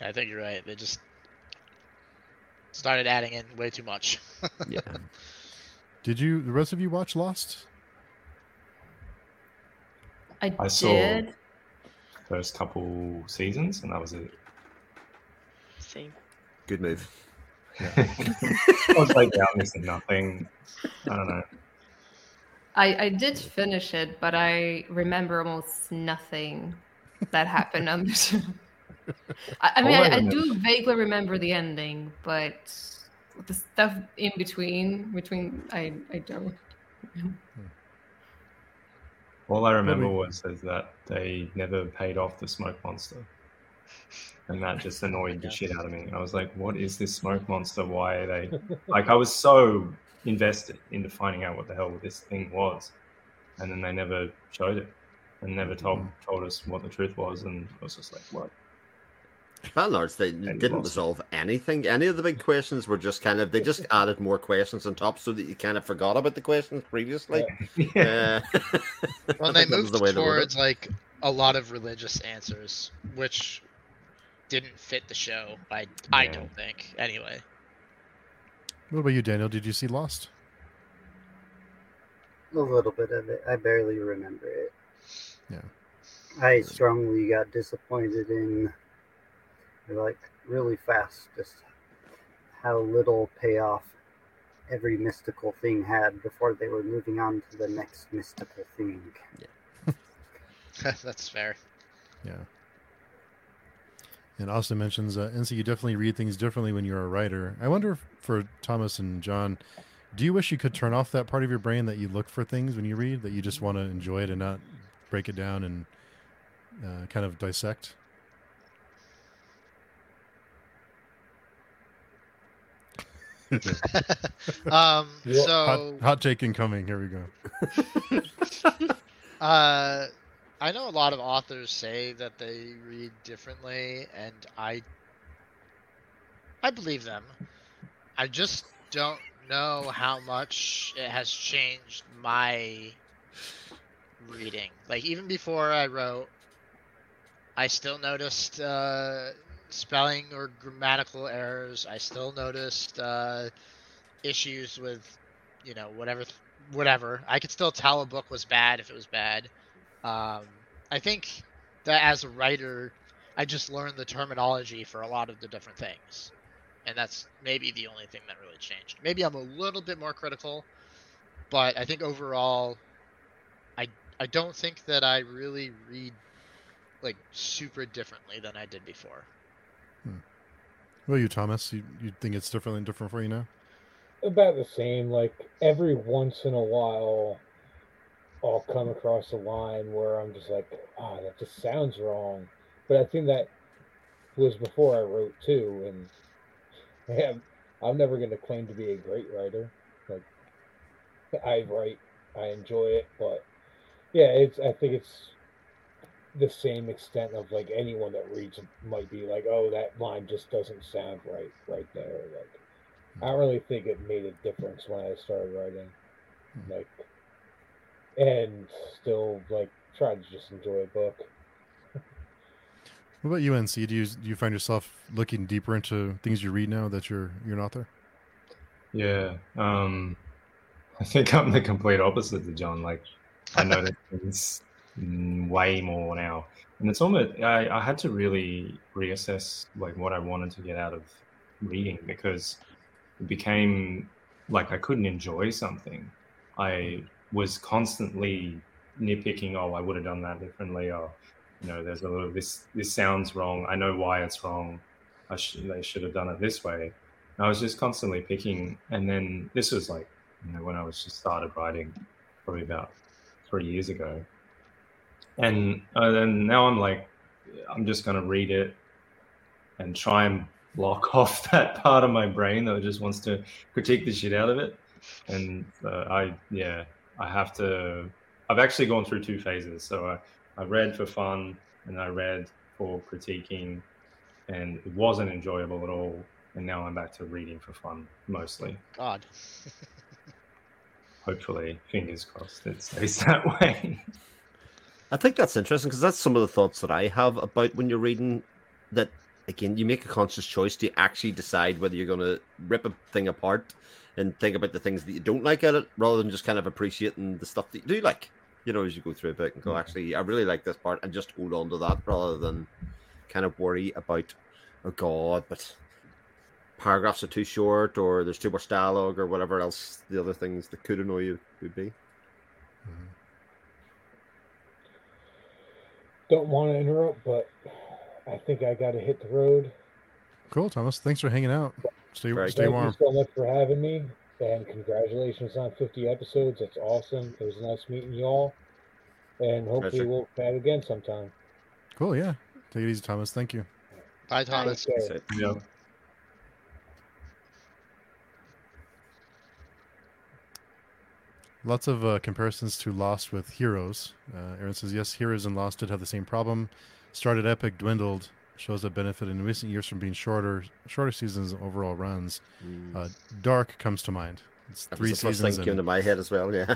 I think you're right. They just started adding in way too much. Yeah. Did you the rest of you watch Lost? I, I saw- did. First couple seasons, and that was it. Same. Good move. I was like, yeah, I'm missing nothing. I don't know. I, I did finish it, but I remember almost nothing that happened on the show. I, I mean, oh, I I, I do vaguely remember the ending, but the stuff in between, between, I, I don't. Hmm. All I remember Probably- was is that they never paid off the smoke monster. And that just annoyed the shit out of me. I was like, what is this smoke monster? Why are they like I was so invested into finding out what the hell this thing was. And then they never showed it and never mm-hmm. told told us what the truth was and I was just like, what? By and large, they you didn't lost. resolve anything. Any of the big questions were just kind of they just added more questions on top so that you kind of forgot about the questions previously. Yeah. Uh, Well, they think that was moved the way they wrote it. towards like a lot of religious answers, which didn't fit the show. I I don't think. Anyway, What about you, Daniel? Did you see Lost? A little bit of it. I barely remember it. Yeah. I strongly got disappointed in, like, really fast, just how little payoff every mystical thing had before they were moving on to the next mystical thing. Yeah. That's fair. Yeah. And Austin mentions, uh, NC, you definitely read things differently when you're a writer. I wonder if for Thomas and John, do you wish you could turn off that part of your brain that you look for things when you read, that you just want to enjoy it and not break it down and uh, kind of dissect? um, so hot, hot take incoming. Here we go. Uh, I know a lot of authors say that they read differently, and I I believe them. I just don't know how much it has changed my reading. Like even before I wrote, I still noticed uh, spelling or grammatical errors. I still noticed uh, issues with, you know, whatever, whatever. I could still tell a book was bad if it was bad. Um, I think that as a writer, I just learned the terminology for a lot of the different things, and that's maybe the only thing that really changed. Maybe I'm a little bit more critical, but I think overall, I I don't think that I really read like super differently than I did before. Well, you, Thomas, you, you think it's different and different for you now? about the same. Like every once in a while, I'll come across a line where I'm just like, ah, that just sounds wrong. But I think that was before I wrote too, and yeah, I'm never going to claim to be a great writer. Like I write, I enjoy it, but yeah, it's. I think it's the same extent of like anyone that reads might be like, oh, that line just doesn't sound right right there. Like I don't really think it made a difference when I started writing. Like, and still like try to just enjoy a book. What about you, NC? Do you do you find yourself looking deeper into things you read now that you're you're an author? Yeah. Um, I think I'm the complete opposite to John. Like, I notice things Mm, way more now, and it's almost I, I had to really reassess like what I wanted to get out of reading because it became like I couldn't enjoy something. I was constantly nitpicking. Oh, I would have done that differently. Or you know, there's a little this. This sounds wrong. I know why it's wrong. I they should have done it this way. And I was just constantly picking, and then this was like you know when I was just started writing, probably about three years ago, and uh, then now I'm like, I'm just gonna read it and try and block off that part of my brain that just wants to critique the shit out of it. And uh, I, yeah, I have to. I've actually gone through two phases. So I, I read for fun and I read for critiquing, and it wasn't enjoyable at all. And now I'm back to reading for fun mostly. God. Hopefully, fingers crossed, it stays that way. I think that's interesting because that's some of the thoughts that I have about when you're reading. That again, you make a conscious choice to actually decide whether you're going to rip a thing apart and think about the things that you don't like at it, rather than just kind of appreciating the stuff that you do like. You know, as you go through a book and go, mm-hmm. actually, I really like this part, and just hold on to that rather than kind of worry about, oh God, but paragraphs are too short, or there's too much dialogue, or whatever else the other things that could annoy you would be. Mm-hmm. Don't want to interrupt, but I think I got to hit the road. Cool, Thomas. Thanks for hanging out. Stay Right. stay Thank warm. you so much for having me, and congratulations on 50 episodes. That's awesome. It was nice meeting you all, and hopefully Pleasure. we'll chat again sometime. Cool, yeah. Take it easy, Thomas. Thank you. Bye, Thomas. Okay. So- yeah. Lots of uh, comparisons to Lost with Heroes. Uh, Aaron says, yes, Heroes and Lost did have the same problem. Started epic, dwindled. Shows that benefit in recent years from being shorter, shorter seasons and overall runs. Mm. Uh, Dark comes to mind. It's That three was the first seasons. thing came to my head as well. Yeah,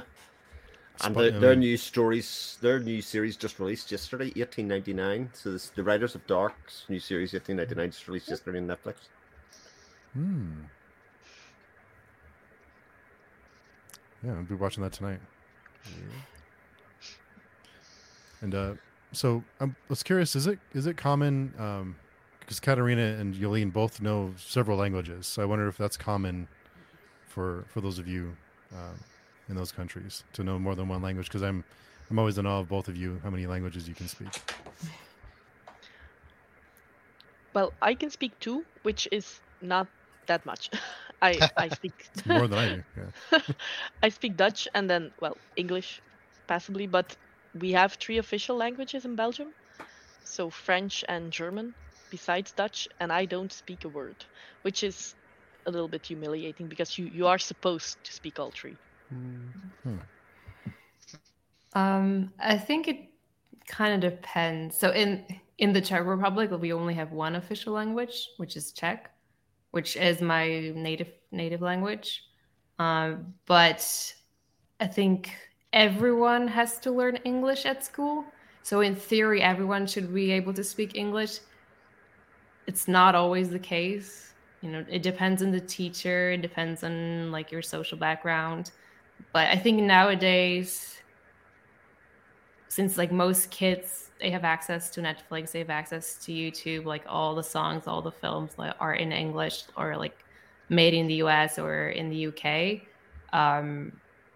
and their, their new stories, their new series just released yesterday, eighteen ninety nine. So this, the writers of Dark's new series, eighteen ninety nine, just released yesterday on Netflix. Hmm. Yeah, I'll be watching that tonight. And uh, so I'm, I was curious: is it is it common? because Katarina and Yolene both know several languages, so I wonder if that's common for for those of you uh, in those countries to know more than one language. Because I'm I'm always in awe of both of you how many languages you can speak. Well, I can speak two, which is not that much. I I speak More than I do. Yeah. I speak Dutch and then well English, passably, but we have three official languages in Belgium, so French and German, besides Dutch, and I don't speak a word, which is a little bit humiliating because you you are supposed to speak all three. Hmm. Um, I think it kind of depends. So in in the Czech Republic, we only have one official language, which is Czech, which is my native native language. Um, but I think everyone has to learn English at school. So in theory, everyone should be able to speak English. It's not always the case. You know, it depends on the teacher. It depends on like your social background. But I think nowadays since like most kids they have access to netflix they have access to youtube like all the songs all the films like, are in english or like made in the us or in the uk um,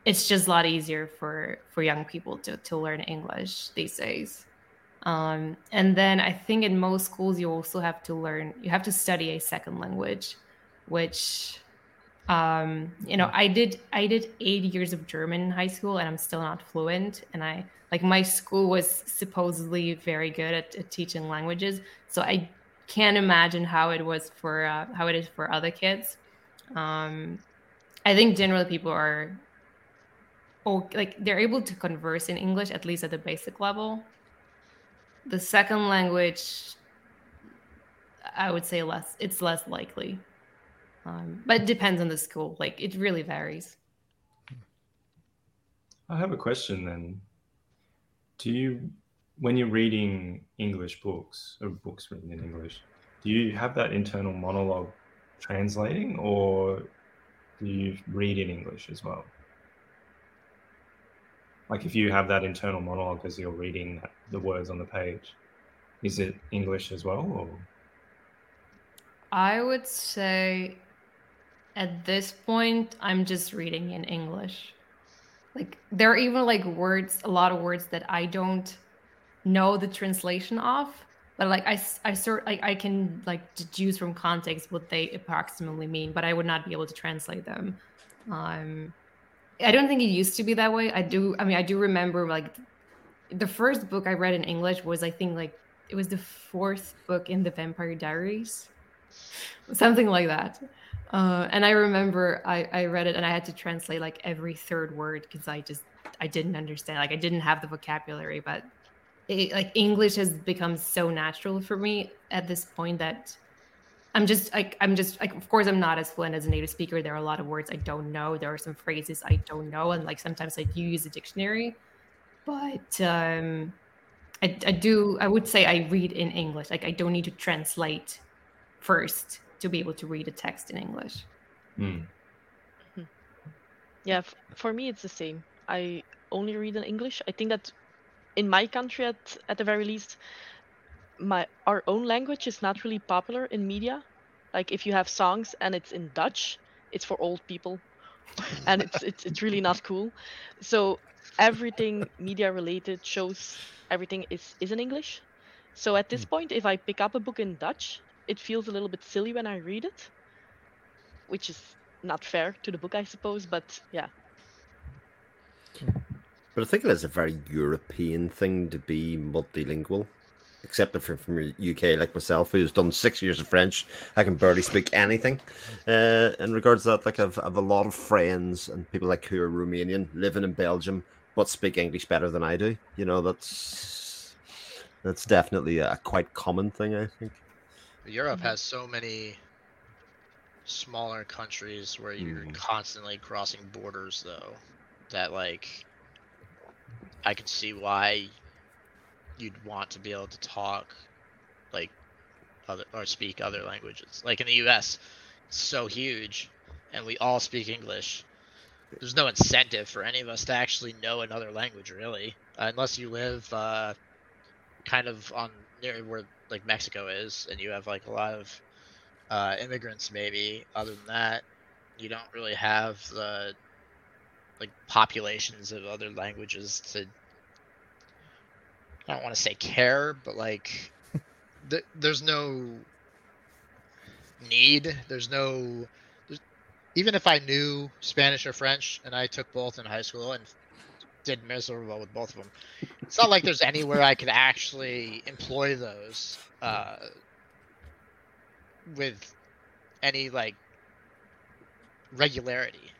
it's just a lot easier for for young people to, to learn english these days. Um, and then i think in most schools you also have to learn you have to study a second language which um, you know i did i did eight years of german in high school and i'm still not fluent. And i like my school was supposedly very good at, at teaching languages so i can't imagine how it was for uh, how it is for other kids. Um, i think generally people are oh like they're able to converse in english at least at the basic level. The second language i would say less it's less likely. Um, but it depends on the school like it really varies. I have a question then. Do you, when you're reading English books or books written in English, do you have that internal monologue translating or do you read in English as well? Like if you have that internal monologue as you're reading the words on the page, is it English as well or? I would say at this point, I'm just reading in English. Like there are even like words, a lot of words that I don't know the translation of, but like i i sort like I can like deduce from context what they approximately mean, but I would not be able to translate them. Um, I don't think it used to be that way. I do. I mean, I do remember like the first book I read in English was I think like it was the fourth book in the Vampire Diaries something like that. Uh, and I remember I, I read it and I had to translate like every third word because I just I didn't understand. Like I didn't have the vocabulary, but it, like English has become so natural for me at this point that I'm just like I'm just like of course I'm not as fluent as a native speaker. There are a lot of words I don't know. There are some phrases I don't know, and like sometimes I do use a dictionary. But um, I, I do I would say I read in English. Like I don't need to translate first to be able to read a text in English. Hmm. Yeah, f- for me it's the same. I only read in English. I think that in my country, at at the very least, my our own language is not really popular in media. Like if you have songs and it's in Dutch, it's for old people, and it's it's it's really not cool. So everything media related shows everything is is in English. So at this point, if I pick up a book in Dutch, it feels a little bit silly when I read it, which is not fair to the book, I suppose. But yeah, But I think it is a very European thing to be multilingual. Except if you're from the UK, like myself, who's done six years of French, I can barely speak anything. Uh, in regards to that, like I've, I've a lot of friends and people like who are Romanian living in Belgium, but speak English better than I do. You know, that's that's definitely a quite common thing. I think. Europe has so many smaller countries where you're Mm. constantly crossing borders, though, that like I can see why you'd want to be able to talk like other or speak other languages. Like in the U.S., it's so huge, and we all speak English. There's no incentive for any of us to actually know another language, really, unless you live uh, kind of on near where like Mexico is, and you have like a lot of uh, immigrants. Maybe other than that, you don't really have the like populations of other languages to. I don't want to say care, but like, th- there's no need. There's no. There's, even if I knew Spanish or French, and I took both in high school and did miserable with both of them, it's not like there's anywhere I could actually employ those uh, with any like regularity.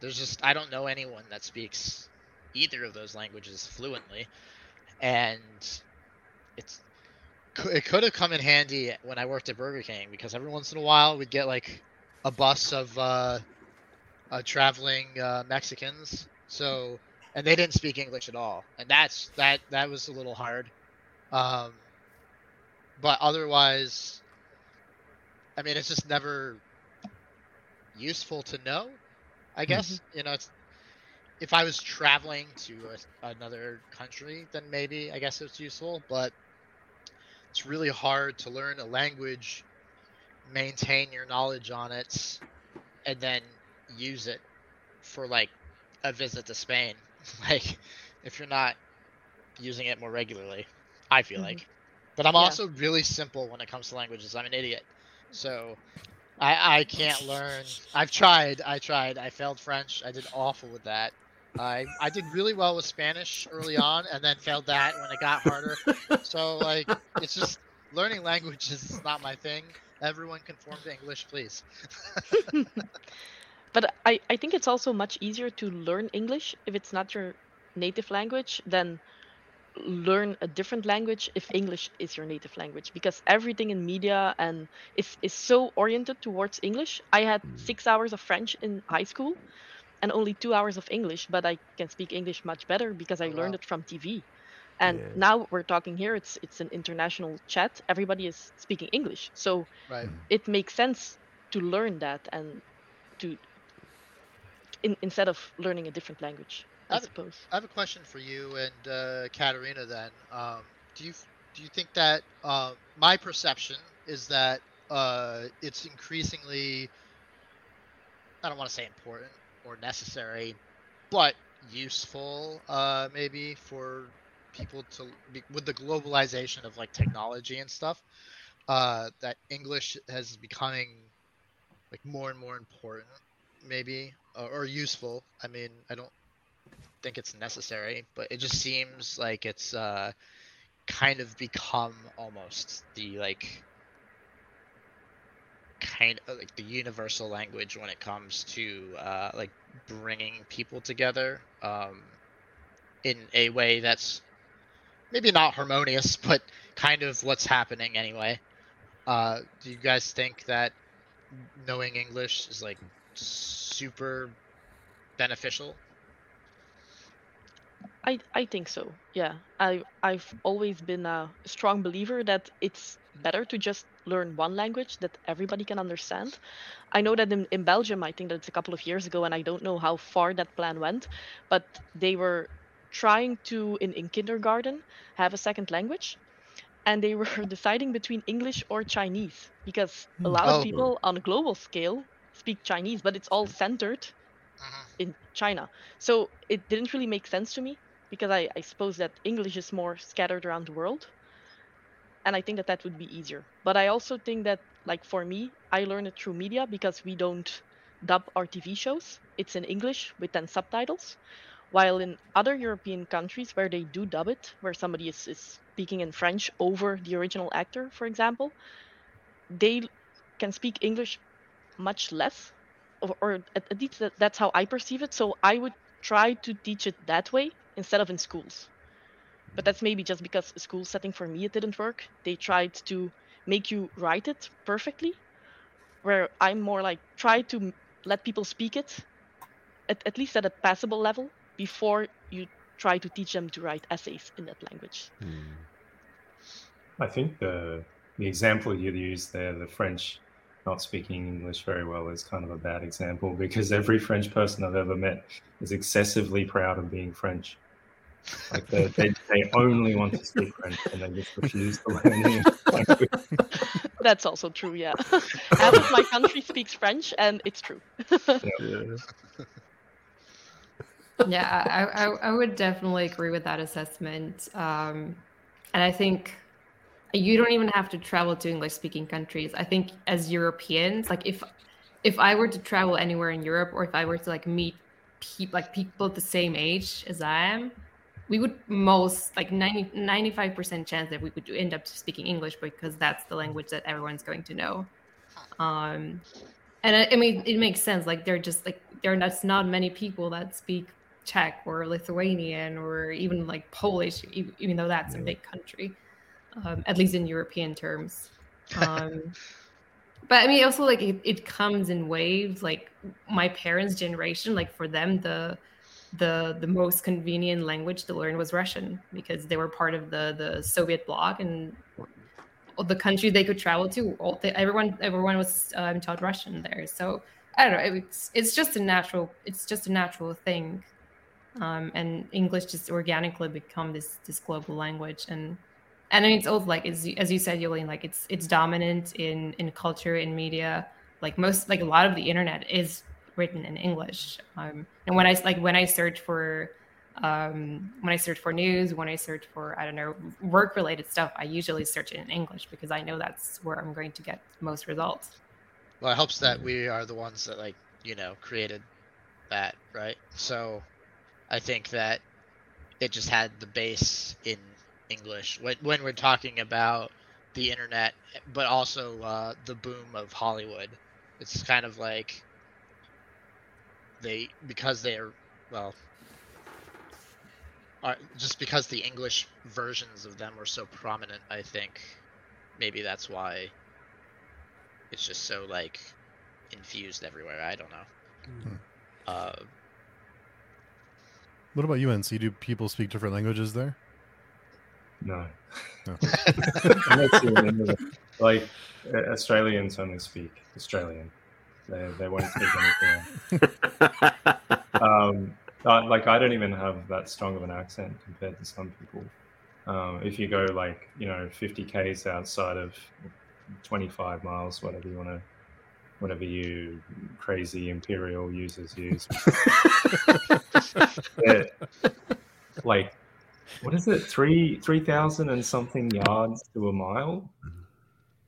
There's just I don't know anyone that speaks either of those languages fluently, and it's it could have come in handy when I worked at Burger King because every once in a while we'd get like a bus of uh, uh, traveling uh, Mexicans. So and they didn't speak English at all, and that's that that was a little hard. Um, but otherwise, I mean, it's just never useful to know. I guess you know, it's if I was traveling to a, another country, then maybe I guess it's useful. But it's really hard to learn a language, maintain your knowledge on it, and then use it for like a visit to Spain. like if you're not using it more regularly, I feel Mhm. like. But I'm Yeah. also really simple when it comes to languages. I'm an idiot. So I I can't learn. I've tried. I tried. I failed French. I did awful with that. I I did really well with Spanish early on, and then failed that when it got harder. So like, it's just learning languages is not my thing. Everyone conform to English, please. But I, I think it's also much easier to learn English if it's not your native language than learn a different language if English is your native language because everything in media and is, is so oriented towards English. I had hmm. six hours of French in high school and only two hours of English, but I can speak English much better because I Oh, learned it from TV. And Yeah. now we're talking here, it's it's an international chat. Everybody is speaking English. So Right. it makes sense to learn that and to in, instead of learning a different language i I've- suppose I have a question for you and uh, Katarina. Then, um, do you do you think that uh, my perception is that uh, it's increasingly I don't want to say important or necessary, but useful uh, maybe for people to be, with the globalization of like technology and stuff. Uh, that English has becoming like more and more important, maybe or, or useful. I mean, I don't think it's necessary, but it just seems like it's uh, kind of become almost the like kind of like the universal language when it comes to uh, like bringing people together um, in a way that's maybe not harmonious, but kind of what's happening anyway. Uh, do you guys think that knowing English is like super beneficial? i i think so yeah i i've always been a strong believer that it's better to just learn one language that everybody can understand i know that in, in belgium i think that it's a couple of years ago and i don't know how far that plan went but they were trying to in, in kindergarten have a second language and they were deciding between english or chinese because a lot hmm. Oh. of people on a global scale speak chinese but it's all centered Mhm. in China. So it didn't really make sense to me because I, I suppose that English is more scattered around the world. And I think that that would be easier. But I also think that, like for me, I learned it through media because we don't dub our TV shows. It's in English with then subtitles. While in other European countries where they do dub it, where somebody is, is speaking in French over the original actor, for example, they can speak English much less or, or at, at least that, that's how I perceive it. So I would try to teach it that way instead of in schools. But that's maybe just because school setting for me it didn't work. They tried to make you write it perfectly, where I'm more like try to let people speak it, at, at least at a passable level, before you try to teach them to write essays in that language. Hmm. I think the the example you used there, the French not speaking English very well, is kind of a bad example because every French person I've ever met is excessively proud of being French. Like they, they, they only want to speak French and they just refuse to learn English. That's also true, yeah. Half of my country speaks French, and it's true. Yeah. yeah, I, I, I would definitely agree with that assessment. Um, and I think you don't even have to travel to English speaking countries. I think as Europeans, like if if I were to travel anywhere in Europe or if I were to like meet people like people the same age as I am, we would most like 90, 95% chance that we would end up speaking English because that's the language that everyone's going to know. Um, and I, I mean, it makes sense. Like they're just like there are not, not many people that speak Czech or Lithuanian or even like Polish, even though that's a big country, um, at least in European terms. Um, but I mean, also like it, it comes in waves. Like my parents' generation, like for them, the the the most convenient language to learn was Russian because they were part of the the Soviet bloc and the country they could travel to. All they, everyone everyone was um, taught Russian there. So I don't know. It's it's just a natural. It's just a natural thing, um, and English just organically become this this global language. And and I mean, it's also like as you, as you said, Yolene, like it's it's dominant in in culture in media. Like most, like a lot of the internet is written in English. Um, and when I like when I search for um, when I search for news, when I search for I don't know work related stuff, I usually search in English because I know that's where I'm going to get most results. Well, it helps that we are the ones that like you know created that, right? So I think that it just had the base in English when when we're talking about the internet, but also uh, the boom of Hollywood. It's kind of like they because they are well are just because the English versions of them were so prominent. I think maybe that's why it's just so like infused everywhere. I don't know. Hmm. Uh, What about UNC? Do people speak different languages there? No. No. I'm not seeing any of it. like Australians only speak Australian. They, they won't speak anything um, like I don't even have that strong of an accent compared to some people. Um, if you go like you know 50 k's outside of 25 miles, whatever you want to, whatever you crazy imperial users use, like what is it three three thousand and something yards to a mile?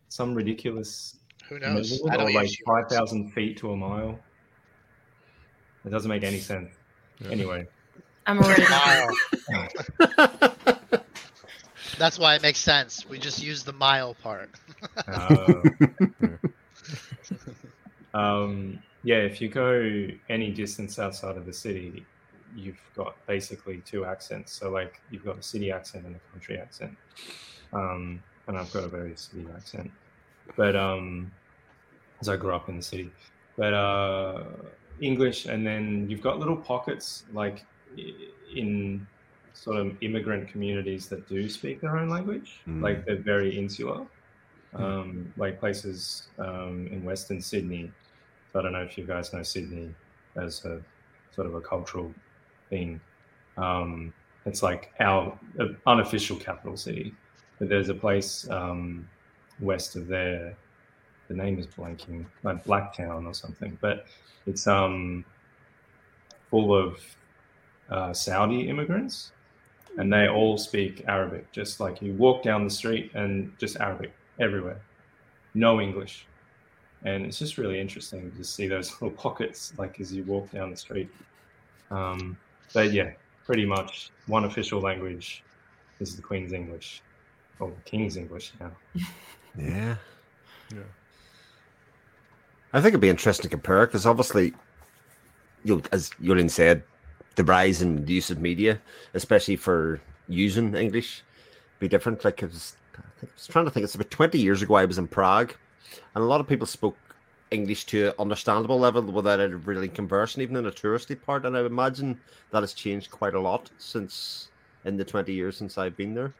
Some ridiculous who knows? measurement, or like five thousand feet to a mile. It doesn't make any sense. Anyway, I'm already Mile. That's why it makes sense. We just use the mile part. uh, um, yeah, if you go any distance outside of the city, you've got basically two accents. So like you've got a city accent and a country accent. Um, and I've got a very city accent, but um, as I grew up in the city, but uh, English, and then you've got little pockets like in sort of immigrant communities that do speak their own language, Mm. like they're very insular, um, like places um, in Western Sydney. So I don't know if you guys know Sydney as a sort of a cultural thing. Um, it's like our uh, unofficial capital city, but there's a place um, west of there. The name is blanking, like Blacktown or something, but it's um full of uh, Saudi immigrants, and they all speak Arabic. Just like you walk down the street and just Arabic everywhere, no English, and it's just really interesting to see those little pockets like as you walk down the street. Um, but yeah, pretty much one official language is the Queen's English, or the King's English now. Yeah. Yeah. I think it'd be interesting to compare because obviously, you know, as Yurin said, the rise in the use of media, especially for using English, be different. Like I was, I think- I was trying to think. It's about twenty years ago. I was in Prague, and a lot of people spoke English to an understandable level without it really conversing, even in a touristy part. And I imagine that has changed quite a lot since in the twenty years since I've been there.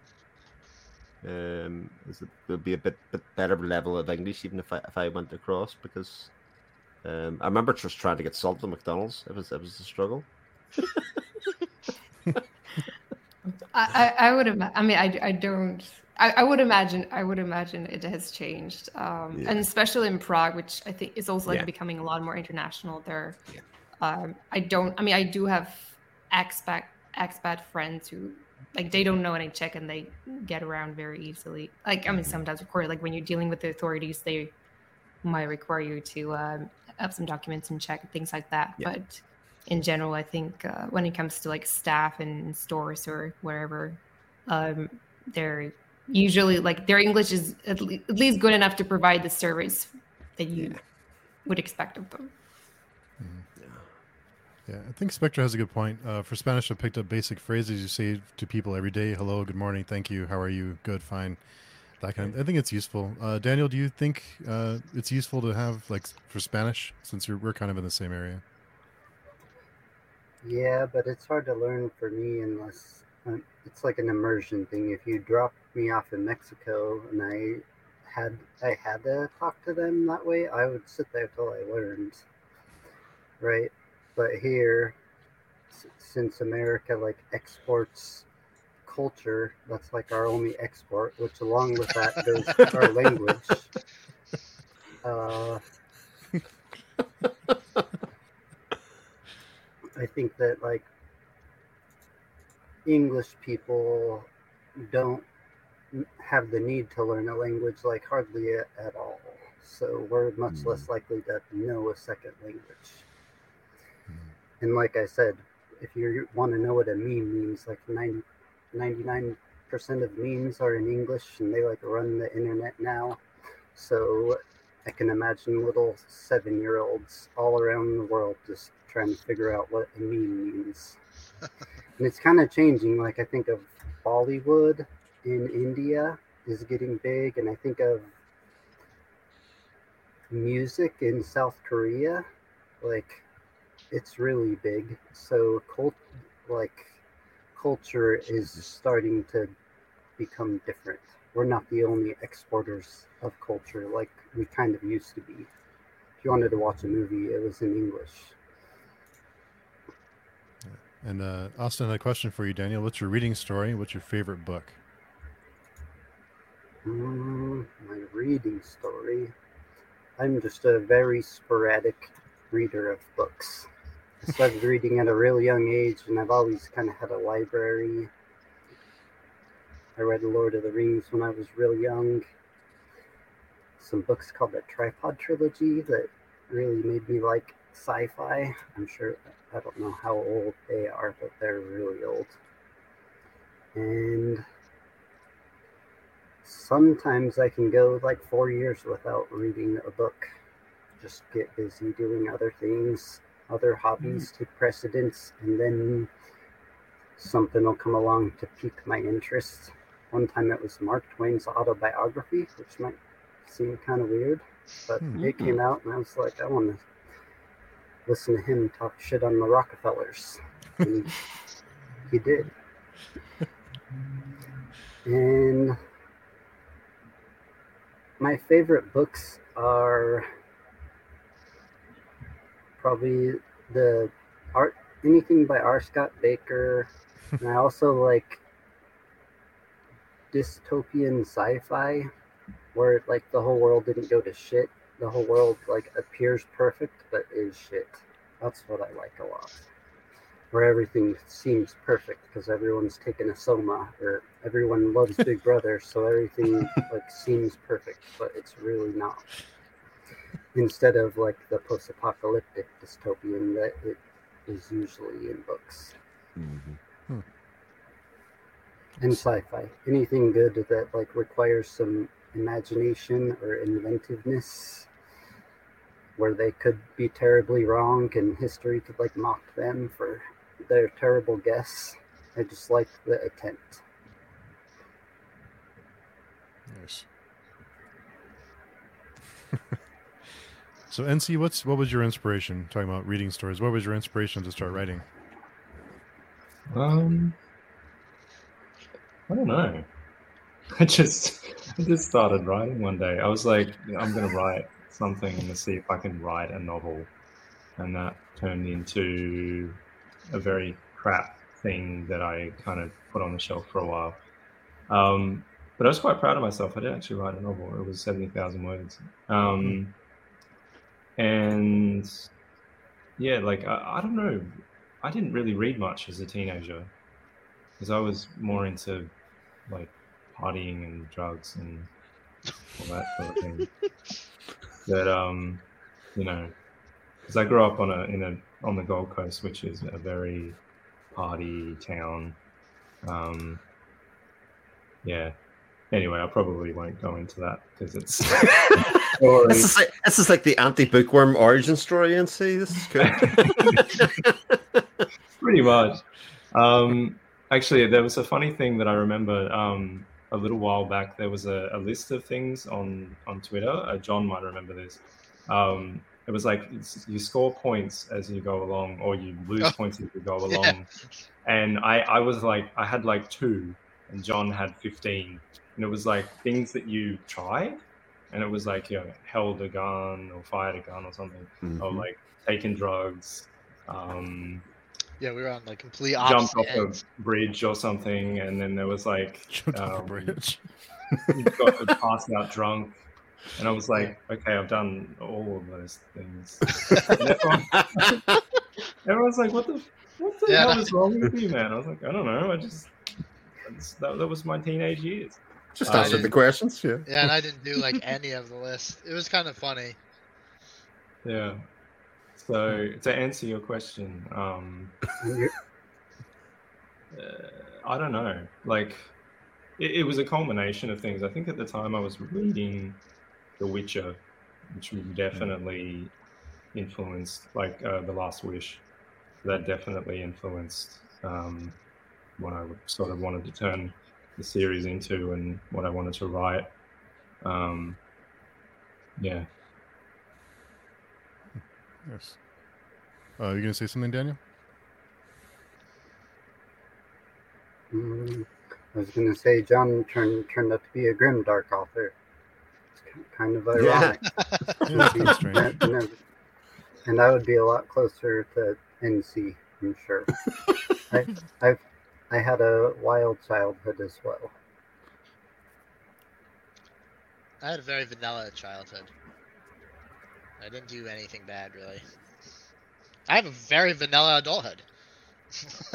Um, there'll be a bit, bit better level of English even if I if I went across because um, I remember just trying to get salt at McDonald's. It was it was a struggle. I, I, I would imagine. I mean, I, I don't. I, I would imagine. I would imagine it has changed, um, Yeah. and especially in Prague, which I think is also like Yeah. becoming a lot more international. There, Yeah. um, I don't. I mean, I do have expat expat friends who like they don't know any Czech and they get around very easily. Like I mean, sometimes of course, like when you're dealing with the authorities, they might require you to um, have some documents in Czech and things like that. But in general, I think uh, when it comes to like staff and stores or wherever, um, they're usually like their English is at, le- at least good enough to provide the service that you Yeah. would expect of them. Yeah, I think Spectre has a good point. Uh, for Spanish, I picked up basic phrases you say to people every day: "Hello, good morning, thank you, how are you, good, fine." That kind. Of, I think it's useful. Uh, Daniel, do you think uh, it's useful to have like for Spanish since you're, we're kind of in the same area? Yeah, but it's hard to learn for me unless it's like an immersion thing. If you dropped me off in Mexico and I had I had to talk to them that way, I would sit there till I learned. Right, but here, since America like exports culture, that's like our only export. Which along with that goes our language. Uh, I think that like English people don't have the need to learn a language like hardly a- at all. So we're much Mm. less likely to know a second language. And like I said, if you want to know what a meme means, like 90, 99% of memes are in English and they like run the internet now. So I can imagine little seven year olds all around the world just trying to figure out what a meme means. and it's kind of changing. Like, I think of Bollywood in India is getting big, and I think of music in South Korea. Like, it's really big. So, cult, like, culture is starting to become different. We're not the only exporters of culture like we kind of used to be. If you wanted to watch a movie, it was in English. And uh, Austin had a question for you, Daniel. What's your reading story? What's your favorite book? Mm, my reading story. I'm just a very sporadic reader of books. I started reading at a real young age, and I've always kind of had a library. I read Lord of the Rings when I was real young. Some books called the Tripod Trilogy that really made me like sci fi. I'm sure, I don't know how old they are, but they're really old. And sometimes I can go like four years without reading a book. Just get busy doing other things, other hobbies take precedence, and then something will come along to pique my interest. One time it was Mark Twain's autobiography, which might seem kind of weird, but Hmm. it came out and I was like, I want to listen to him talk shit on the Rockefellers. And he did. And my favorite books are probably the art anything by R. Scott Bakker. and I also like dystopian sci-fi where like the whole world didn't go to shit. The whole world like appears perfect but is shit. That's what I like a lot. Where everything seems perfect because everyone's taken a soma or everyone loves Big Brother, so everything like seems perfect, but it's really not. Instead of like the post-apocalyptic dystopian that it is usually in books Mhm. and sci-fi. Anything good that like requires some imagination or inventiveness, where they could be terribly wrong and history could like mock them for their terrible guess. I just like the attempt. Nice. so NC, what's what was your inspiration? Talking about reading stories, what was your inspiration to start writing? Um, I don't know. I just I just started writing one day. I was like, I'm gonna write something and see if I can write a novel, and that turned into a very crap thing that I kind of put on the shelf for a while. Um, but I was quite proud of myself. I did actually write a novel. It was seventy thousand words, um, and yeah, like I, I don't know. I didn't really read much as a teenager because I was more into like partying and drugs and all that sort of thing. But um, you know, because I grew up on a in a on the Gold Coast, which is a very party town. Um, yeah. Anyway, I probably won't go into that because it's. This is, like, this is like the anti-bookworm origin story, and see, this is good. pretty much. Um, actually, there was a funny thing that I remember um, a little while back. There was a, a list of things on on Twitter. Uh, John might remember this. Um, it was like it's- you score points as you go along, or you lose Oh. points as you go Yeah. along. And I, I was like, I had like two, and John had fifteen, and it was like things that you tried, and it was like you know held a gun or fired a gun or something, or Mhm. like taken drugs. Um, Yeah, we were on like complete opposite jumped opposite off ends. a bridge or something, and then there was like Jumped off a um, bridge. you got to pass out drunk, and I was like, okay, I've done all of those things. Everyone, everyone's like, what the what the Yeah. hell is wrong with you, man? I was like, I don't know, I just that, that was my teenage years. Just Uh, answered the questions, yeah. Yeah, and I didn't do like any of the list. It was kind of funny. Yeah. So to answer your question, um, uh, I don't know. Like, it, it was a culmination of things. I think at the time I was reading The Witcher, which definitely influenced, like, uh, The Last Wish. That definitely influenced um, what I sort of wanted to turn the series into and what I wanted to write. Um, yeah. Yes. Uh, you gonna say something, Daniel? mm, I was going to say John turned turned out to be a grim dark author. It's kind of ironic. Yeah, that's kind of strange. and, and- and I would be a lot closer to NC, I'm sure. I, I've I had a wild childhood as well. I had a very vanilla childhood. I didn't do anything bad really. I have a very vanilla adulthood.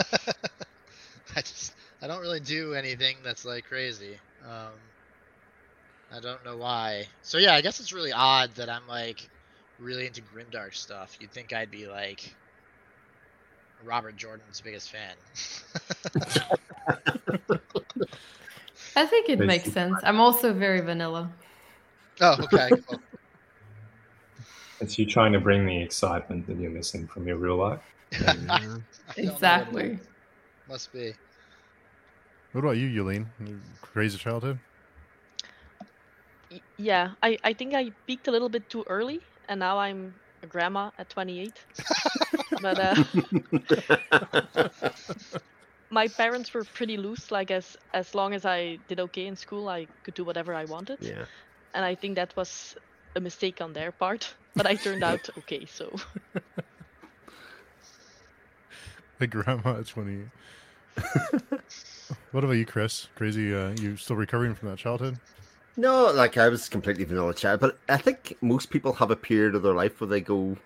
I just I don't really do anything that's like crazy. Um, I don't know why. So yeah, I guess it's really odd that I'm like really into grimdark stuff. You'd think I'd be like Robert Jordan's biggest fan. I think it Makes makes sense. sense. I'm also very vanilla. oh, okay. Cool. It's you trying to bring the excitement that you're missing from your real life. I don't know what it Exactly. Must be. What about you, Yulene? Crazy childhood? Y- Yeah, I, I think I peaked a little bit too early, and now I'm a grandma at 28. but uh, my parents were pretty loose. Like as as long as I did okay in school, I could do whatever I wanted. yeah. And I think that was a mistake on their part. But I turned out okay. So Like grandma at 20. what about you, Chris? Crazy, uh, you still recovering from that childhood? No, like I was completely vanilla child, but I think most people have a period of their life where they go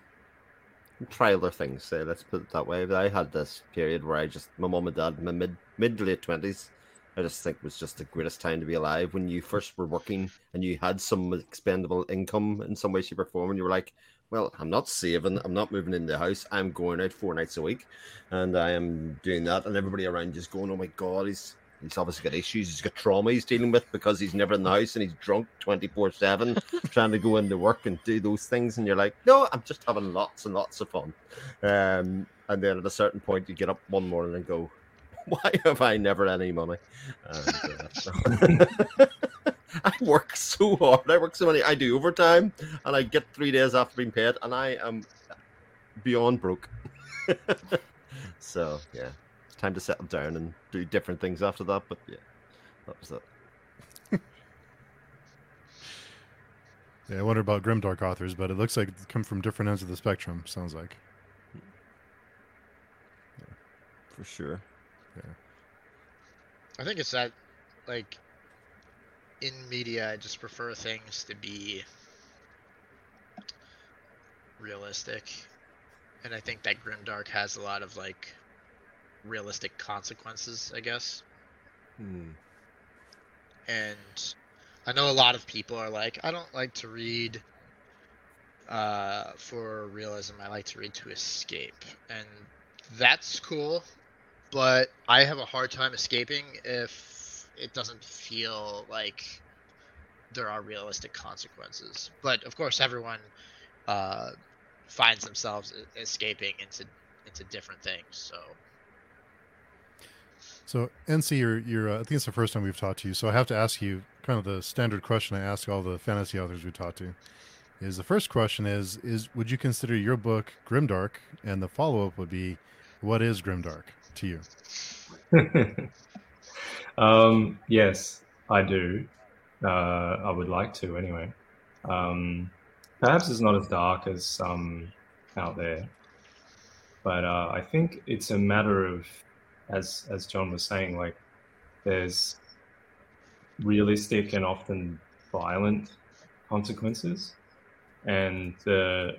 try other things. Say, let's put it that way. But I had this period where I just my mom and dad, my mid mid to late twenties, I just think was just the greatest time to be alive. When you first were working and you had some expendable income in some way, shape, or form, and you were like, "Well, I'm not saving. I'm not moving into the house. I'm going out four nights a week, and I am doing that." And everybody around just going, "Oh my god, he's." He's obviously got issues. He's got trauma he's dealing with because he's never in the house and he's drunk 24 7, trying to go into work and do those things. And you're like, no, I'm just having lots and lots of fun. Um, and then at a certain point, you get up one morning and go, why have I never had any money? And, uh, I work so hard. I work so many. I do overtime and I get three days after being paid, and I am beyond broke. so, yeah, time to settle down and do different things after that. But yeah, that was it. Yeah, I wonder about grimdark authors, but it looks like they come from different ends of the spectrum. Sounds like. For sure. I think it's that, like, in media, I just prefer things to be realistic, and I think that Grimdark has a lot of like realistic consequences, I guess. Hmm. And I know a lot of people are like, I don't like to read uh, for realism. I like to read to escape, and that's cool. But I have a hard time escaping if it doesn't feel like there are realistic consequences. But of course, everyone uh, finds themselves escaping into into different things. So So NC, you're you're. Uh, I think it's the first time we've talked to you. So I have to ask you kind of the standard question I ask all the fantasy authors we talk to. Is the first question is is would you consider your book grimdark? And the follow up would be, what is grimdark to you? um, yes, I do. Uh, I would like to anyway. Um, perhaps it's not as dark as some out there, but uh, I think it's a matter of, as as John was saying, like there's realistic and often violent consequences, and uh,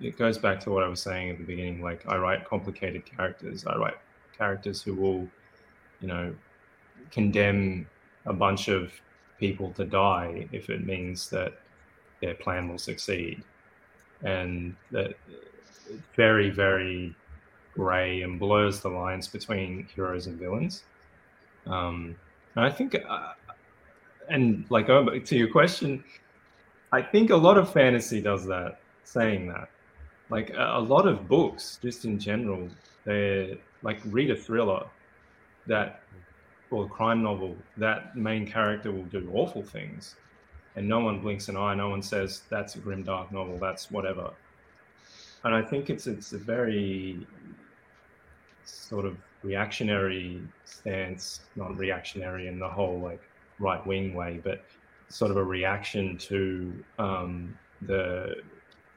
it goes back to what I was saying at the beginning. Like I write complicated characters. I write characters who will, you know, condemn a bunch of people to die if it means that their plan will succeed. And that very, very grey and blurs the lines between heroes and villains. Um, and I think, uh, and like back to your question, I think a lot of fantasy does that, saying that. Like a, a lot of books, just in general, they're like read a thriller that or a crime novel, that main character will do awful things, and no one blinks an eye. No one says that's a grim dark novel. That's whatever. And I think it's it's a very sort of reactionary stance, not reactionary in the whole like right wing way, but sort of a reaction to um, the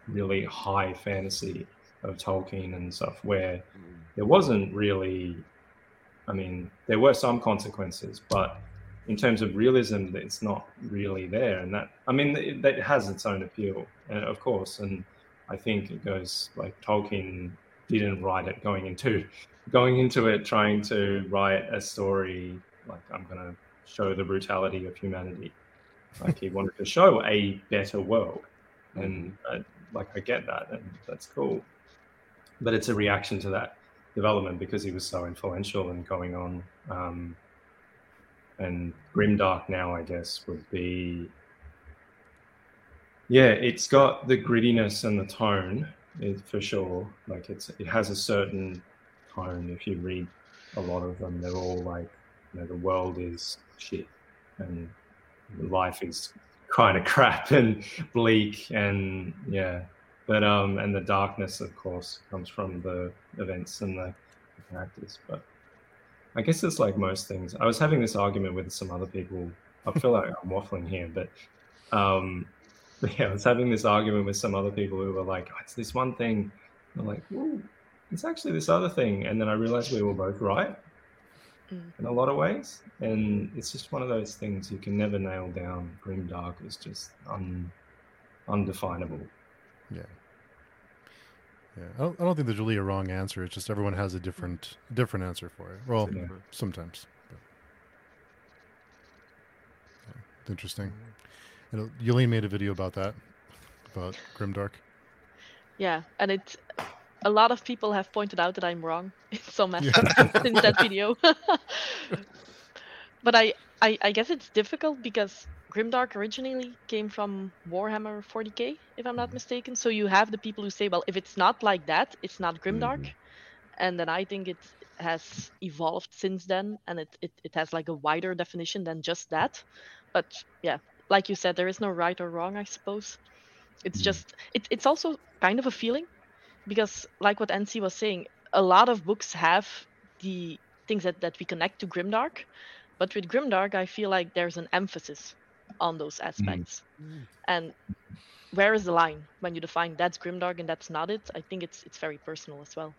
really high fantasy of Tolkien and stuff, where there wasn't really I mean, there were some consequences, but in terms of realism, it's not really there. And that, I mean, it, that has its own appeal, uh, of course. And I think it goes like Tolkien didn't write it going into going into it trying to write a story like I'm going to show the brutality of humanity. Like he wanted to show a better world, and uh, like I get that, and that's cool. But it's a reaction to that development because he was so influential and going on. Um, and Grimdark now, I guess, would be. Yeah, it's got the grittiness and the tone, it, for sure. Like it's it has a certain tone. If you read a lot of them, they're all like, you know, the world is shit and life is kind of crap and bleak and yeah, but um and the darkness of course comes from the events and the characters but i guess it's like most things. I was having this argument with some other people. I feel like i'm waffling here but um yeah i was having this argument with some other people who were like oh, it's this one thing. I'm like well, it's actually this other thing. And then i realized we were both right Mm. in a lot of ways. And it's just one of those things you can never nail down. Grim dark is just un, undefinable. Yeah. Yeah, I don't, I don't think there's really a wrong answer. It's just everyone has a different different answer for it. Well, Yeah. sometimes. But. Yeah, interesting. And uh, Yolene made a video about that, about Grimdark. Yeah, and it's a lot of people have pointed out that I'm wrong in some Yeah. aspects in that video. but I, I I guess it's difficult because Grimdark originally came from Warhammer 40k, if I'm not mistaken. So you have the people who say, well, if it's not like that, it's not Grimdark. And then I think it has evolved since then and it, it, it has like a wider definition than just that. But yeah, like you said, there is no right or wrong, I suppose. It's Mhm. just it, it's also kind of a feeling because like what NC was saying, a lot of books have the things that, that we connect to Grimdark. But with Grimdark, I feel like there's an emphasis on those aspects. And where is the line when you define that's Grimdark and that's not it? I think it's it's very personal as well.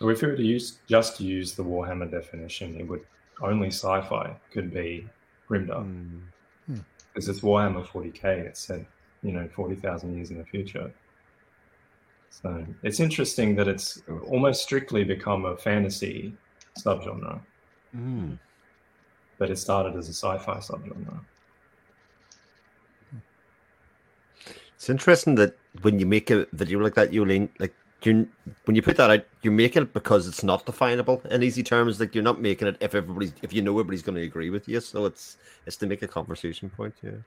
Well, if you were to use just use the Warhammer definition, it would only sci-fi could be grimdark Hmm. because it's Warhammer 40k. It's set, you know, 40,000 years in the future. So it's interesting that it's almost strictly become a fantasy subgenre, Hmm. But it started as a sci-fi subgenre. It's interesting that when you make a video like that, Yolene, like you when you put that out, you're making it because it's not definable in easy terms. Like you're not making it if everybody's if you know everybody's going to agree with you. So it's it's to make a conversation point. Yeah.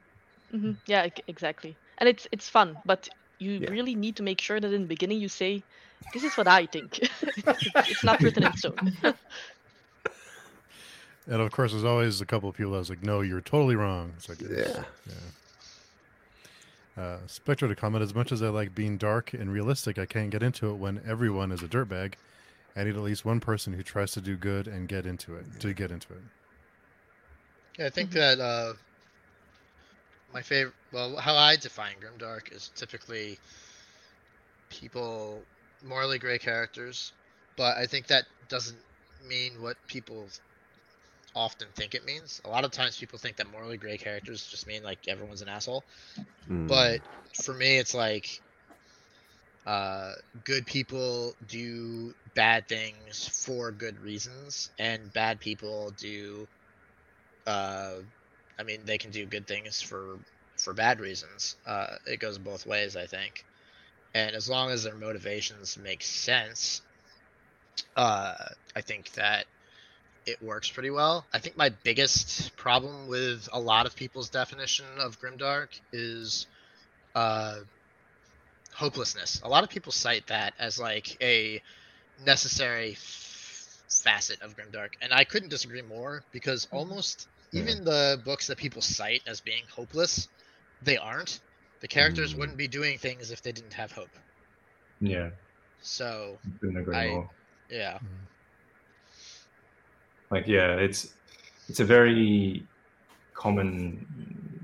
hmm Yeah, exactly. And it's it's fun, but you Yeah. really need to make sure that in the beginning you say, "This is what I think." it's, it's not written in stone. And of course, there's always a couple of people that's like, "No, you're totally wrong." It's like, Yeah. Uh, Spectre to comment as much as I like being dark and realistic, I can't get into it when everyone is a dirtbag. I need at least one person who tries to do good and get into it to get into it. Yeah, I think that uh, my favorite, well, how I define grimdark is typically people morally gray characters, but I think that doesn't mean what people often think it means. A lot of times people think that morally gray characters just mean like everyone's an asshole, Hmm. but for me it's like uh, good people do bad things for good reasons, and bad people do uh, I mean, they can do good things for for bad reasons. Uh, it goes both ways, I think. And as long as their motivations make sense, uh, I think that it works pretty well. I think my biggest problem with a lot of people's definition of grimdark is uh, hopelessness. A lot of people cite that as like a necessary f- facet of grimdark, and I couldn't disagree more because almost even the books that people cite as being hopeless, they aren't. The characters Mm. wouldn't be doing things if they didn't have hope. Yeah, So, couldn't agree I- more. yeah. Like yeah it's it's a very common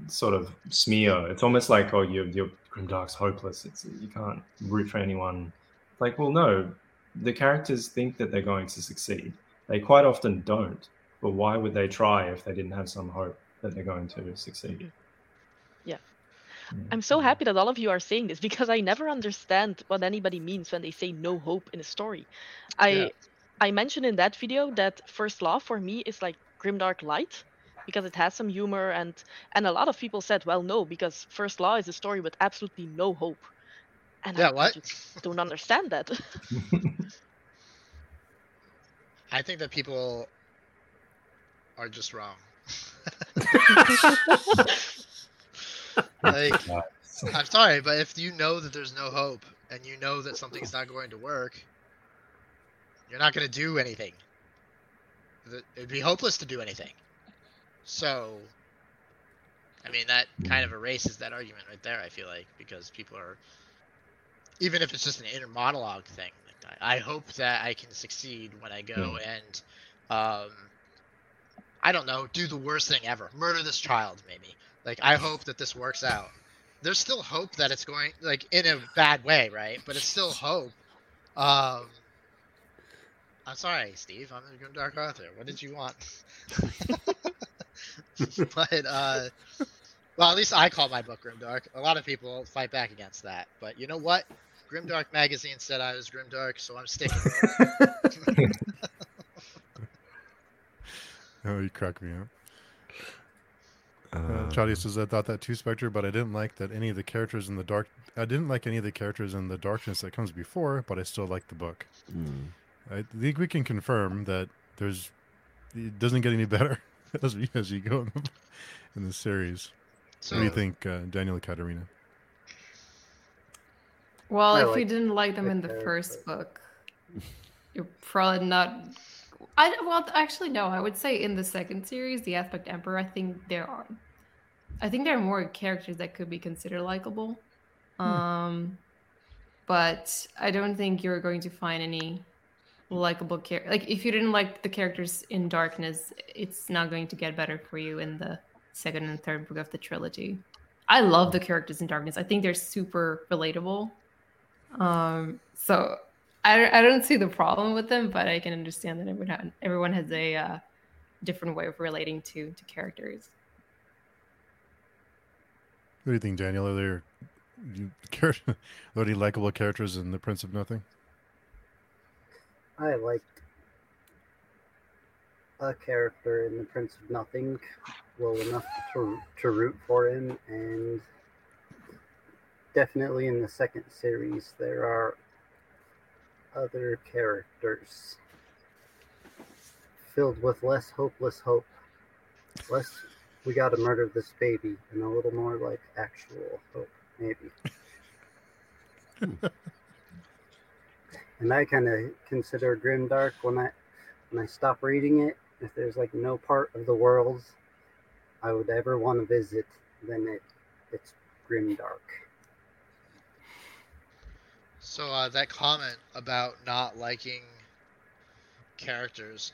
sort of smear it's almost like oh your your grimdark's hopeless it's you can't root for anyone like well no the characters think that they're going to succeed they quite often don't but why would they try if they didn't have some hope that they're going to succeed Yeah. Mm. I'm so happy that all of you are saying this because I never understand what anybody means when they say no hope in a story. I Yeah. I mentioned in that video that First Law for me is like Grimdark Light because it has some humor and and a lot of people said, well, no, because First Law is a story with absolutely no hope. And I- Yeah, I what? just don't understand that. I think that people are just wrong. like, I'm sorry, but if you know that there's no hope and you know that something's not going to work, you're not going to do anything. It'd be hopeless to do anything. So, I mean, that kind of erases that argument right there, I feel like, because people are, even if it's just an inner monologue thing, like, I, I hope that I can succeed when I go and, um, I don't know, do the worst thing ever, murder this child, maybe. Like, I hope that this works out. There's still hope that it's going, like, in a bad way, right? But it's still hope. Um, I'm sorry, Steve. I'm the Grimdark Arthur. What did you want? but uh, well, at least I call my book Grimdark. A lot of people fight back against that, but you know what? Grimdark magazine said I was Grimdark, so I'm sticking. it. Oh, you crack me up. Uh, Uh, says, I thought that too, Spectre, but I didn't like that any of the characters in the dark. I didn't like any of the characters in the darkness that comes before, but I still like the book. hmm. I think we can confirm that there's. It doesn't get any better as as you go in the, in the series. So, What do you think, uh, Daniel and Katarina? Well, I if you like didn't like them in the character. first book, you're probably not. I well, actually, no. I would say in the second series, the Aspect Emperor. I think there are. I think there are more characters that could be considered likable. Um, but I don't think you're going to find any likable character. Like if you didn't like the characters in Darkness, it's not going to get better for you in the second and third book of the trilogy. I love the characters in Darkness. I think they're super relatable. Um, so I I, don't see the problem with them, but I can understand that everyone everyone has a uh, different way of relating to to characters. What do you think, Daniel? Are there you, any likable characters in The Prince of Nothing? I liked a character in The Prince of Nothing well enough to, to root for him, and definitely in the second series, there are other characters filled with less hopeless hope, less we gotta murder this baby, and a little more like actual hope, maybe. and I kind of consider Grimdark when I when I stop reading it. If there's like no part of the world I would ever want to visit, then it it's Grimdark. So uh, that comment about not liking characters,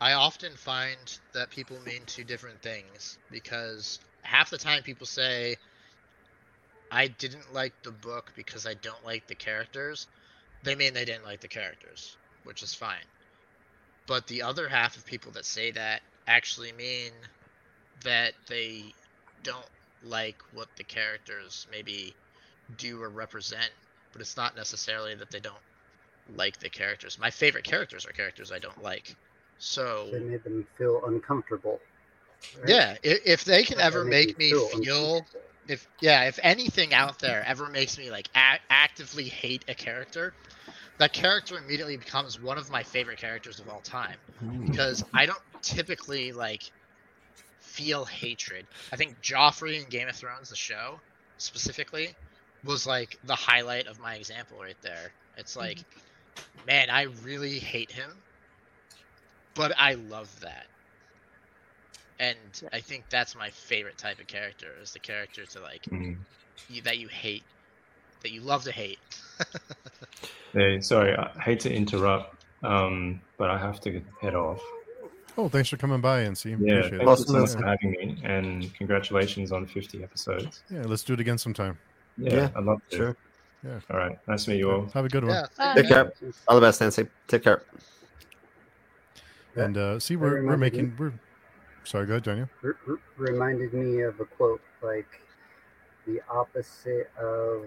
I often find that people mean two different things because half the time people say, "I didn't like the book because I don't like the characters." They mean they didn't like the characters, which is fine. But the other half of people that say that actually mean that they don't like what the characters maybe do or represent but it's not necessarily that they don't like the characters. My favorite characters are characters I don't like. So They made them feel uncomfortable. right? yeah, if, if they can ever made make me feel feel, if yeah, if anything out there ever makes me like a- actively hate a character, that character immediately becomes one of my favorite characters of all time because I don't typically like feel hatred. I think Joffrey in Game of Thrones, the show, specifically, was like the highlight of my example right there. It's like, man, I really hate him, but I love that. And I think that's my favorite type of character is the character to like Mm. you, that you hate, that you love to hate. Hey, sorry, I hate to interrupt, um, but I have to head off. Oh, thanks for coming by and see. Yeah, Appreciate thanks it. so much for having me, and congratulations on 50 episodes. Yeah, let's do it again sometime. Yeah, Yeah, I'd love to. Sure. Yeah. All right, nice to meet you all. Have a good one. Yeah. Take care. All the best, Nancy. Take care. And uh, see, we're we're reminded me- making we're. Sorry, go ahead, Daniel. R- r- reminded me of a quote like the opposite of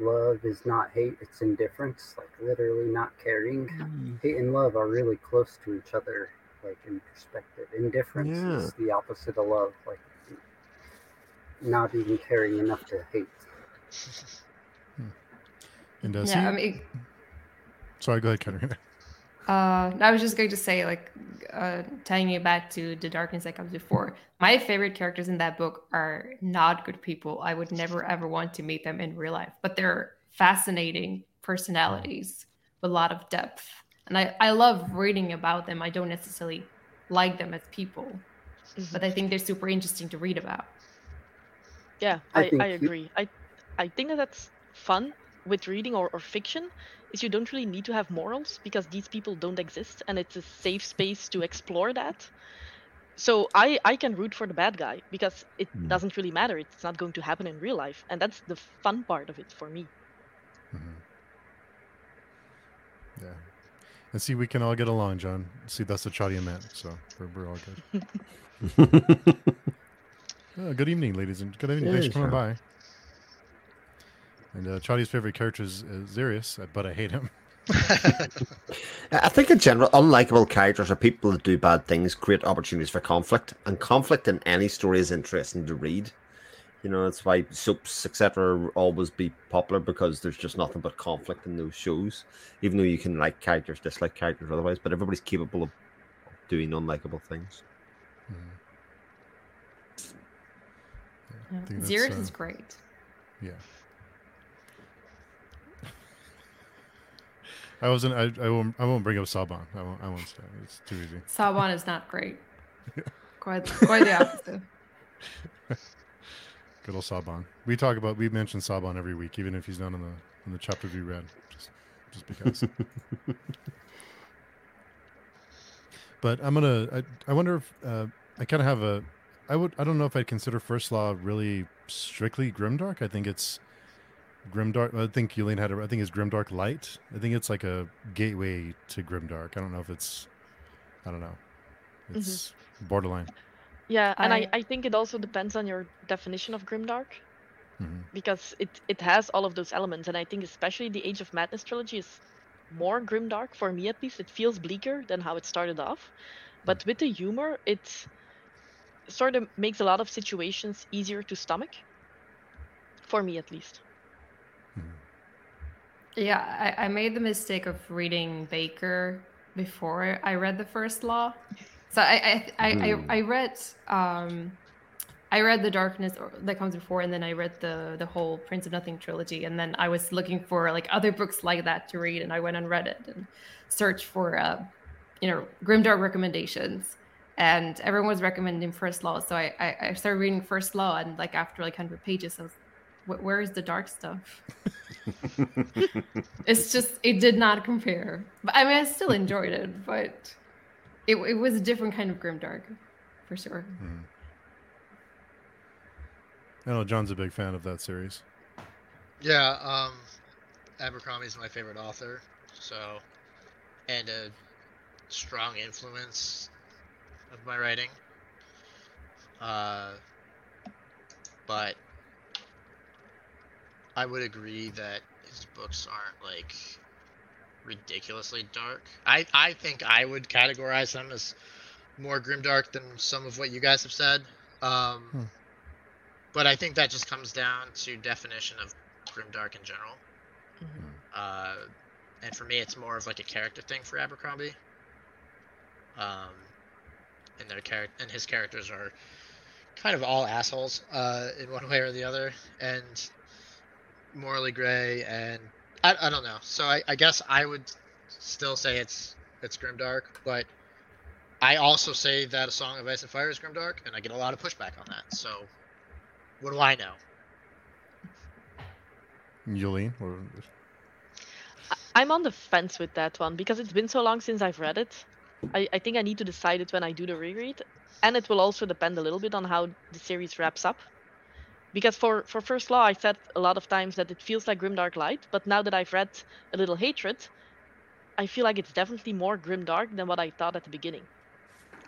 love is not hate it's indifference like literally not caring. Hate and love are really close to each other like in perspective. Indifference is the opposite of love like not even caring enough to hate. And uh, yeah, see, I mean, sorry, go ahead, Katarina. Uh, I was just going to say, like, uh, tying it back to the darkness that comes before. My favorite characters in that book are not good people. I would never ever want to meet them in real life, but they're fascinating personalities with a lot of depth, and I I love reading about them. I don't necessarily like them as people, but I think they're super interesting to read about. Yeah, I I, think I, you- agree. I I think that that's fun with reading or, or fiction is you don't really need to have morals because these people don't exist and it's a safe space to explore that. So I I can root for the bad guy because it Hmm. doesn't really matter. It's not going to happen in real life, and that's the fun part of it for me. Mhm. Yeah. And see, we can all get along, John. See, that's the Chaudian man, so we're, we're all good. Oh, good evening, ladies and good evening. Yeah, Thanks for coming by. And uh, Chaudi's favorite character is uh, Xerius, uh, but I hate him. I think in general, unlikable characters are people that do bad things, create opportunities for conflict, and conflict in any story is interesting to read. You know, that's why soaps, etc., always be popular because there's just nothing but conflict in those shows. Even though you can like characters, dislike characters otherwise, but everybody's capable of doing unlikable things. Mhm. Yeah. I think that's, Xerius uh, is great. Yeah. I wasn't. I, I won't. I won't bring up Saban. I won't. I won't say it. it's too easy. Saban is not great. Quite quite the opposite. Good old Saban. We talk about. We mention Saban every week, even if he's not in the in the chapters we read, just just because. but I'm gonna. I, I wonder if uh, I kind of have a. I would. I don't know if I'd consider First Law really strictly grimdark. I think it's Grimdark. I think Yolene had. A, I think it's Grimdark Light. I think it's like a gateway to Grimdark. I don't know if it's. I don't know. It's borderline. Yeah, and I, I- I think it also depends on your definition of grimdark Mhm. because it it has all of those elements, and I think especially the Age of Madness trilogy is more grimdark for me at least. It feels bleaker than how it started off, but with the humor, it sort of makes a lot of situations easier to stomach. For me, at least. Yeah, I, I made the mistake of reading Bakker before I read the first law. So I I I, Hmm. I, I read um I read the darkness that comes before, and then I read the the whole Prince of Nothing trilogy, and then I was looking for like other books like that to read, and I went on Reddit and searched for uh, you know grimdark recommendations, and everyone was recommending First Law, so I I, I started reading First Law, and like after like hundred pages, I was, where is the dark stuff? it's just it did not compare. But I mean, I still enjoyed it, but it it was a different kind of grimdark, for sure. Mhm. I know John's a big fan of that series. Yeah, um, Abercrombie's my favorite author, so, and a strong influence of my writing. Uh, but I would agree that his books aren't like ridiculously dark. I I think I would categorize them as more grimdark than some of what you guys have said. Um, Hmm. But I think that just comes down to definition of grimdark in general. Uh, and for me, it's more of like a character thing for Abercrombie. Um, and their character and his characters are kind of all assholes uh, in one way or the other, and morally gray, and I, I don't know. So I, I guess I would still say it's it's grimdark, but I also say that a Song of Ice and Fire is grimdark, and I get a lot of pushback on that. So what do I know? Yolene, or I'm on the fence with that one because it's been so long since I've read it. I, I think I need to decide it when I do the reread. And it will also depend a little bit on how the series wraps up. Because for, for First Law, I said a lot of times that it feels like Grimdark Light, but now that I've read A Little Hatred, I feel like it's definitely more grimdark than what I thought at the beginning.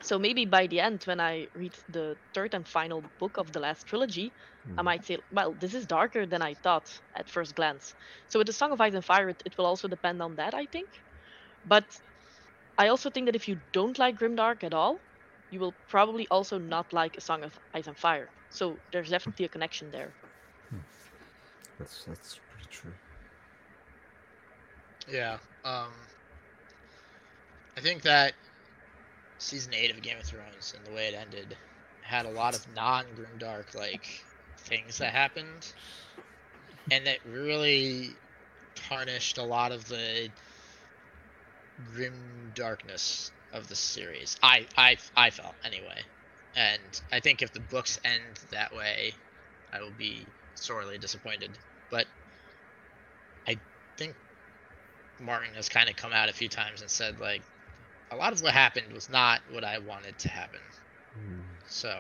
So maybe by the end, when I read the third and final book of the last trilogy, I hmm. might say, well, this is darker than I thought at first glance. So with the Song of Ice and Fire, it, it will also depend on that, I think. But I also think that if you don't like Grimdark at all, you will probably also not like A Song of Ice and Fire. So there's definitely a connection there. That's that's pretty true. Yeah. Um, I think that season eight of Game of Thrones and the way it ended had a lot of non grimdark like things that happened, and that really tarnished a lot of the grim darkness of the series. I I I felt anyway, and I think if the books end that way, I will be sorely disappointed. But I think Martin has kind of come out a few times and said like a lot of what happened was not what I wanted to happen. Hmm. So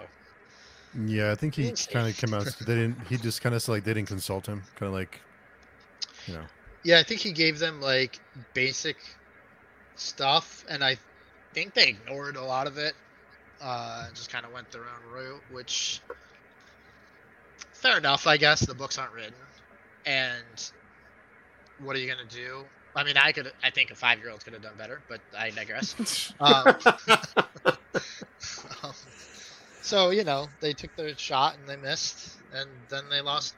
yeah, I think he kind of came out. They didn't. He just kind of said like they didn't consult him. Kind of like, you know. yeah, I think he gave them like basic stuff, and I think they ignored a lot of it. Uh, and just kind of went their own route, which fair enough, I guess. The books aren't written, and what are you gonna do? I mean, I could. I think a five-year-old could have done better, but I digress. um, um, so you know, they took their shot and they missed, and then they lost.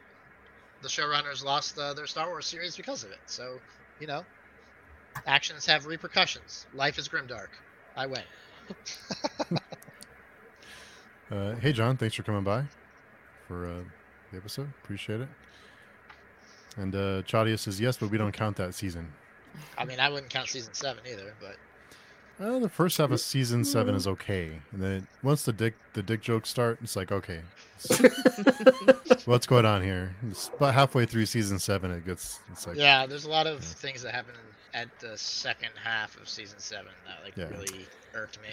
The showrunners lost uh, their Star Wars series because of it. So, you know, actions have repercussions. Life is grimdark. I win. Uh, hey, John, thanks for coming by for uh, the episode. Appreciate it. And uh, Chadia says yes, but we don't count that season. I mean, I wouldn't count season seven either, but Uh, the first half of season seven is okay, and then once the dick the dick jokes start, it's like okay, what's going on here? It's about halfway through season seven, it gets it's like yeah, there's a lot of things that happen at the second half of season seven that like Yeah. really irked me.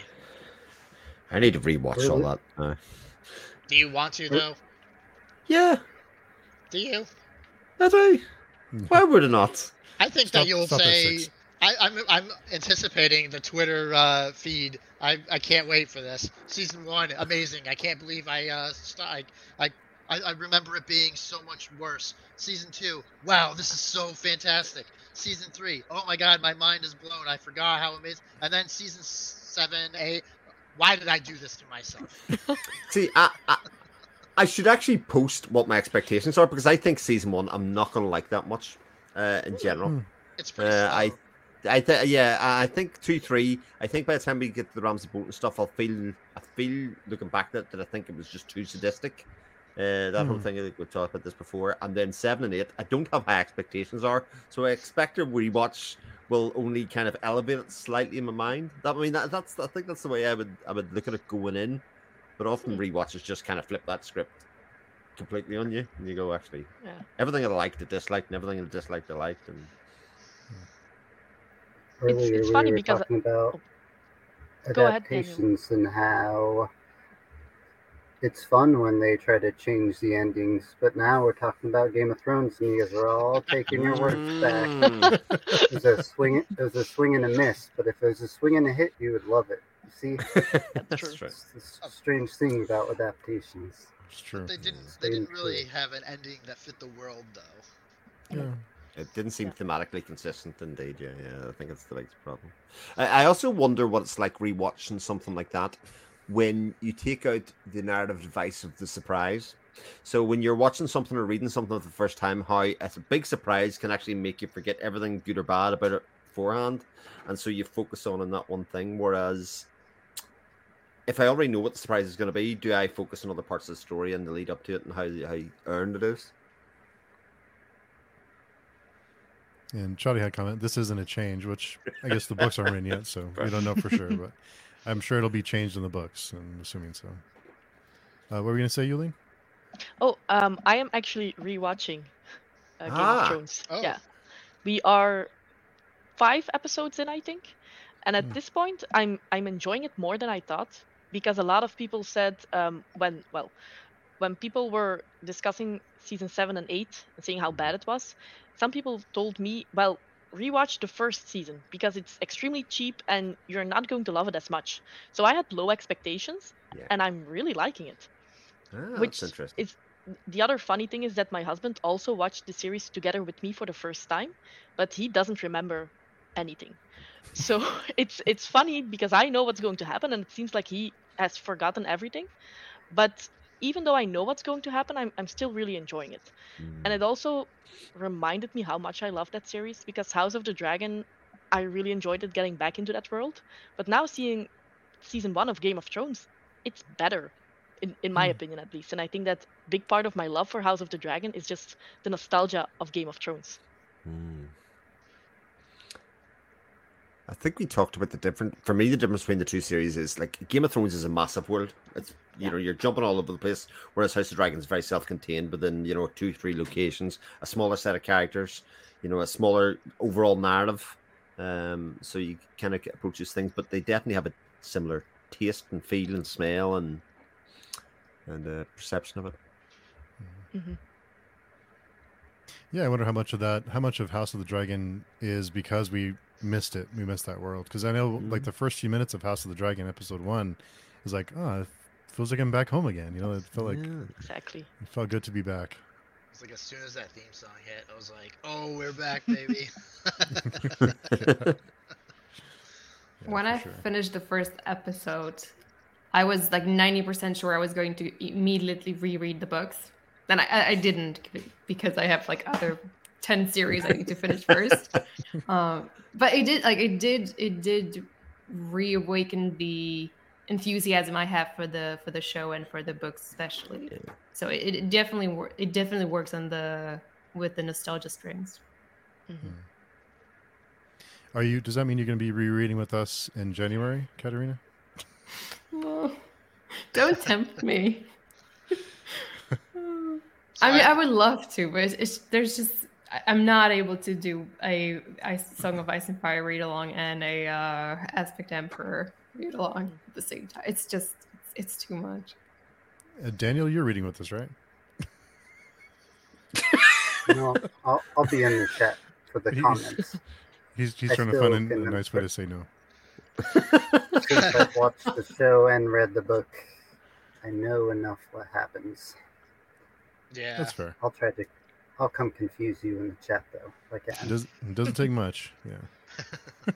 I need to rewatch all that. Uh, Do you want to though? yeah, Do you? I do. Why would it not? I think Stop- that you'll say. six. I, I'm I'm anticipating the Twitter uh, feed. I, I can't wait for this season one. Amazing! I can't believe I uh st- I, I I I remember it being so much worse. Season two. Wow, this is so fantastic. Season three. Oh my God, my mind is blown. I forgot how amazing. And then season seven, eight. Why did I do this to myself? See, I, I, I should actually post what my expectations are because I think season one I'm not going to like that much uh, in general. Hmm. It's pretty. Uh. I, I th- yeah, I I think two, three. I think by the time we get to the Ramsay Bolton stuff, I'll feel, I feel looking back at it that I think it was just too sadistic. Uh, that whole Hmm. thing I think we talked about this before, and then seven and eight. I don't have high expectations are, so I expect a rewatch will only kind of elevate it slightly in my mind. That I mean, that, that's I think that's the way I would I would look at it going in. But often hmm. rewatches just kind of flip that script completely on you, and you go actually Yeah. everything I liked, I disliked, and everything I disliked, I liked, and Earlier it's funny were because- talking about Go ahead, Daniel. and how it's fun when they try to change the endings, but now we're talking about Game of Thrones, and you guys are all taking your words back. Mm. It was a swing. It was a swing and a miss, but if it was a swing and a hit, you would love it. You see, That's true. true. it's this strange thing about adaptations. It's true. They didn't. They didn't really true. have an ending that fit the world, though. Yeah. It didn't seem thematically consistent, indeed. Yeah, yeah. I think that's the biggest problem. I, I also wonder what it's like rewatching something like that when you take out the narrative device of the surprise. So when you're watching something or reading something for the first time, how a big surprise can actually make you forget everything good or bad about it beforehand, and so you focus on on that one thing. Whereas if I already know what the surprise is going to be, do I focus on other parts of the story and the lead up to it and how how earned it is? And Charlie had comment. This isn't a change, which I guess the books aren't in yet, so we don't know for sure. But I'm sure it'll be changed in the books. I'm assuming so. Uh, what were we gonna say, Yolene? Oh, um, I am actually rewatching uh, Game Ah. of Thrones. Oh. Yeah, we are five episodes in, I think, and at Hmm. this point, I'm I'm enjoying it more than I thought because a lot of people said um, when well, when people were discussing season seven and eight and saying how bad it was, some people told me, well, rewatch the first season because it's extremely cheap and you're not going to love it as much. So I had low expectations, Yeah. and I'm really liking it. Ah, Which that's interesting. is the other funny thing is that my husband also watched the series together with me for the first time, but he doesn't remember anything. So it's it's funny because I know what's going to happen and it seems like he has forgotten everything. But even though I know what's going to happen, I'm I'm still really enjoying it. Mm. And it also reminded me how much I love that series because House of the Dragon, I really enjoyed it getting back into that world. But now seeing season one of Game of Thrones, it's better, in, in my Hmm. opinion at least. And I think that big part of my love for House of the Dragon is just the nostalgia of Game of Thrones. Hmm. I think we talked about the different. For me, the difference between the two series is like Game of Thrones is a massive world. It's you Yeah. know you're jumping all over the place, whereas House of Dragons is very self-contained within you know two three locations, a smaller set of characters, you know a smaller overall narrative. Um, so you kind of approaches things, but they definitely have a similar taste and feel and smell and and uh, perception of it. hmm Yeah, I wonder how much of that, how much of House of the Dragon is because we missed it. We missed that world because I know, like Mhm. the first few minutes of House of the Dragon, episode one, is like, oh, it feels like I'm back home again. You know, it felt like Yeah. Exactly. it felt good to be back. It's like as soon as that theme song hit, I was like, "Oh, we're back, baby." Yeah, when for I sure. finished the first episode, I was like 90% sure I was going to immediately reread the books. Then I, I- I didn't because I have like other 10 series I need to finish first. um, but it did like it did it did reawaken the enthusiasm I have for the for the show and for the books especially. Yeah. So it, it definitely wor- it definitely works on the with the nostalgia strings. hmm Are you? Does that mean you're going to be rereading with us in January, Katarina? Oh, don't tempt me. I mean, I would love to, but it's, it's there's just I- I'm not able to do a, a Song of Ice and Fire read along and a uh, Aspect Emperor read along at the same time. It's just it's, it's too much. Uh, Daniel, you're reading with us, right? No, I'll, I'll be in the chat for the He's- comments. He's he's I trying to find a, a nice way to say no. Since I've watched the show and read the book, I know enough what happens. Yeah. That's fair. I'll try to. I'll come confuse you in the chat though. Like It, does, it doesn't take much. Yeah.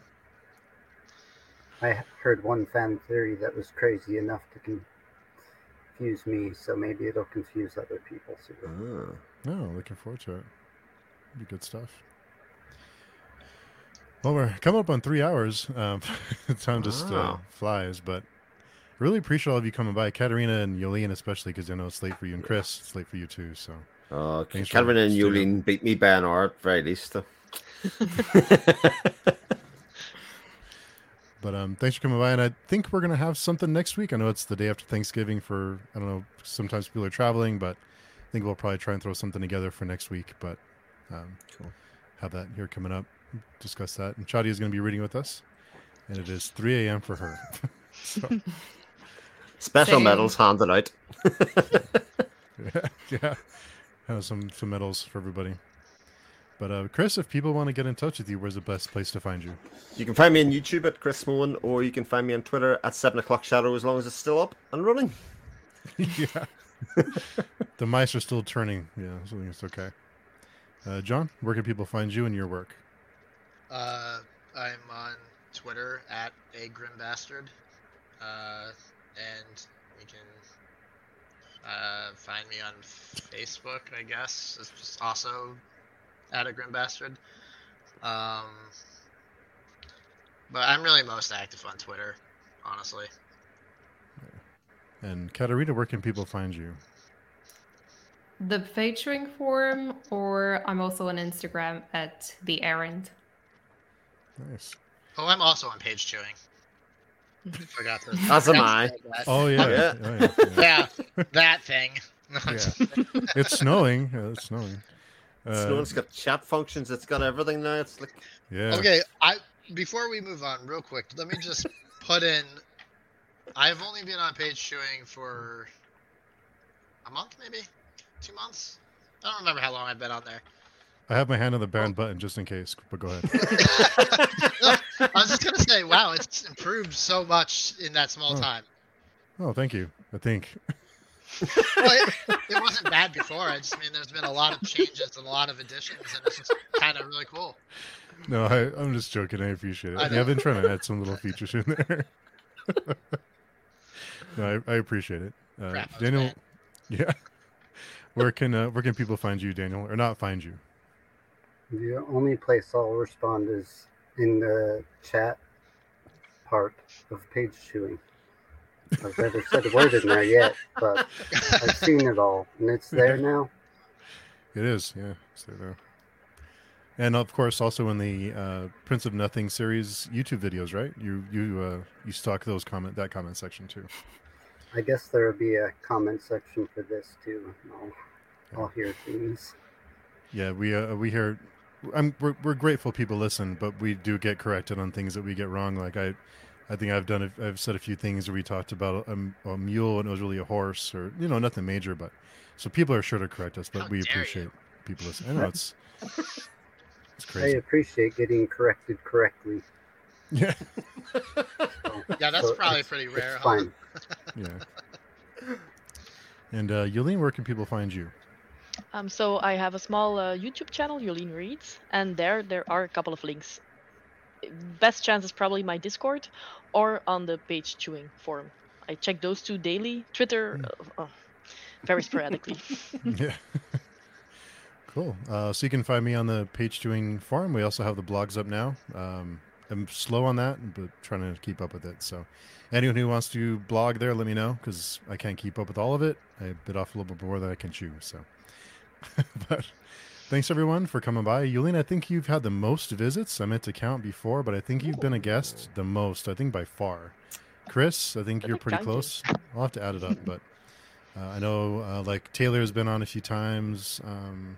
I heard one fan theory that was crazy enough to confuse me, so maybe it'll confuse other people too. Ah. No, looking forward to it. Be good stuff. Well, we're coming up on three hours. Um, time just uh, flies, but really appreciate all of you coming by, Katarina and Yolene especially, because I know it's late for you, and Chris, it's late for you too. So Uh, Thanks Calvin and staying up. Yolene beat me by an hour at very least. though. But um, thanks for coming by, and I think we're gonna have something next week. I know it's the day after Thanksgiving. For I don't know, sometimes people are traveling, but I think we'll probably try and throw something together for next week. But um, Cool. have that here coming up. Discuss that, and Chadi is going to be reading with us, and it is 3 a.m. for her. so, Special Same. medals handed out. yeah, yeah, have some some medals for everybody. But uh, Chris, if people want to get in touch with you, where's the best place to find you? You can find me on YouTube at Chris Moen, or you can find me on Twitter at Seven O'clock Shadow, as long as it's still up and running. yeah. the mice are still turning. Yeah, so I think it's okay. Uh, John, where can people find you and your work? Uh, I'm on Twitter at a grim bastard, uh, and you can uh, find me on Facebook. I guess it's just also at a grim bastard. Um, but I'm really most active on Twitter, honestly. And Katarina, where can people find you? The featuring forum, or I'm also on Instagram at the errand. Nice. Oh, I'm also on page chewing. Forgot to. As am forgot to I. say that. Oh yeah, Yeah. oh, yeah, yeah. yeah, that thing. Yeah. it's snowing. It's snowing. Uh, Snow's got chat functions. It's got everything now. It's like yeah. Okay, I before we move on, real quick, let me just put in. I've only been on page chewing for a month, maybe two months. I don't remember how long I've been on there. I have my hand on the ban button just in case, but go ahead. I was just gonna say, wow, it's improved so much in that small Oh. time. Oh, thank you. I think. Well, it, it wasn't bad before. I just mean there's been a lot of changes and a lot of additions, and it's just kind of really cool. No, I, I'm just joking. I appreciate it. I yeah, I've been trying to add some little features in there. no, I, I appreciate it. Uh, Crap, I was Daniel, bad. yeah. Where can uh, where can people find you, Daniel, or not find you? The only place I'll respond is in the chat part of page chewing. I've never said a word in there yet, but I've seen it all, and it's there now. It is, yeah. So there. And of course, also in the uh, Prince of Nothing series YouTube videos, right? You you uh, you stock those comment that comment section too. I guess there will be a comment section for this too. I'll, I'll hear things. Yeah, we uh, we hear. I'm we're, we're grateful people listen, but we do get corrected on things that we get wrong. Like I, I think I've done. A, I've said a few things where we talked about a, a mule and it was really a horse, or you know, nothing major. But so people are sure to correct us, but How we dare you. appreciate people listening. I know it's it's I crazy. appreciate getting corrected correctly. Yeah, so- Yeah, that's so probably it's- pretty it's rare. Huh? Fine. yeah. And uh, Yolene, where can people find you? Um, so I have a small uh, YouTube channel, Yolene Reads, and there there are a couple of links. Best chance is probably my Discord or on the page chewing forum. I check those two daily. Twitter, uh, uh, very sporadically. yeah. cool. Uh, so you can find me on the page chewing forum. We also have the blogs up now. Um, I'm slow on that, but trying to keep up with it. So anyone who wants to blog there, let me know because I can't keep up with all of it. I bit off a little bit more than I can chew. So, but thanks everyone for coming by. Yolene, I think you've had the most visits. I meant to count before, but I think you've been a guest the most. I think by far. Chris, I think Good you're pretty counting. close. I'll have to add it up, but uh, I know uh, like Taylor's been on a few times, um,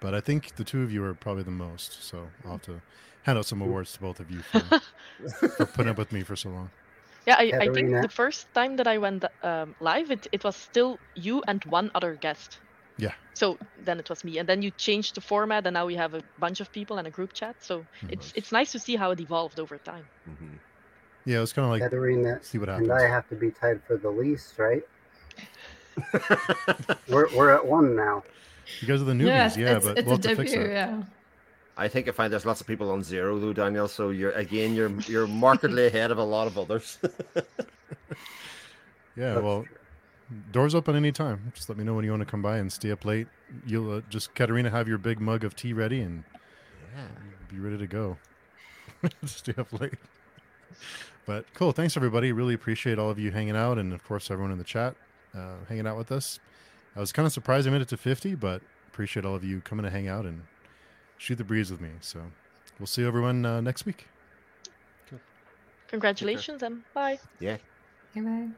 but I think the two of you are probably the most. So I'll have to hand out some awards to both of you for, for putting up with me for so long. Yeah, I, I think the first time that I went um, live, it, it was still you and one other guest. Yeah. So then it was me, and then you changed the format, and now we have a bunch of people and a group chat. So it's it's nice to see how it evolved over time. Mhm. Yeah, it was kind of like Katarina see what happens. and happens. I have to be tied for the least, right? We're we're at one now. you guys are the newbies, Yes, yeah, it's, but it's we'll a have to fix debut. that. Yeah. I think I find there's lots of people on zero though, Daniel. So you're again, you're you're markedly ahead of a lot of others. Yeah, That's well, true. Doors open anytime. Just let me know when you want to come by and stay up late. You'll uh, just Katarina have your big mug of tea ready and yeah. be ready to go. stay up late. But cool. Thanks everybody. Really appreciate all of you hanging out, and of course everyone in the chat uh, hanging out with us. I was kind of surprised I made it to 50, but appreciate all of you coming to hang out and shoot the breeze with me. So we'll see everyone uh, next week. Congratulations and bye. Yeah. Bye bye.